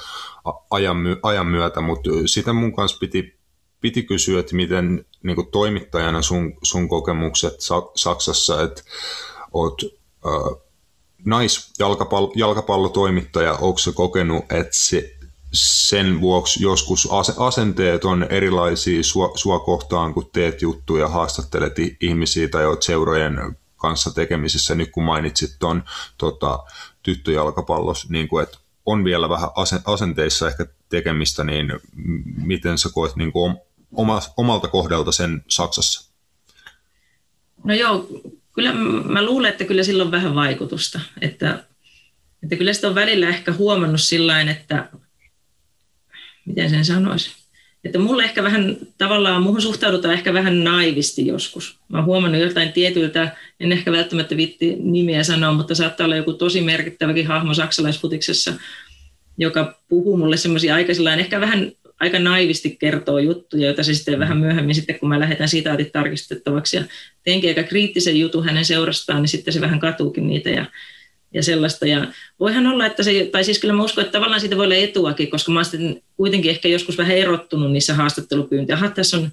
[SPEAKER 1] ajan, ajan myötä, mutta sitä mun kanssa piti, piti kysyä, että miten niin kuin toimittajana sun, sun kokemukset Saksassa, että oot äh, naisjalkapallotoimittaja, onko se kokenut, että se, sen vuoksi joskus asenteet on erilaisia sua, sua kohtaan, kun teet juttuja, haastattelet ihmisiä tai olet seurojen kanssa tekemisissä, nyt kun mainitsit tuon tota, tyttöjalkapallos, niin kuin, että on vielä vähän asenteissa ehkä tekemistä, niin miten sä koet niin kuin oma, omalta kohdalta sen Saksassa?
[SPEAKER 5] No joo, kyllä mä luulen, että kyllä sillä on vähän vaikutusta. Että, että kyllä sitä on välillä ehkä huomannut sillä että miten sen sanoisi, että mulle ehkä vähän tavallaan, muuhun suhtaudutaan ehkä vähän naivisti joskus. Mä oon huomannut jotain tietyiltä, en ehkä välttämättä vitti nimiä sanoa, mutta saattaa olla joku tosi merkittäväkin hahmo saksalaisfutiksessa, joka puhuu mulle semmoisia aika ehkä vähän aika naivisti kertoo juttuja, joita se sitten vähän myöhemmin, sitten kun mä lähetän sitaatit tarkistettavaksi ja teenkin aika kriittisen jutun hänen seurastaan, niin sitten se vähän katuukin niitä ja ja sellaista. Ja voihan olla, että se, tai siis kyllä mä uskon, että tavallaan siitä voi olla etuakin, koska mä oon kuitenkin ehkä joskus vähän erottunut niissä haastattelupyyntöissä. Aha, tässä on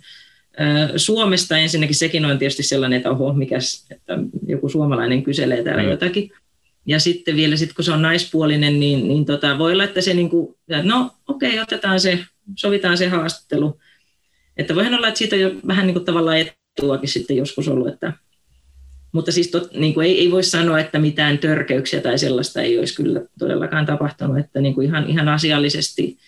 [SPEAKER 5] Suomesta ensinnäkin sekin on tietysti sellainen, että oho, mikäs, että joku suomalainen kyselee täällä mm. jotakin. Ja sitten vielä, sit, kun se on naispuolinen, niin, niin tota, voi olla, että se niin kuin, no okei, okay, otetaan se, sovitaan se haastattelu. Että voihan olla, että siitä on jo vähän niin kuin tavallaan etuakin sitten joskus ollut, että, mutta siis tot, niin kuin ei, ei voi sanoa, että mitään törkeyksiä tai sellaista ei olisi kyllä todellakaan tapahtunut, että niin kuin ihan, ihan asiallisesti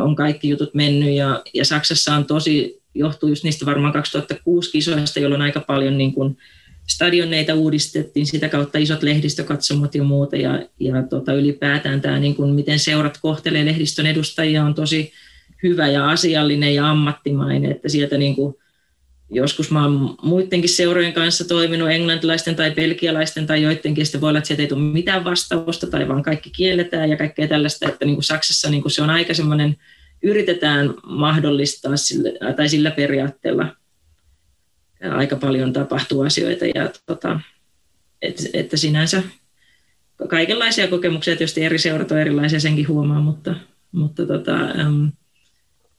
[SPEAKER 5] on kaikki jutut mennyt. Ja, ja Saksassa on tosi, johtuu just niistä varmaan 2006 kisoista, jolloin aika paljon niin kuin stadionneita uudistettiin, sitä kautta isot lehdistökatsomot ja muuta. Ja, ja tota, ylipäätään tämä, niin kuin, miten seurat kohtelee lehdistön edustajia on tosi hyvä ja asiallinen ja ammattimainen, että sieltä niin kuin, joskus mä oon muidenkin seurojen kanssa toiminut, englantilaisten tai belgialaisten tai joidenkin, sitten voi olla, että sieltä ei tule mitään vastausta tai vaan kaikki kielletään ja kaikkea tällaista, että niin kuin Saksassa niin kuin se on aika semmoinen, yritetään mahdollistaa sillä, tai sillä periaatteella aika paljon tapahtuu asioita ja tota, että, että sinänsä kaikenlaisia kokemuksia, tietysti eri seurat on erilaisia, senkin huomaa, mutta, mutta tota,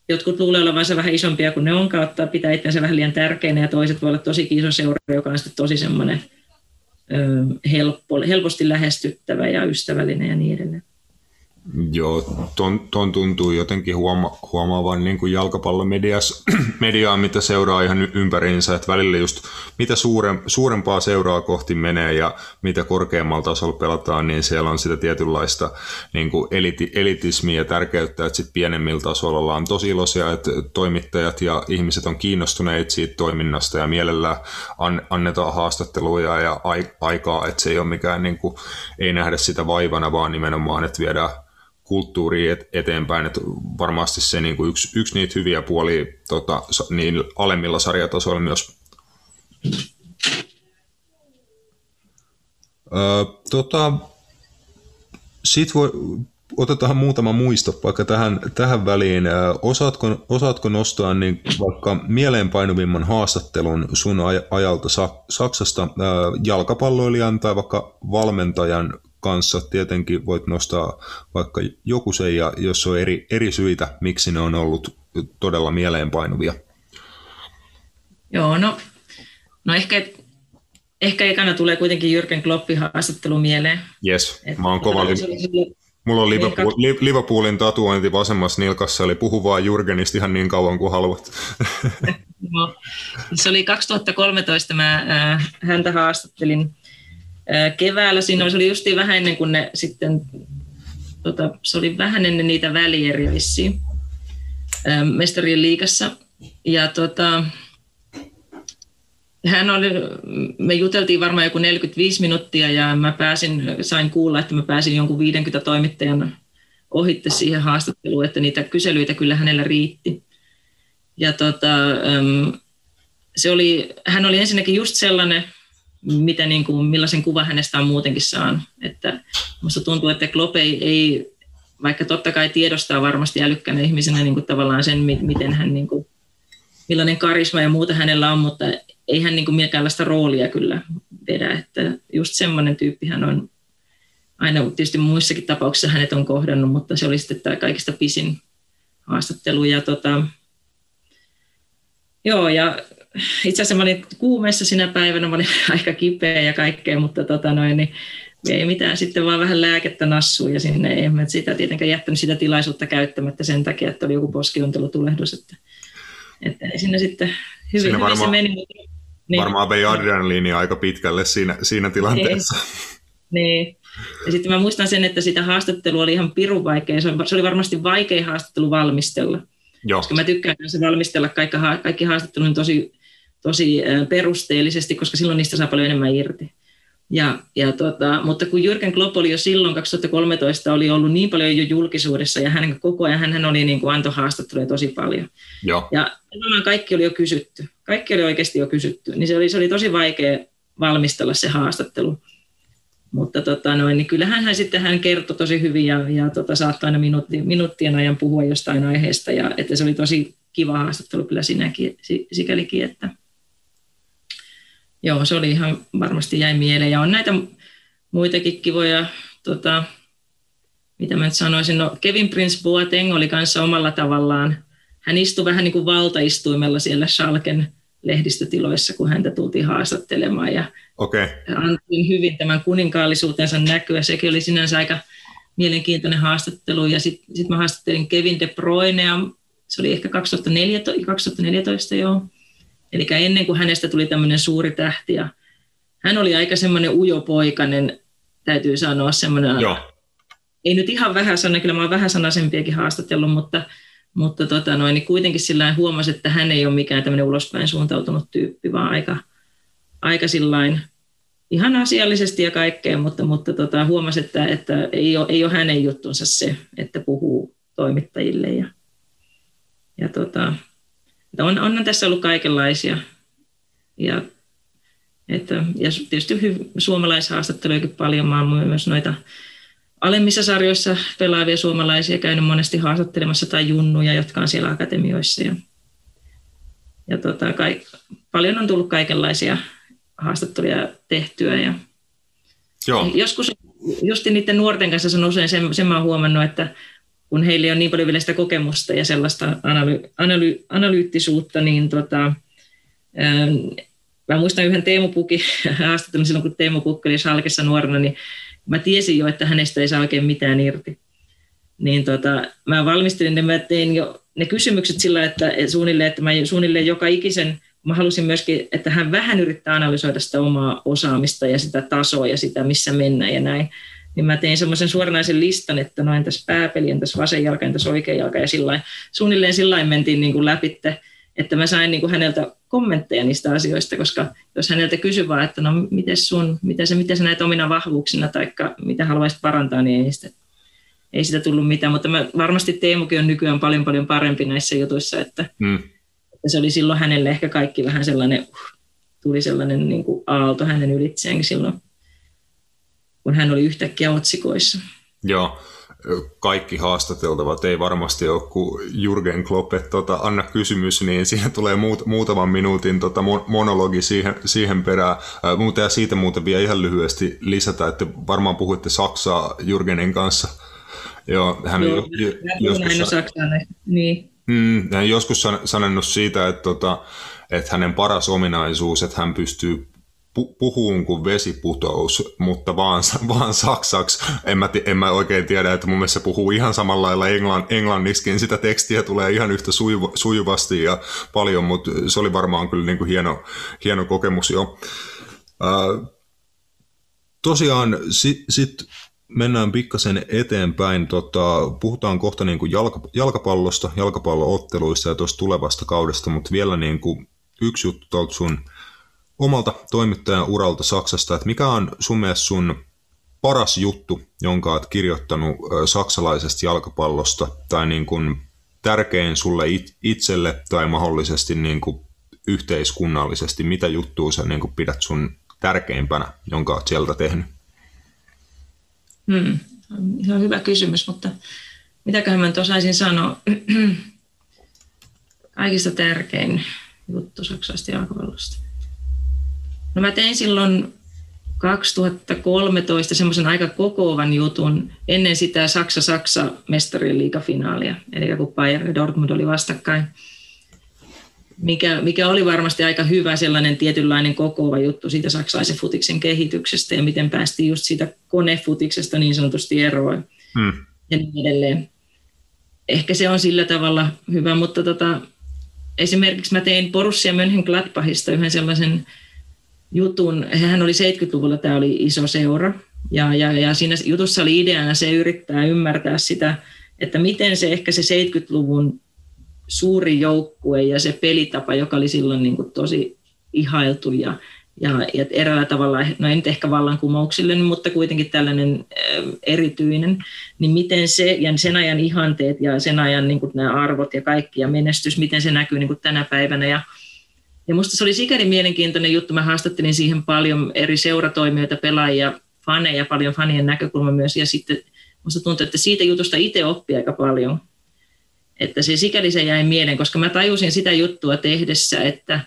[SPEAKER 5] jotkut luulee olevansa vähän isompia kuin ne onkaan, ottaa pitää itsensä vähän liian tärkeänä ja toiset voi olla tosi iso seura, joka on sitten tosi semmoinen helppo, helposti lähestyttävä ja ystävällinen ja niin edelleen.
[SPEAKER 1] Joo, ton, ton tuntuu jotenkin huoma, huomaavan niin kuin jalkapallomediaa, mitä seuraa ihan ympäriinsä, että välillä just mitä suurem, suurempaa seuraa kohti menee ja mitä korkeammalla tasolla pelataan, niin siellä on sitä tietynlaista niin kuin eliti, elitismiä ja tärkeyttä, että sitten pienemmillä tasolla ollaan tosi iloisia, että toimittajat ja ihmiset on kiinnostuneet siitä toiminnasta ja mielellään an, annetaan haastatteluja ja aikaa, että se ei ole mikään, niin kuin, ei nähdä sitä vaivana, vaan nimenomaan, että viedään kulttuuri et, eteenpäin, että varmasti se niin kuin yksi, yksi niitä hyviä puolia tota, niin alemmilla sarjatasoilla myös. Öö, tota, Sitten voi, otetaan muutama muisto vaikka tähän, tähän väliin. Osaatko, osaatko nostaa niin vaikka mieleenpainuvimman haastattelun sun ajalta Saksasta jalkapalloilijan tai vaikka valmentajan kanssa. Tietenkin voit nostaa vaikka joku se, ja jos on eri, eri syitä, miksi ne on ollut todella mieleenpainuvia.
[SPEAKER 5] Joo, no, no ehkä, ehkä ekana tulee kuitenkin Jürgen Kloppin haastattelu mieleen.
[SPEAKER 1] Yes, mä oon kova. Mulla on Liverpool, Liverpoolin tatuointi vasemmassa nilkassa, eli puhu vaan Jurgenista ihan niin kauan kuin haluat.
[SPEAKER 5] no, se oli 2013, mä äh, häntä haastattelin keväällä. Siinä oli justiin vähän ennen kuin ne sitten, tota, se oli vähän ennen niitä välieriä vissiin mestarien liikassa. Ja tota, hän oli, me juteltiin varmaan joku 45 minuuttia ja mä pääsin, sain kuulla, että mä pääsin jonkun 50 toimittajan ohitte siihen haastatteluun, että niitä kyselyitä kyllä hänellä riitti. Ja tota, se oli, hän oli ensinnäkin just sellainen, mitä niin kuin, millaisen kuva hänestä on muutenkin saanut. Että musta tuntuu, että Klopp ei, ei vaikka totta kai tiedostaa varmasti älykkänä ihmisenä niin kuin tavallaan sen, miten hän, niin kuin, millainen karisma ja muuta hänellä on, mutta ei hän niin minkäänlaista roolia kyllä vedä. Että just semmoinen tyyppi hän on aina tietysti muissakin tapauksissa hänet on kohdannut, mutta se oli sitten tämä kaikista pisin haastattelu. Ja tota, joo, ja itse asiassa mä olin kuumeessa sinä päivänä, mä olin aika kipeä ja kaikkea, mutta tota noin, niin ei mitään, sitten vaan vähän lääkettä nassuun ja sinne ei mä sitä tietenkään jättänyt sitä tilaisuutta käyttämättä sen takia, että oli joku poskiontelutulehdus, että, että ei sinne sitten hyvin,
[SPEAKER 1] Siinä
[SPEAKER 5] hyvin
[SPEAKER 1] varmaan,
[SPEAKER 5] se meni.
[SPEAKER 1] Niin. Varmaan vei adrenaliinia aika pitkälle siinä, siinä tilanteessa.
[SPEAKER 5] Niin. niin. Ja sitten mä muistan sen, että sitä haastattelua oli ihan pirun vaikea. Se oli varmasti vaikea haastattelu valmistella. Joo. Koska mä tykkään se valmistella kaikki, kaikki haastattelun tosi, tosi perusteellisesti, koska silloin niistä saa paljon enemmän irti. Ja, ja tota, mutta kun Jürgen Klopp oli jo silloin 2013 oli ollut niin paljon jo julkisuudessa ja hän koko ajan hän oli niin kuin antoi haastatteluja tosi paljon.
[SPEAKER 1] Joo.
[SPEAKER 5] Ja kaikki oli jo kysytty. Kaikki oli oikeasti jo kysytty. Niin se oli, se oli tosi vaikea valmistella se haastattelu. Mutta tota noin, niin kyllähän hän sitten hän kertoi tosi hyvin ja, ja tota, saattoi aina minuutti, minuuttien ajan puhua jostain aiheesta. Ja että se oli tosi kiva haastattelu kyllä sinäkin, sikälikin, että – joo, se oli ihan varmasti jäi mieleen. Ja on näitä muitakin kivoja, tota, mitä mä nyt sanoisin, no Kevin Prince Boateng oli kanssa omalla tavallaan, hän istui vähän niin kuin valtaistuimella siellä Schalken lehdistötiloissa, kun häntä tultiin haastattelemaan ja
[SPEAKER 1] okay.
[SPEAKER 5] antoi hyvin tämän kuninkaallisuutensa näkyä. Sekin oli sinänsä aika mielenkiintoinen haastattelu ja sitten sit mä haastattelin Kevin De Bruynea, se oli ehkä 2014, 2014 joo, Eli ennen kuin hänestä tuli tämmöinen suuri tähti ja hän oli aika semmoinen ujopoikainen, täytyy sanoa semmoinen, Joo. ei nyt ihan vähän sana, kyllä mä oon vähän sanaisempiakin haastatellut, mutta, mutta tota noin, niin kuitenkin sillä huomasi, että hän ei ole mikään tämmöinen ulospäin suuntautunut tyyppi, vaan aika, aika sillain ihan asiallisesti ja kaikkea, mutta, mutta tota, huomasi, että, että ei, ole, ei ole hänen juttunsa se, että puhuu toimittajille ja, ja tota, on, on tässä ollut kaikenlaisia. Ja, että, ja tietysti hy, suomalaishaastattelujakin paljon. Mä oon myös noita alemmissa sarjoissa pelaavia suomalaisia käynyt monesti haastattelemassa tai junnuja, jotka on siellä akatemioissa. Ja, ja tota, kaik, paljon on tullut kaikenlaisia haastatteluja tehtyä. Ja
[SPEAKER 1] Joo.
[SPEAKER 5] Joskus just niiden nuorten kanssa sanon usein sen, sen mä oon huomannut, että kun heillä on niin paljon vielä sitä kokemusta ja sellaista analy- analy- analyyttisuutta, niin tota, ää, mä muistan yhden Teemu Pukin haastattelun silloin, kun Teemu Pukki oli Salkessa nuorena, niin mä tiesin jo, että hänestä ei saa oikein mitään irti. Niin tota, mä valmistelin, niin mä tein jo ne kysymykset sillä, että suunnilleen, että mä suunnilleen joka ikisen, mä halusin myöskin, että hän vähän yrittää analysoida sitä omaa osaamista ja sitä tasoa ja sitä, missä mennään ja näin niin mä tein semmoisen suoranaisen listan, että no entäs pääpeli, entäs vasen jalka, entäs oikea jalka? Ja sillain, suunnilleen sillä mentiin niin kuin läpi, että mä sain niin kuin häneltä kommentteja niistä asioista, koska jos häneltä kysyy vaan, että no miten sun, miten sä, miten sä näet omina vahvuuksina tai mitä haluaisit parantaa, niin ei sitä, ei sitä tullut mitään, mutta mä, varmasti Teemukin on nykyään paljon paljon parempi näissä jutuissa, että, mm. että se oli silloin hänelle ehkä kaikki vähän sellainen, uh, tuli sellainen niin kuin aalto hänen ylitseenkin silloin kun hän oli yhtäkkiä otsikoissa.
[SPEAKER 1] Joo. kaikki haastateltavat ei varmasti ole kuin Jurgen Klopp, että tota, anna kysymys, niin siihen tulee muut, muutaman minuutin tota, monologi siihen, siihen perään. Mutta ja siitä muuten vielä ihan lyhyesti lisätä, että varmaan puhuitte Saksaa Jurgenin kanssa.
[SPEAKER 5] Joo, hän Joo, jo, joskus, Saksaa, niin.
[SPEAKER 1] mm, hän joskus sanonut siitä, että, tota, että hänen paras ominaisuus, että hän pystyy puhuun kuin vesiputous, mutta vaan, vaan saksaksi. En mä, en mä oikein tiedä, että mun mielestä se puhuu ihan samalla lailla englann, englanniskin. Sitä tekstiä tulee ihan yhtä sujuva, sujuvasti ja paljon, mutta se oli varmaan kyllä niin kuin hieno, hieno kokemus jo. Äh, tosiaan sitten sit mennään pikkasen eteenpäin. Tota, puhutaan kohta niin kuin jalka, jalkapallosta, jalkapallootteluista ja tuosta tulevasta kaudesta, mutta vielä niin kuin yksi juttu tuolta sun – omalta toimittajan uralta Saksasta, että mikä on sun mielestä sun paras juttu, jonka olet kirjoittanut saksalaisesta jalkapallosta, tai niin kuin tärkein sulle itselle tai mahdollisesti niin kuin yhteiskunnallisesti, mitä juttua sä niin kuin pidät sun tärkeimpänä, jonka olet sieltä tehnyt?
[SPEAKER 5] Hmm. Se on hyvä kysymys, mutta mitäköhän mä osaisin sanoa? Kaikista tärkein juttu saksalaisesta jalkapallosta. No mä tein silloin 2013 semmoisen aika kokoavan jutun ennen sitä Saksa-Saksa mestarien liigafinaalia, eli kun Bayern ja Dortmund oli vastakkain, mikä, mikä oli varmasti aika hyvä sellainen tietynlainen kokoava juttu siitä saksalaisen futiksen kehityksestä ja miten päästiin just siitä konefutiksesta niin sanotusti eroon hmm. ja niin edelleen. Ehkä se on sillä tavalla hyvä, mutta tota, esimerkiksi mä tein Borussia Mönchengladbachista yhden sellaisen jutun. Hän oli 70-luvulla, tämä oli iso seura. Ja, ja, ja siinä jutussa oli ideana se yrittää ymmärtää sitä, että miten se ehkä se 70-luvun suuri joukkue ja se pelitapa, joka oli silloin niin kuin tosi ihailtu ja, ja, ja eräällä tavalla, no ei nyt ehkä vallankumouksellinen, mutta kuitenkin tällainen äh, erityinen, niin miten se ja sen ajan ihanteet ja sen ajan niin kuin nämä arvot ja kaikki ja menestys, miten se näkyy niin kuin tänä päivänä ja ja musta se oli sikäli mielenkiintoinen juttu. Mä haastattelin siihen paljon eri seuratoimijoita, pelaajia, faneja, paljon fanien näkökulma myös. Ja sitten musta tuntuu, että siitä jutusta itse oppii aika paljon. Että se sikäli se jäi mieleen, koska mä tajusin sitä juttua tehdessä, että,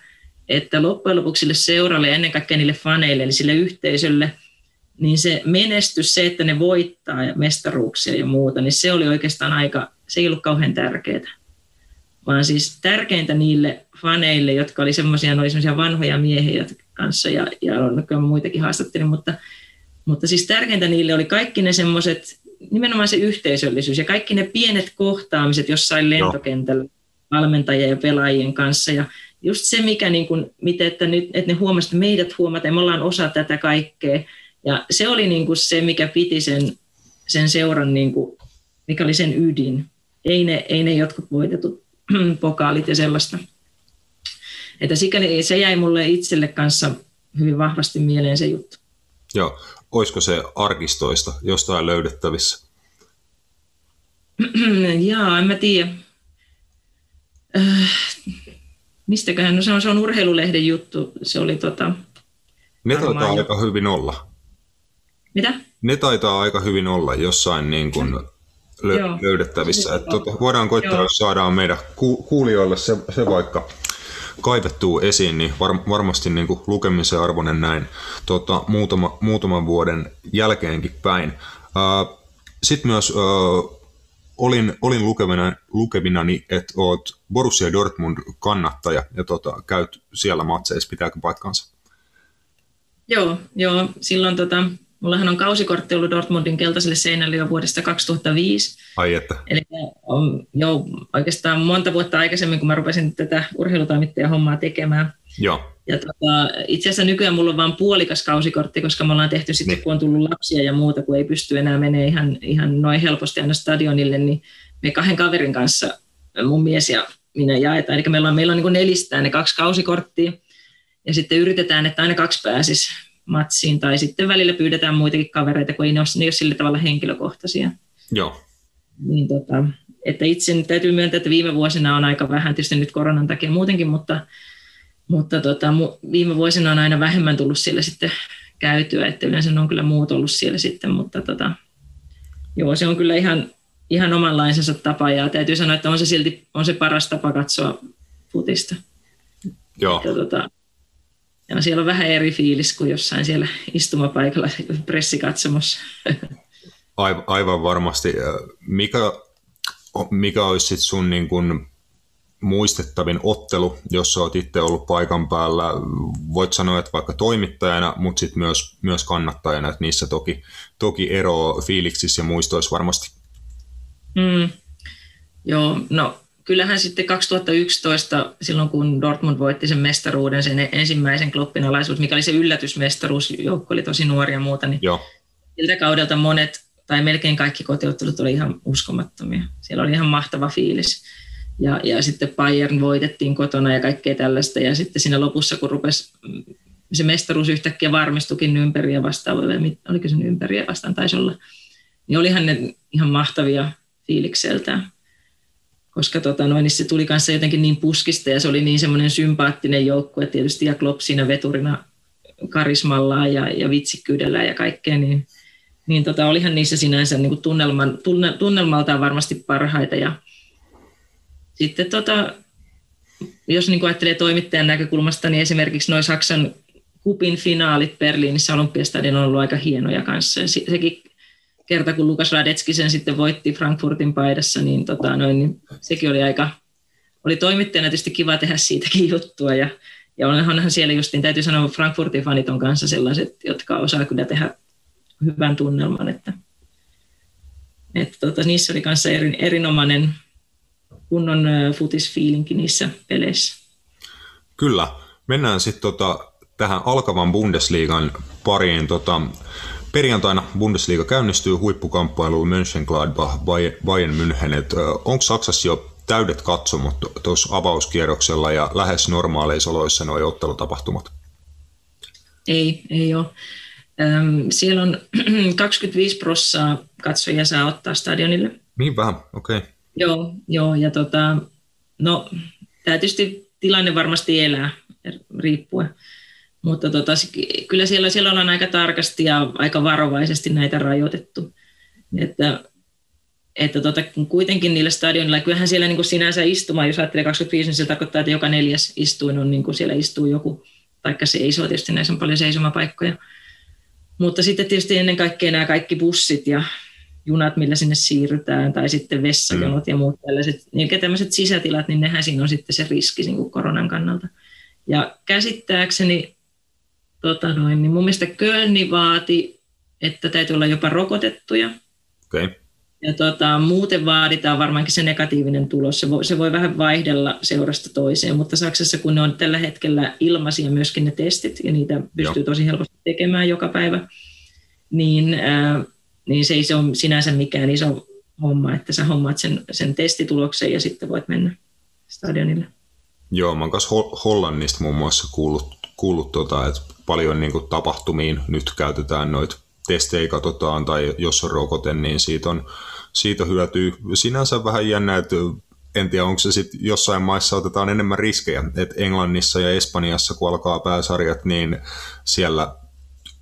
[SPEAKER 5] että loppujen lopuksi sille seuralle ja ennen kaikkea niille faneille, eli sille yhteisölle, niin se menestys, se, että ne voittaa mestaruuksia ja muuta, niin se oli oikeastaan aika, se ei ollut kauhean tärkeää vaan siis tärkeintä niille faneille, jotka oli semmoisia, oli semmoisia vanhoja miehiä kanssa ja, ja on muitakin haastattelin, mutta, mutta siis tärkeintä niille oli kaikki ne semmoiset, nimenomaan se yhteisöllisyys ja kaikki ne pienet kohtaamiset jossain lentokentällä valmentajien ja pelaajien kanssa ja just se, mikä niin kuin, miten, että, nyt, että ne huomasivat, että meidät huomataan, me ollaan osa tätä kaikkea ja se oli niin kuin se, mikä piti sen, sen seuran, niin kuin, mikä oli sen ydin. Ei ne, ei ne jotkut voitetut pokaalit ja sellaista. Että sikäli se jäi mulle itselle kanssa hyvin vahvasti mieleen se juttu.
[SPEAKER 1] Joo. Olisiko se arkistoista jostain löydettävissä?
[SPEAKER 5] Jaa, en mä tiedä. Äh, mistäköhän? No se on, se on urheilulehden juttu. Se oli tota...
[SPEAKER 1] Ne taitaa aika hyvin olla.
[SPEAKER 5] Mitä?
[SPEAKER 1] Ne taitaa aika hyvin olla jossain niin kuin lö- löydettävissä. Että tota, voidaan koittaa, Joo. jos saadaan meidän ku- kuulijoille se, se vaikka kaivettuu esiin, niin var, varmasti niin kuin lukemisen arvoinen näin tota, muutama, muutaman vuoden jälkeenkin päin. Sitten myös äh, olin, olin lukevina, lukevinani, että oot Borussia Dortmund kannattaja ja tota, käyt siellä matseissa, pitääkö paikkaansa?
[SPEAKER 5] Joo, joo. silloin tota, Mullahan on kausikortti ollut Dortmundin keltaiselle seinälle jo vuodesta 2005.
[SPEAKER 1] Ai että.
[SPEAKER 5] Eli on jo oikeastaan monta vuotta aikaisemmin, kun mä rupesin tätä urheilutoimittajan hommaa tekemään.
[SPEAKER 1] Joo.
[SPEAKER 5] Ja tota, itse asiassa nykyään mulla on vain puolikas kausikortti, koska me ollaan tehty sitten, niin. kun on tullut lapsia ja muuta, kun ei pysty enää menee ihan, ihan noin helposti aina stadionille, niin me kahden kaverin kanssa, mun mies ja minä jaetaan. Eli meillä on, meillä on niin nelistään ne kaksi kausikorttia, ja sitten yritetään, että aina kaksi pääsisi matsiin, tai sitten välillä pyydetään muitakin kavereita, kun ei ne ole, ne ole sillä tavalla henkilökohtaisia.
[SPEAKER 1] Joo.
[SPEAKER 5] Niin tota, että itse nyt täytyy myöntää, että viime vuosina on aika vähän, tietysti nyt koronan takia muutenkin, mutta, mutta tota, viime vuosina on aina vähemmän tullut siellä sitten käytyä, että yleensä on kyllä muut ollut siellä sitten, mutta tota, joo, se on kyllä ihan, ihan omanlaisensa tapa ja täytyy sanoa, että on se silti on se paras tapa katsoa futista.
[SPEAKER 1] Joo.
[SPEAKER 5] Että, tota, ja siellä on vähän eri fiilis kuin jossain siellä istumapaikalla pressikatsomossa.
[SPEAKER 1] Aivan varmasti. Mikä, mikä olisi sit sun niin kun muistettavin ottelu, jos olet itse ollut paikan päällä? Voit sanoa, että vaikka toimittajana, mutta sitten myös, myös kannattajana, että niissä toki, toki ero fiiliksissä ja muistoissa varmasti.
[SPEAKER 5] Mm. Joo, no kyllähän sitten 2011, silloin kun Dortmund voitti sen mestaruuden, sen ensimmäisen Kloppin alaisuus, mikä oli se yllätysmestaruus, joukko oli tosi nuoria ja muuta, niin
[SPEAKER 1] Joo.
[SPEAKER 5] siltä kaudelta monet tai melkein kaikki kotiottelut oli ihan uskomattomia. Siellä oli ihan mahtava fiilis. Ja, ja sitten Bayern voitettiin kotona ja kaikkea tällaista. Ja sitten siinä lopussa, kun rupesi se mestaruus yhtäkkiä varmistukin ympäriä vastaan, oliko se ympäriä vastaan, taisi olla, niin olihan ne ihan mahtavia fiilikseltään koska tota, noin, niin se tuli kanssa jotenkin niin puskista ja se oli niin semmoinen sympaattinen joukkue tietysti ja Klopp siinä veturina karismallaan ja, ja vitsikkyydellä ja kaikkea, niin, niin tota, olihan niissä sinänsä niin kuin tunnelman, tunne, tunnelmaltaan varmasti parhaita ja sitten tota, jos niin kuin ajattelee toimittajan näkökulmasta, niin esimerkiksi noin Saksan kupin finaalit Berliinissä Olympiastadion on ollut aika hienoja kanssa. sekin kerta, kun Lukas Radetski sen sitten voitti Frankfurtin paidassa, niin, tota, noin, niin sekin oli aika, oli toimittajana tietysti kiva tehdä siitäkin juttua. Ja, ja onhan siellä justiin, täytyy sanoa, Frankfurtin fanit on kanssa sellaiset, jotka osaa kyllä tehdä hyvän tunnelman, että, että tota, niissä oli kanssa erin, erinomainen kunnon futisfiilinki niissä peleissä.
[SPEAKER 1] Kyllä. Mennään sitten tota, tähän alkavan Bundesliigan pariin. Tota, Perjantaina Bundesliga käynnistyy huippukamppailuun Mönchengladbach Bayern München. Onko Saksassa jo täydet katsomot tuossa avauskierroksella ja lähes normaaleissa oloissa nuo ottelutapahtumat?
[SPEAKER 5] Ei, ei ole. Siellä on 25 prossaa katsojia saa ottaa stadionille.
[SPEAKER 1] Niin vähän, okei. Okay.
[SPEAKER 5] Joo, joo, ja tota, no, tietysti tilanne varmasti elää riippuen. Mutta tota, kyllä siellä, siellä ollaan aika tarkasti ja aika varovaisesti näitä rajoitettu. Että, että tota, kuitenkin niillä stadionilla, kyllähän siellä niin kuin sinänsä istuma, jos ajattelee 25, niin se tarkoittaa, että joka neljäs istuin on, niin kuin siellä istuu joku, taikka seisoo, tietysti näissä on paljon seisomapaikkoja. Mutta sitten tietysti ennen kaikkea nämä kaikki bussit ja junat, millä sinne siirrytään, tai sitten vessajonot mm. ja muut tällaiset, niin tämmöiset sisätilat, niin nehän siinä on sitten se riski niin kuin koronan kannalta. Ja käsittääkseni tota noin, niin mun mielestä Kölni vaati, että täytyy olla jopa rokotettuja.
[SPEAKER 1] Okay.
[SPEAKER 5] Ja tota, muuten vaaditaan varmaankin se negatiivinen tulos. Se voi, se voi vähän vaihdella seurasta toiseen, mutta Saksassa kun ne on tällä hetkellä ilmaisia myöskin ne testit, ja niitä pystyy Joo. tosi helposti tekemään joka päivä, niin, ää, niin se ei se ole sinänsä mikään iso homma, että sä hommaat sen, sen testituloksen ja sitten voit mennä stadionille.
[SPEAKER 1] Joo, mä oon kanssa Hollannista muun muassa kuullut, kuullut tota, että paljon niin kuin tapahtumiin nyt käytetään noita testejä katsotaan, tai jos on rokote, niin siitä on, siitä hyötyy. Sinänsä vähän jännä, että en tiedä, onko se sitten jossain maissa otetaan enemmän riskejä. että Englannissa ja Espanjassa, kun alkaa pääsarjat, niin siellä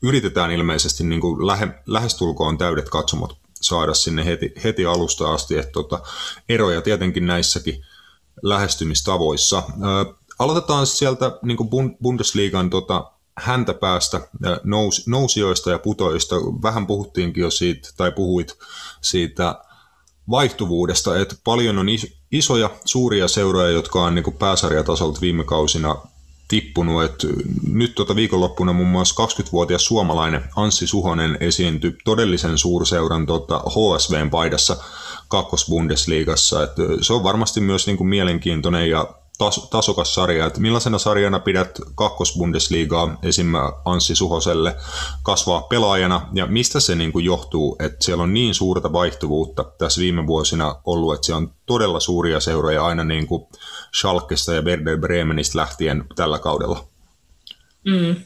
[SPEAKER 1] yritetään ilmeisesti niin kuin lähe, lähestulkoon täydet katsomot saada sinne heti, heti alusta asti. Että tota, eroja tietenkin näissäkin lähestymistavoissa. Ää, aloitetaan sieltä niin kuin Bundesliigan tota, häntä päästä nous, nousijoista ja putoista. Vähän puhuttiinkin jo siitä, tai puhuit siitä vaihtuvuudesta, että paljon on isoja, suuria seuroja, jotka on niin pääsarjatasolta viime kausina tippunut. Et nyt tuota viikonloppuna muun muassa 20-vuotias suomalainen Anssi Suhonen esiintyi todellisen suurseuran tota HSVn paidassa kakkosbundesliigassa. Et se on varmasti myös niin kuin mielenkiintoinen ja tas, tasokas sarja. Että millaisena sarjana pidät kakkosbundesliigaa esim. Anssi Suhoselle kasvaa pelaajana ja mistä se niin kuin johtuu, että siellä on niin suurta vaihtuvuutta tässä viime vuosina ollut, että siellä on todella suuria seuroja aina niin kuin Schalkesta ja Werder Bremenistä lähtien tällä kaudella?
[SPEAKER 5] Mm,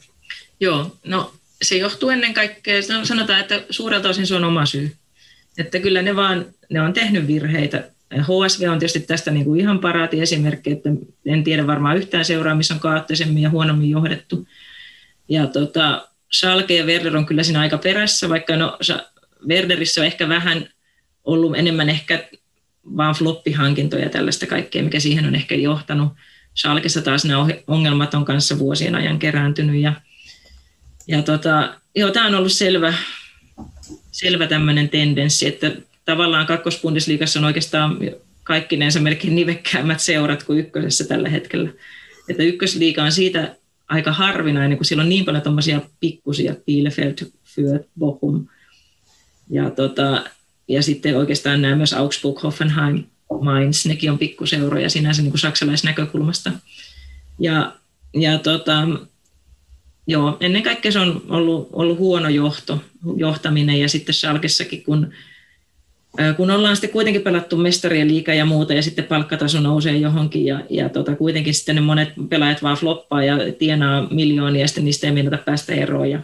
[SPEAKER 5] joo, no se johtuu ennen kaikkea, sanotaan, että suurelta osin se on oma syy. Että kyllä ne vaan, ne on tehnyt virheitä HSV on tietysti tästä niin kuin ihan paraati esimerkki, että en tiedä varmaan yhtään seuraa, missä on kaoottisemmin ja huonommin johdettu. Ja tota, Schalke ja Werder on kyllä siinä aika perässä, vaikka no, Werderissä on ehkä vähän ollut enemmän ehkä vaan floppihankintoja tällaista kaikkea, mikä siihen on ehkä johtanut. Schalkessa taas nämä ongelmat on kanssa vuosien ajan kerääntynyt ja, ja tota, joo, tämä on ollut selvä, selvä tämmöinen tendenssi, että tavallaan kakkospundisliigassa on oikeastaan kaikkinensa melkein nivekkäämmät seurat kuin ykkösessä tällä hetkellä. Että ykkösliiga on siitä aika harvinainen, kun siellä on niin paljon tuommoisia pikkusia, Bielefeld, Fürth, Bochum. Ja, tota, ja sitten oikeastaan nämä myös Augsburg, Hoffenheim, Mainz, nekin on pikkuseuroja sinänsä niin kuin saksalaisnäkökulmasta. Ja, ja tota, joo, ennen kaikkea se on ollut, ollut huono johto, johtaminen ja sitten Schalkessakin, kun kun ollaan sitten kuitenkin pelattu mestarien liikaa ja muuta ja sitten palkkataso nousee johonkin ja, ja tota, kuitenkin sitten ne monet pelaajat vaan floppaa ja tienaa miljoonia ja sitten niistä ei meinata päästä eroon ja,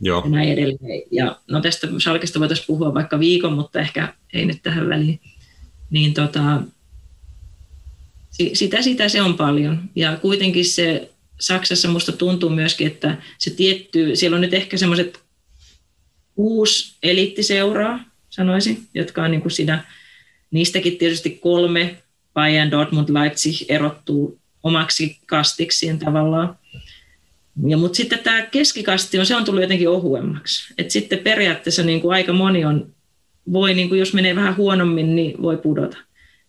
[SPEAKER 5] Joo. ja näin edelleen. Ja no tästä Salkista voitaisiin puhua vaikka viikon, mutta ehkä ei nyt tähän väliin. Niin tota, sitä, sitä se on paljon ja kuitenkin se Saksassa musta tuntuu myöskin, että se tietty, siellä on nyt ehkä semmoiset kuusi elittiseuraa, sanoisin, jotka on niin kuin siinä, niistäkin tietysti kolme, Bayern, Dortmund, Leipzig erottuu omaksi kastikseen tavallaan. Ja, mutta sitten tämä keskikasti on, se on tullut jotenkin ohuemmaksi. Et sitten periaatteessa niin kuin aika moni on, voi, niin kuin jos menee vähän huonommin, niin voi pudota.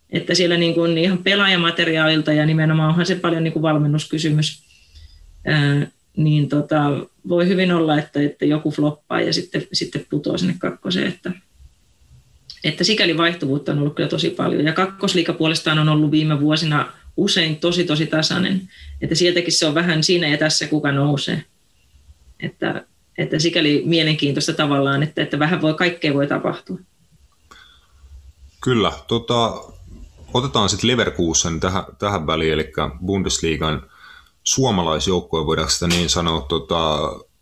[SPEAKER 5] Että siellä niin kuin ihan pelaajamateriaalilta ja nimenomaan onhan se paljon niin kuin valmennuskysymys, ää, niin tota, voi hyvin olla, että, että joku floppaa ja sitten, sitten putoaa sinne kakkoseen. Että, että sikäli vaihtuvuutta on ollut kyllä tosi paljon. Ja kakkosliika puolestaan on ollut viime vuosina usein tosi tosi tasainen. Että sieltäkin se on vähän siinä ja tässä kuka nousee. Että, että sikäli mielenkiintoista tavallaan, että, että vähän voi, kaikkea voi tapahtua.
[SPEAKER 1] Kyllä. Tota, otetaan sitten Leverkusen tähän, tähän väliin, eli Bundesliigan suomalaisjoukkoja voidaan sitä niin sanoa. Tota,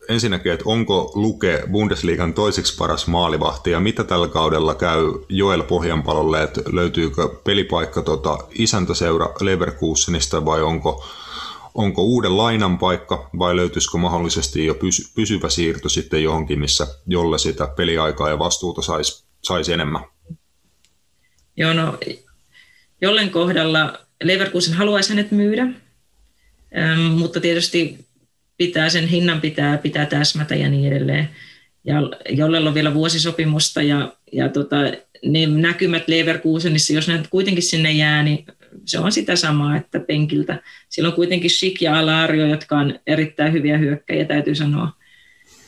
[SPEAKER 1] ensinnäkin, että onko Luke Bundesliigan toiseksi paras maalivahti ja mitä tällä kaudella käy Joel Pohjanpalolle, että löytyykö pelipaikka tota isäntäseura Leverkusenista vai onko, onko uuden lainan paikka vai löytyisikö mahdollisesti jo pysy, pysyvä siirto sitten johonkin, missä jolle sitä peliaikaa ja vastuuta saisi sais enemmän?
[SPEAKER 5] Joo, no jollen kohdalla Leverkusen haluaisi hänet myydä, mutta tietysti pitää sen hinnan pitää, pitää täsmätä ja niin edelleen. Ja jollella on vielä vuosisopimusta ja, ja tota, ne näkymät Leverkusenissa, jos ne kuitenkin sinne jää, niin se on sitä samaa, että penkiltä. Siellä on kuitenkin Schick ja Alario, jotka on erittäin hyviä hyökkäjiä, täytyy sanoa.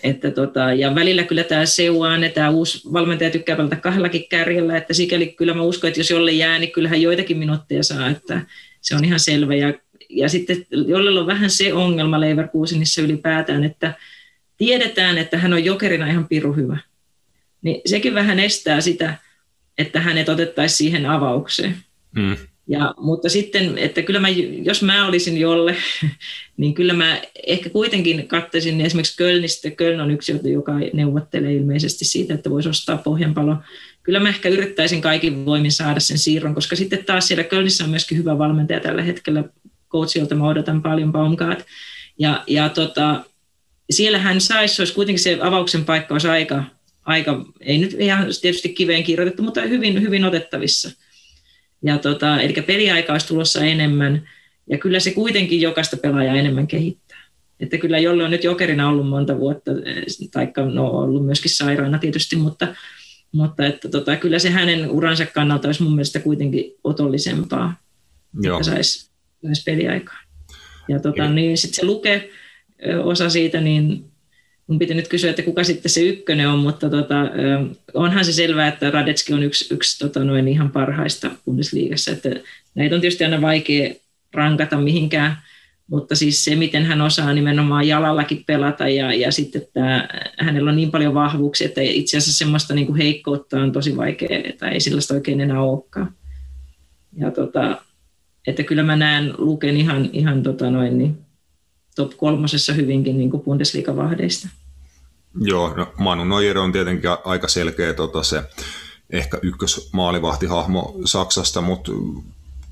[SPEAKER 5] Että tota, ja välillä kyllä tämä seuaa, ne tämä uusi valmentaja tykkää pelata kahdellakin kärjellä, että sikäli kyllä mä uskon, että jos jolle jää, niin kyllähän joitakin minuutteja saa, että se on ihan selvä. Ja ja sitten jollella on vähän se ongelma Leverkusenissa ylipäätään, että tiedetään, että hän on jokerina ihan piru hyvä. Niin sekin vähän estää sitä, että hänet otettaisiin siihen avaukseen. Mm. Ja, mutta sitten, että kyllä mä, jos mä olisin jolle, niin kyllä mä ehkä kuitenkin kattaisin esimerkiksi Kölnistä. Köln on yksi, joka neuvottelee ilmeisesti siitä, että voisi ostaa pohjanpalo. Kyllä mä ehkä yrittäisin kaikin voimin saada sen siirron, koska sitten taas siellä Kölnissä on myöskin hyvä valmentaja tällä hetkellä coachilta mä odotan paljon Baumgart. Ja, ja tota, siellä hän saisi, olisi kuitenkin se avauksen paikka olisi aika, aika, ei nyt ihan tietysti kiveen kirjoitettu, mutta hyvin, hyvin otettavissa. Ja tota, eli peliaika olisi tulossa enemmän, ja kyllä se kuitenkin jokaista pelaajaa enemmän kehittää. Että kyllä jolle on nyt jokerina ollut monta vuotta, taikka no ollut myöskin sairaana tietysti, mutta, mutta että tota, kyllä se hänen uransa kannalta olisi mun mielestä kuitenkin otollisempaa, Joo. että saisi myös peliaikaa. Ja tota, niin sitten se luke osa siitä, niin mun piti nyt kysyä, että kuka sitten se ykkönen on, mutta tota, onhan se selvää, että Radetski on yksi, yksi tota, noin ihan parhaista Bundesliigassa. Että näitä on tietysti aina vaikea rankata mihinkään, mutta siis se, miten hän osaa nimenomaan jalallakin pelata ja, ja sitten tämä, hänellä on niin paljon vahvuuksia, että itse asiassa semmoista niin kuin heikkoutta on tosi vaikea, että ei sellaista oikein enää olekaan. Ja tota, että kyllä mä näen Luken ihan, ihan tota noin, niin top kolmosessa hyvinkin niin kuin Bundesliga-vahdeista.
[SPEAKER 1] Joo, no Manu Neuer on tietenkin aika selkeä tota, se ehkä ykkösmaalivahtihahmo Saksasta, mutta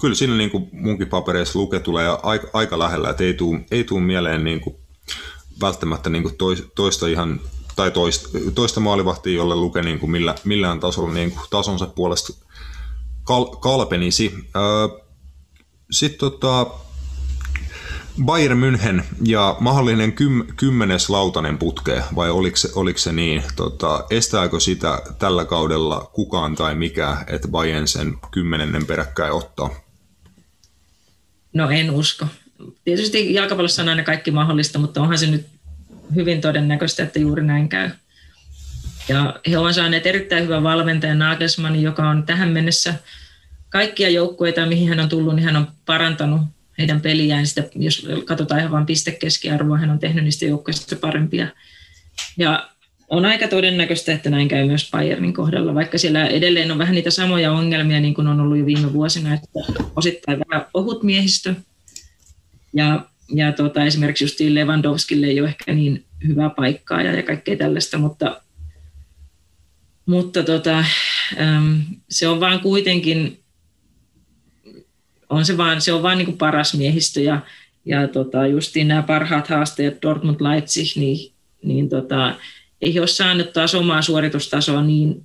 [SPEAKER 1] kyllä siinä niin kuin munkin papereissa Luke tulee aika, aika lähellä, että ei tule ei tuu mieleen niin kuin välttämättä niin kuin toista ihan tai toista, toista maalivahtia, jolle luke niin kuin millä, millään tasolla niin kuin tasonsa puolesta kal, kalpenisi. Sitten tota, Bayern München ja mahdollinen kym, kymmenes lautanen putke, vai oliko se, oliko se niin? Tota, estääkö sitä tällä kaudella kukaan tai mikä, että Bayern sen kymmenennen peräkkäin ottaa?
[SPEAKER 5] No en usko. Tietysti jalkapallossa on aina kaikki mahdollista, mutta onhan se nyt hyvin todennäköistä, että juuri näin käy. Ja he ovat saaneet erittäin hyvän valmentajan Nagelsmann, joka on tähän mennessä kaikkia joukkueita, mihin hän on tullut, niin hän on parantanut heidän peliään. Sitä, jos katsotaan ihan vain pistekeskiarvoa, hän on tehnyt niistä joukkueista parempia. Ja on aika todennäköistä, että näin käy myös Bayernin kohdalla, vaikka siellä edelleen on vähän niitä samoja ongelmia, niin kuin on ollut jo viime vuosina, että osittain vähän ohut miehistö. Ja, ja tuota, esimerkiksi just Lewandowskille ei ole ehkä niin hyvää paikkaa ja, ja kaikkea tällaista, mutta, mutta tota, se on vaan kuitenkin on se vaan, se on vaan niin kuin paras miehistö ja, ja tota, justiin nämä parhaat haasteet Dortmund Leipzig, niin, niin tota, ei ole saanut taas omaa suoritustasoa niin,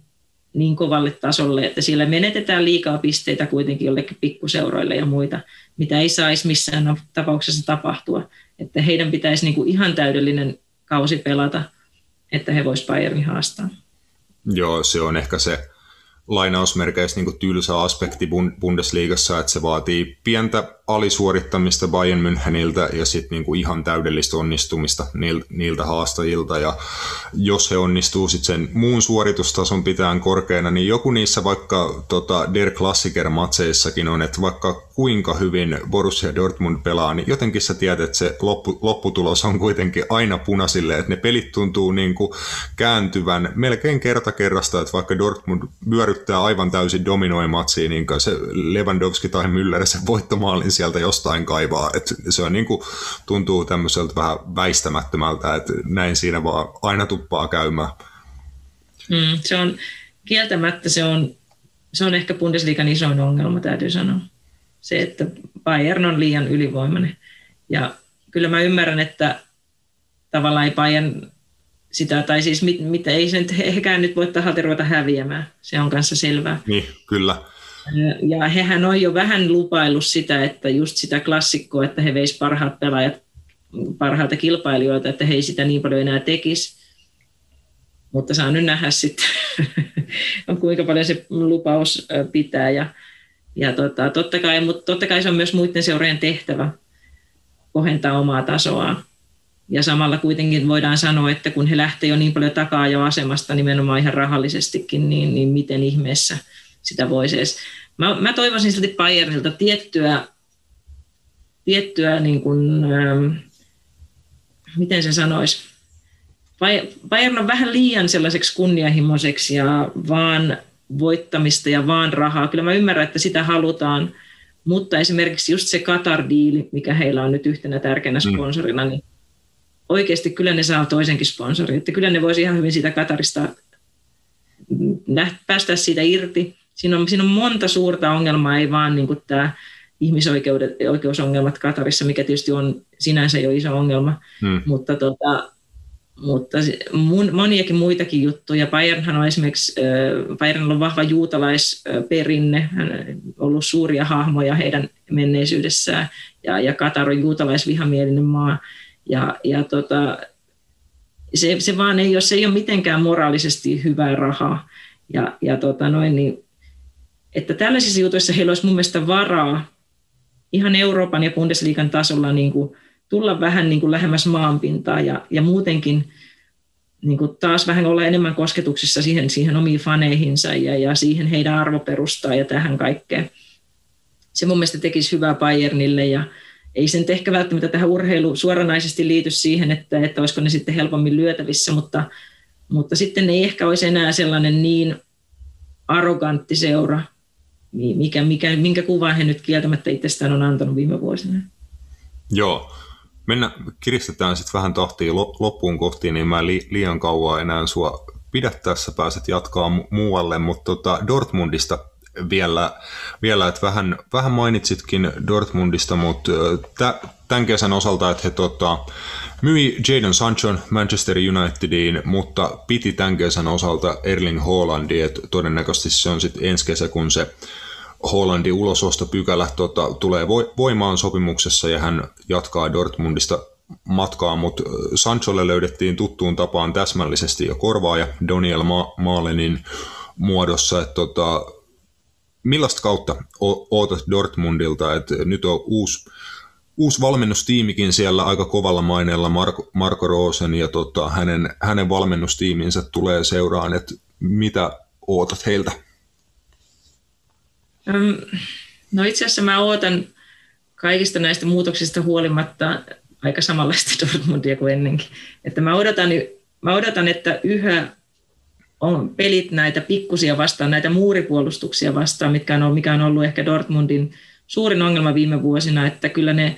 [SPEAKER 5] niin kovalle tasolle, että siellä menetetään liikaa pisteitä kuitenkin jollekin pikkuseuroille ja muita, mitä ei saisi missään tapauksessa tapahtua. Että heidän pitäisi niin kuin ihan täydellinen kausi pelata, että he voisivat Bayernin haastaa.
[SPEAKER 1] Joo, se on ehkä se lainausmerkeissä niin tylsä aspekti Bundesliigassa, että se vaatii pientä alisuorittamista Bayern Müncheniltä ja sitten niin ihan täydellistä onnistumista niiltä haastajilta. Ja jos he onnistuu sitten sen muun suoritustason pitään korkeana, niin joku niissä vaikka tota Der Klassiker-matseissakin on, että vaikka kuinka hyvin Borussia Dortmund pelaa, niin jotenkin sä tiedät, että se loppu, lopputulos on kuitenkin aina punaisille, että ne pelit tuntuu niin kuin kääntyvän melkein kerta kerrasta, että vaikka Dortmund vyöryttää aivan täysin dominoi matsiin, niin se Lewandowski tai Müller sen voittomaalin sieltä jostain kaivaa. Et se on niin kuin, tuntuu tämmöiseltä vähän väistämättömältä, että näin siinä vaan aina tuppaa käymään.
[SPEAKER 5] Mm, se on kieltämättä se on, se on ehkä Bundesliigan isoin ongelma, täytyy sanoa. Se, että Bayern on liian ylivoimainen. Ja kyllä mä ymmärrän, että tavallaan ei Bayern sitä, tai siis mit, mit, ei sen, hekään nyt voi tahalta ruveta häviämään. Se on kanssa selvää.
[SPEAKER 1] Niin, kyllä.
[SPEAKER 5] Ja hehän on jo vähän lupaillut sitä, että just sitä klassikkoa, että he veis parhaat pelaajat parhailta kilpailijoilta, että he ei sitä niin paljon enää tekisi. Mutta saa nyt nähdä sitten, kuinka paljon se lupaus pitää. Ja, ja tota, totta, kai, mutta totta kai se on myös muiden seurojen tehtävä kohentaa omaa tasoaan. Ja samalla kuitenkin voidaan sanoa, että kun he lähtee jo niin paljon takaa jo asemasta nimenomaan ihan rahallisestikin, niin, niin miten ihmeessä – sitä voisi edes. Mä, mä toivoisin silti Bayernilta tiettyä, tiettyä niin kuin, ähm, miten se sanoisi, Bayern on vähän liian sellaiseksi kunnianhimoiseksi ja vaan voittamista ja vaan rahaa. Kyllä mä ymmärrän, että sitä halutaan, mutta esimerkiksi just se Qatar-diili, mikä heillä on nyt yhtenä tärkeänä mm. sponsorina, niin oikeasti kyllä ne saa toisenkin sponsorin. Että kyllä ne voisi ihan hyvin siitä Katarista päästä siitä irti siinä on, siinä on monta suurta ongelmaa, ei vaan niin kuin tämä ihmisoikeusongelmat Katarissa, mikä tietysti on sinänsä jo iso ongelma, hmm. mutta, tota, mutta mun, moniakin muitakin juttuja. Bayernhan on esimerkiksi, Bayernilla on vahva juutalaisperinne, hän on ollut suuria hahmoja heidän menneisyydessään, ja, ja Katar on juutalaisvihamielinen maa, ja, ja tota, se, se vaan ei ole, se ei ole mitenkään moraalisesti hyvää rahaa, ja, ja tota noin, niin että tällaisissa jutuissa heillä olisi mun mielestä varaa ihan Euroopan ja Bundesliigan tasolla niin kuin tulla vähän niin kuin lähemmäs maanpintaa ja, ja muutenkin niin kuin taas vähän olla enemmän kosketuksissa siihen, siihen omiin faneihinsa ja, ja siihen heidän arvoperustaan ja tähän kaikkeen. Se mun mielestä tekisi hyvää Bayernille ja ei sen ehkä välttämättä tähän urheilu suoranaisesti liity siihen, että, että olisiko ne sitten helpommin lyötävissä, mutta, mutta sitten ei ehkä olisi enää sellainen niin arrogantti seura, mikä, mikä, minkä kuvan he nyt kieltämättä itsestään on antanut viime vuosina.
[SPEAKER 1] Joo. Mennä, kiristetään sitten vähän tahtia loppuun kohti, niin mä li, liian kauan enää sua pidä tässä, pääset jatkaa mu- muualle, mutta tota Dortmundista vielä, vielä että vähän, vähän mainitsitkin Dortmundista, mutta tämän kesän osalta, että he tota, myi Jadon Sanchon Manchester Unitediin, mutta piti tämän kesän osalta Erling Haalandia, että todennäköisesti se on sitten ensi kesä, kun se Hollandin ulosostopykälä tota, tulee voimaan sopimuksessa ja hän jatkaa Dortmundista matkaa, mutta Sancholle löydettiin tuttuun tapaan täsmällisesti jo korvaaja Daniel Ma- Maalenin muodossa, että tota, millaista kautta ootat Dortmundilta, että nyt on uusi, uusi valmennustiimikin siellä aika kovalla maineella Marko, Marko Roosen ja tota, hänen, hänen valmennustiiminsä tulee seuraan, että mitä ootat heiltä?
[SPEAKER 5] No itse asiassa mä ootan kaikista näistä muutoksista huolimatta aika samanlaista Dortmundia kuin ennenkin. Että mä odotan, mä odotan, että yhä on pelit näitä pikkusia vastaan, näitä muuripuolustuksia vastaan, mitkä on mikä on ollut ehkä Dortmundin suurin ongelma viime vuosina, että kyllä ne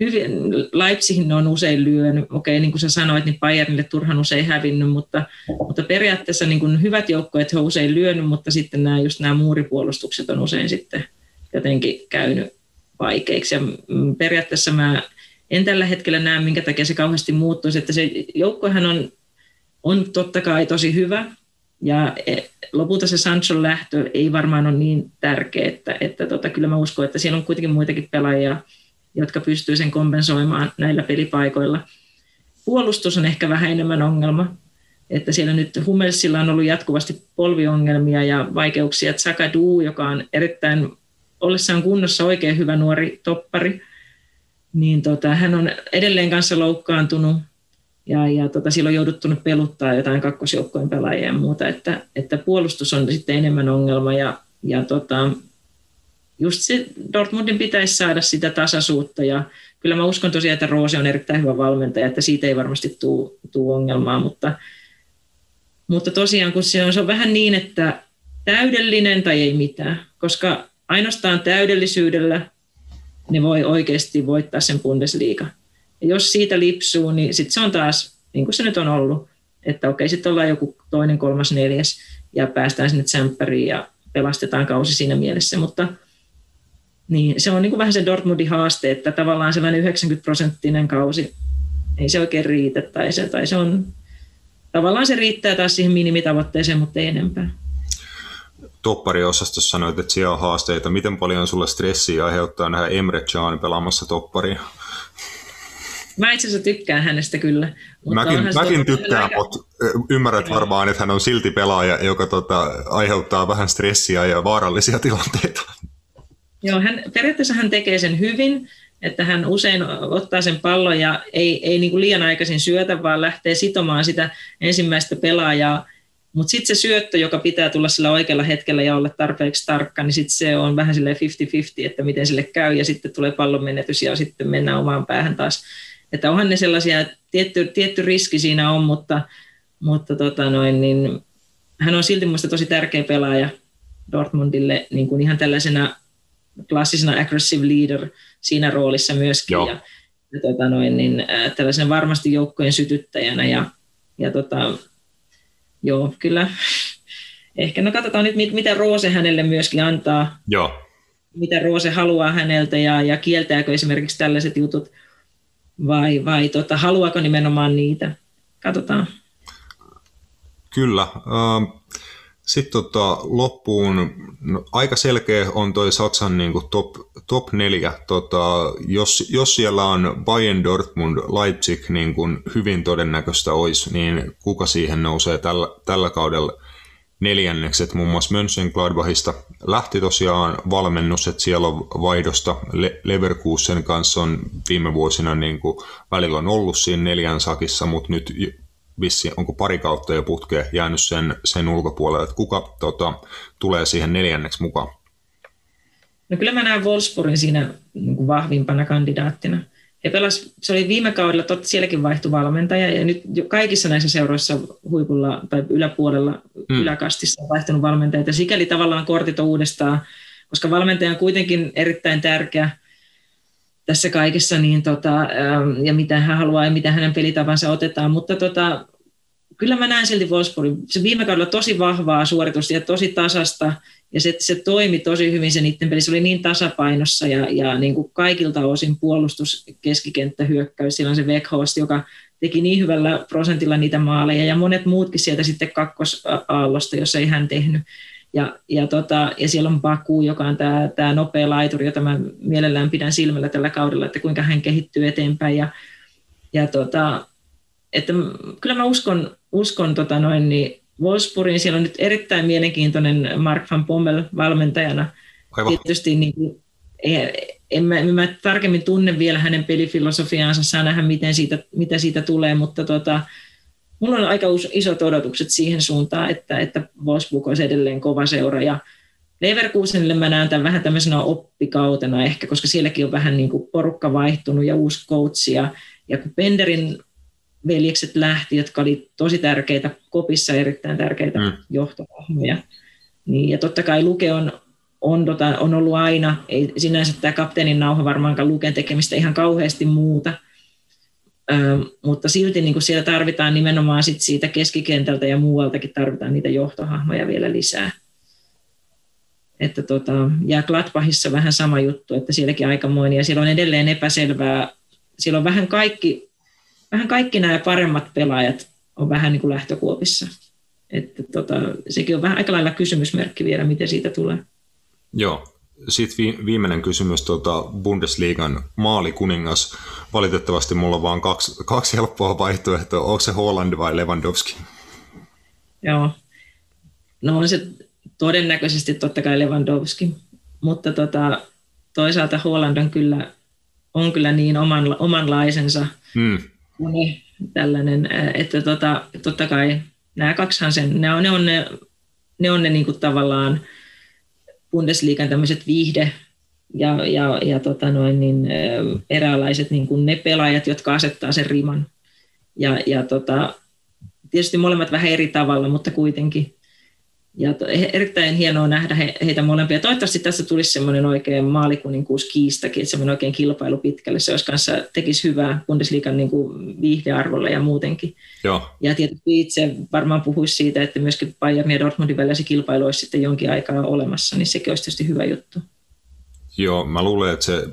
[SPEAKER 5] hyvin, Leipzigin on usein lyönyt, okei, niin kuin sä sanoit, niin Bayernille turhan usein hävinnyt, mutta, mutta periaatteessa niin kuin hyvät joukkoet he on usein lyönyt, mutta sitten nämä, just nämä muuripuolustukset on usein sitten jotenkin käynyt vaikeiksi. Ja mm, periaatteessa mä en tällä hetkellä näe, minkä takia se kauheasti muuttuisi, että se joukkohan on, on totta kai tosi hyvä, ja e, lopulta se Sanchon lähtö ei varmaan ole niin tärkeä, että, että tota, kyllä mä uskon, että siellä on kuitenkin muitakin pelaajia, jotka pystyy sen kompensoimaan näillä pelipaikoilla. Puolustus on ehkä vähän enemmän ongelma, että siellä nyt Hummelsilla on ollut jatkuvasti polviongelmia ja vaikeuksia. Sakadu, joka on erittäin ollessaan kunnossa oikein hyvä nuori toppari, niin tota, hän on edelleen kanssa loukkaantunut ja, ja tota, silloin on jouduttu peluttaa jotain kakkosjoukkojen pelaajia ja muuta, että, että puolustus on sitten enemmän ongelma ja, ja tota, just se Dortmundin pitäisi saada sitä tasaisuutta ja kyllä mä uskon tosiaan, että Roose on erittäin hyvä valmentaja, että siitä ei varmasti tule ongelmaa, mutta, mutta tosiaan kun se on, se on vähän niin, että täydellinen tai ei mitään, koska ainoastaan täydellisyydellä ne voi oikeasti voittaa sen Bundesliga. Jos siitä lipsuu, niin sitten se on taas, niin kuin se nyt on ollut, että okei, sitten ollaan joku toinen, kolmas, neljäs ja päästään sinne tsemppäriin ja pelastetaan kausi siinä mielessä, mutta niin se on niin kuin vähän se Dortmundin haaste, että tavallaan sellainen 90 prosenttinen kausi ei se oikein riitä, tai se, tai se on, tavallaan se riittää taas siihen minimitavoitteeseen, mutta ei enempää.
[SPEAKER 1] Toppariosastossa sanoit, että siellä on haasteita. Miten paljon sulle stressiä aiheuttaa nähdä Emre Can pelaamassa topparia?
[SPEAKER 5] Mä itse asiassa tykkään hänestä kyllä.
[SPEAKER 1] Mutta mäkin, mäkin tykkään, mutta ymmärrät varmaan, että hän on silti pelaaja, joka tota, aiheuttaa vähän stressiä ja vaarallisia tilanteita.
[SPEAKER 5] Joo, hän, periaatteessa hän tekee sen hyvin, että hän usein ottaa sen pallon ja ei, ei niin kuin liian aikaisin syötä, vaan lähtee sitomaan sitä ensimmäistä pelaajaa. Mutta sitten se syöttö, joka pitää tulla sillä oikealla hetkellä ja olla tarpeeksi tarkka, niin sitten se on vähän sille 50-50, että miten sille käy ja sitten tulee pallon menetys ja sitten mennään omaan päähän taas. Että onhan ne sellaisia, tietty, tietty riski siinä on, mutta, mutta tota noin, niin hän on silti minusta tosi tärkeä pelaaja Dortmundille niin kuin ihan tällaisena klassisena aggressive leader siinä roolissa myöskin. Joo. Ja, ja tota noin, niin, äh, tällaisen varmasti joukkojen sytyttäjänä. Ja, ja tota, joo, kyllä. Ehkä no katsotaan nyt, mitä Roose hänelle myöskin antaa.
[SPEAKER 1] Joo.
[SPEAKER 5] Mitä Roose haluaa häneltä ja, ja kieltääkö esimerkiksi tällaiset jutut vai, vai tota, haluaako nimenomaan niitä. Katsotaan.
[SPEAKER 1] Kyllä. Sitten tota, loppuun, no, aika selkeä on toi Saksan niin kuin top, top neljä. Tota, jos, jos siellä on Bayern, Dortmund, Leipzig niin kuin hyvin todennäköistä olisi, niin kuka siihen nousee tällä, tällä kaudella neljännekset? Muun muassa Mönchengladbachista lähti tosiaan valmennus, että siellä on vaihdosta. Le- Leverkusen kanssa on viime vuosina niin kuin, välillä on ollut siinä neljän sakissa, mutta nyt vissi, onko pari kautta jo putkeen jäänyt sen, sen ulkopuolelle, että kuka tota, tulee siihen neljänneksi mukaan?
[SPEAKER 5] No kyllä mä näen Wolfsburgin siinä niin kuin vahvimpana kandidaattina. He pelas, se oli viime kaudella, totta sielläkin vaihtui valmentaja, ja nyt kaikissa näissä seuroissa huipulla tai yläpuolella, hmm. yläkastissa on vaihtunut valmentajat, ja sikäli tavallaan kortit on uudestaan, koska valmentaja on kuitenkin erittäin tärkeä – tässä kaikessa, niin tota, ja mitä hän haluaa ja mitä hänen pelitavansa otetaan, mutta tota, kyllä mä näen silti Wolfsburgin. Se viime kaudella tosi vahvaa suoritusta ja tosi tasasta, ja se, se toimi tosi hyvin se niiden peli. Se oli niin tasapainossa ja, ja niin kuin kaikilta osin puolustus, keskikenttä, hyökkäys. Siellä on se Weghorst, joka teki niin hyvällä prosentilla niitä maaleja, ja monet muutkin sieltä sitten kakkosaallosta, jos ei hän tehnyt. Ja, ja, tota, ja siellä on Baku, joka on tämä, tämä nopea laituri, jota mä mielellään pidän silmällä tällä kaudella, että kuinka hän kehittyy eteenpäin. Ja, ja tota, että kyllä mä uskon, uskon tota noin, niin Wolfsburgin, siellä on nyt erittäin mielenkiintoinen Mark van Pommel valmentajana. Aivan. Tietysti niin kuin, en, mä, en mä tarkemmin tunne vielä hänen pelifilosofiaansa, saa nähdä miten siitä, mitä siitä tulee, mutta tota, mulla on aika isot odotukset siihen suuntaan, että, että Wolfsburg olisi edelleen kova seura ja Leverkusenille mä näen tämän vähän tämmöisenä oppikautena ehkä, koska sielläkin on vähän niin kuin porukka vaihtunut ja uusi coach ja, ja kun Penderin veljekset lähti, jotka oli tosi tärkeitä, kopissa erittäin tärkeitä mm. johtohahmoja. Niin, ja totta kai Luke on, on, tota, on ollut aina, ei sinänsä tämä kapteenin nauha varmaankaan Luken tekemistä ihan kauheasti muuta, Ö, mutta silti niin kuin siellä tarvitaan nimenomaan sit siitä keskikentältä ja muualtakin tarvitaan niitä johtohahmoja vielä lisää. Että tota, ja Gladbachissa vähän sama juttu, että sielläkin aikamoinen, ja siellä on edelleen epäselvää, siellä on vähän kaikki vähän kaikki nämä paremmat pelaajat on vähän niin kuin lähtökuopissa. Että tota, sekin on vähän aika lailla kysymysmerkki vielä, miten siitä tulee.
[SPEAKER 1] Joo. Sitten viimeinen kysymys, tuota Bundesliigan maalikuningas. Valitettavasti mulla on vain kaksi, kaksi helppoa vaihtoehtoa. Onko se Holland vai Lewandowski?
[SPEAKER 5] Joo. No on se todennäköisesti totta kai Lewandowski, mutta tota, toisaalta Holland on kyllä, on kyllä niin oman, omanlaisensa. Hmm moni tällainen, että tota, totta kai nämä kaksihan sen, ne on ne, on ne, ne, on ne niin kuin tavallaan Bundesliigan tämmöiset viihde ja, ja, ja tota noin, niin, eräänlaiset niin kuin ne pelaajat, jotka asettaa sen riman. Ja, ja tota, tietysti molemmat vähän eri tavalla, mutta kuitenkin. Ja erittäin hienoa nähdä he, heitä molempia. Toivottavasti tässä tulisi semmoinen oikein maalikuninkuuskiistakin, että semmoinen oikein kilpailu pitkälle. Se olisi kanssa, tekisi hyvää Bundesliigan niin kuin viihdearvolle ja muutenkin.
[SPEAKER 1] Joo.
[SPEAKER 5] Ja tietysti itse varmaan puhuisi siitä, että myöskin Bayern ja Dortmundin välillä se kilpailu olisi sitten jonkin aikaa olemassa, niin sekin olisi tietysti hyvä juttu.
[SPEAKER 1] Joo, mä luulen, että se,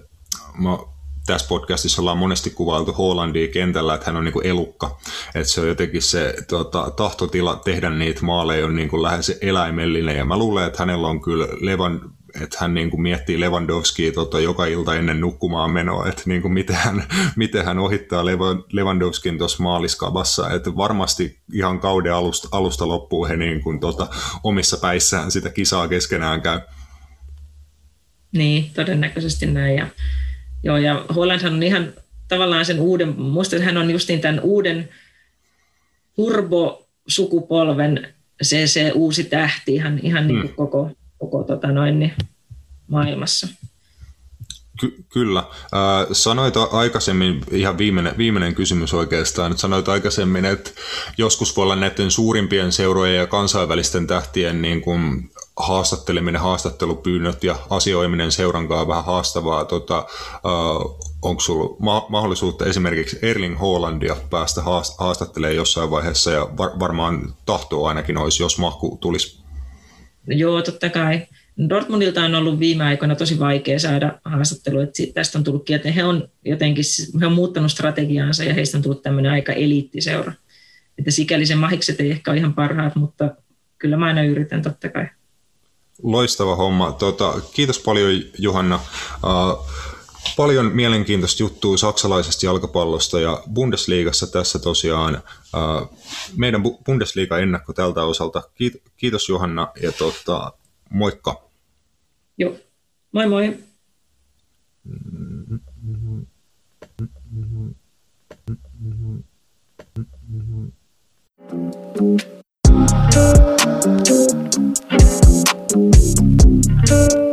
[SPEAKER 1] mä tässä podcastissa ollaan monesti kuvailtu Hollandia kentällä, että hän on niin kuin elukka. Että se on jotenkin se tota, tahtotila tehdä niitä maaleja on niin kuin lähes eläimellinen. Ja mä luulen, että hänellä on kyllä Levan, että hän niin kuin miettii Lewandowskia tota, joka ilta ennen nukkumaan menoa, että niin kuin miten, hän, miten hän ohittaa Lewandowskin tuossa maaliskavassa. Että varmasti ihan kauden alusta, alusta loppuun he niin kuin, tota, omissa päissään sitä kisaa keskenään käy.
[SPEAKER 5] Niin, todennäköisesti näin. Ja Joo, ja Hollandhan on ihan tavallaan sen uuden, muista hän on justiin tämän uuden turbosukupolven se, se uusi tähti ihan, ihan niin kuin hmm. koko, koko tota noin, niin maailmassa.
[SPEAKER 1] Ky- kyllä. Äh, sanoit aikaisemmin, ihan viimeinen, viimeinen kysymys oikeastaan, että sanoit aikaisemmin, että joskus voi olla näiden suurimpien seurojen ja kansainvälisten tähtien niin kuin haastatteleminen, haastattelupyynnöt ja asioiminen seurankaa vähän haastavaa. Tota, äh, onko sinulla ma- mahdollisuutta esimerkiksi Erling Haalandia päästä haastattelemaan jossain vaiheessa ja var- varmaan tahtoa ainakin olisi, jos mahku tulisi?
[SPEAKER 5] Joo, totta kai. Dortmundilta on ollut viime aikoina tosi vaikea saada haastattelu, että tästä on tullut että he on jotenkin, he on muuttanut strategiaansa ja heistä on tullut tämmöinen aika eliittiseura. Että sikäli se mahikset ei ehkä ole ihan parhaat, mutta kyllä mä aina yritän totta kai.
[SPEAKER 1] Loistava homma. Tota, kiitos paljon Juhanna. Uh, paljon mielenkiintoista juttua saksalaisesta jalkapallosta ja Bundesliigassa tässä tosiaan uh, meidän Bundesliiga-ennakko tältä osalta. Kiitos, kiitos Juhanna ja tota, moikka.
[SPEAKER 5] Joo, moi moi. Thank you. thank you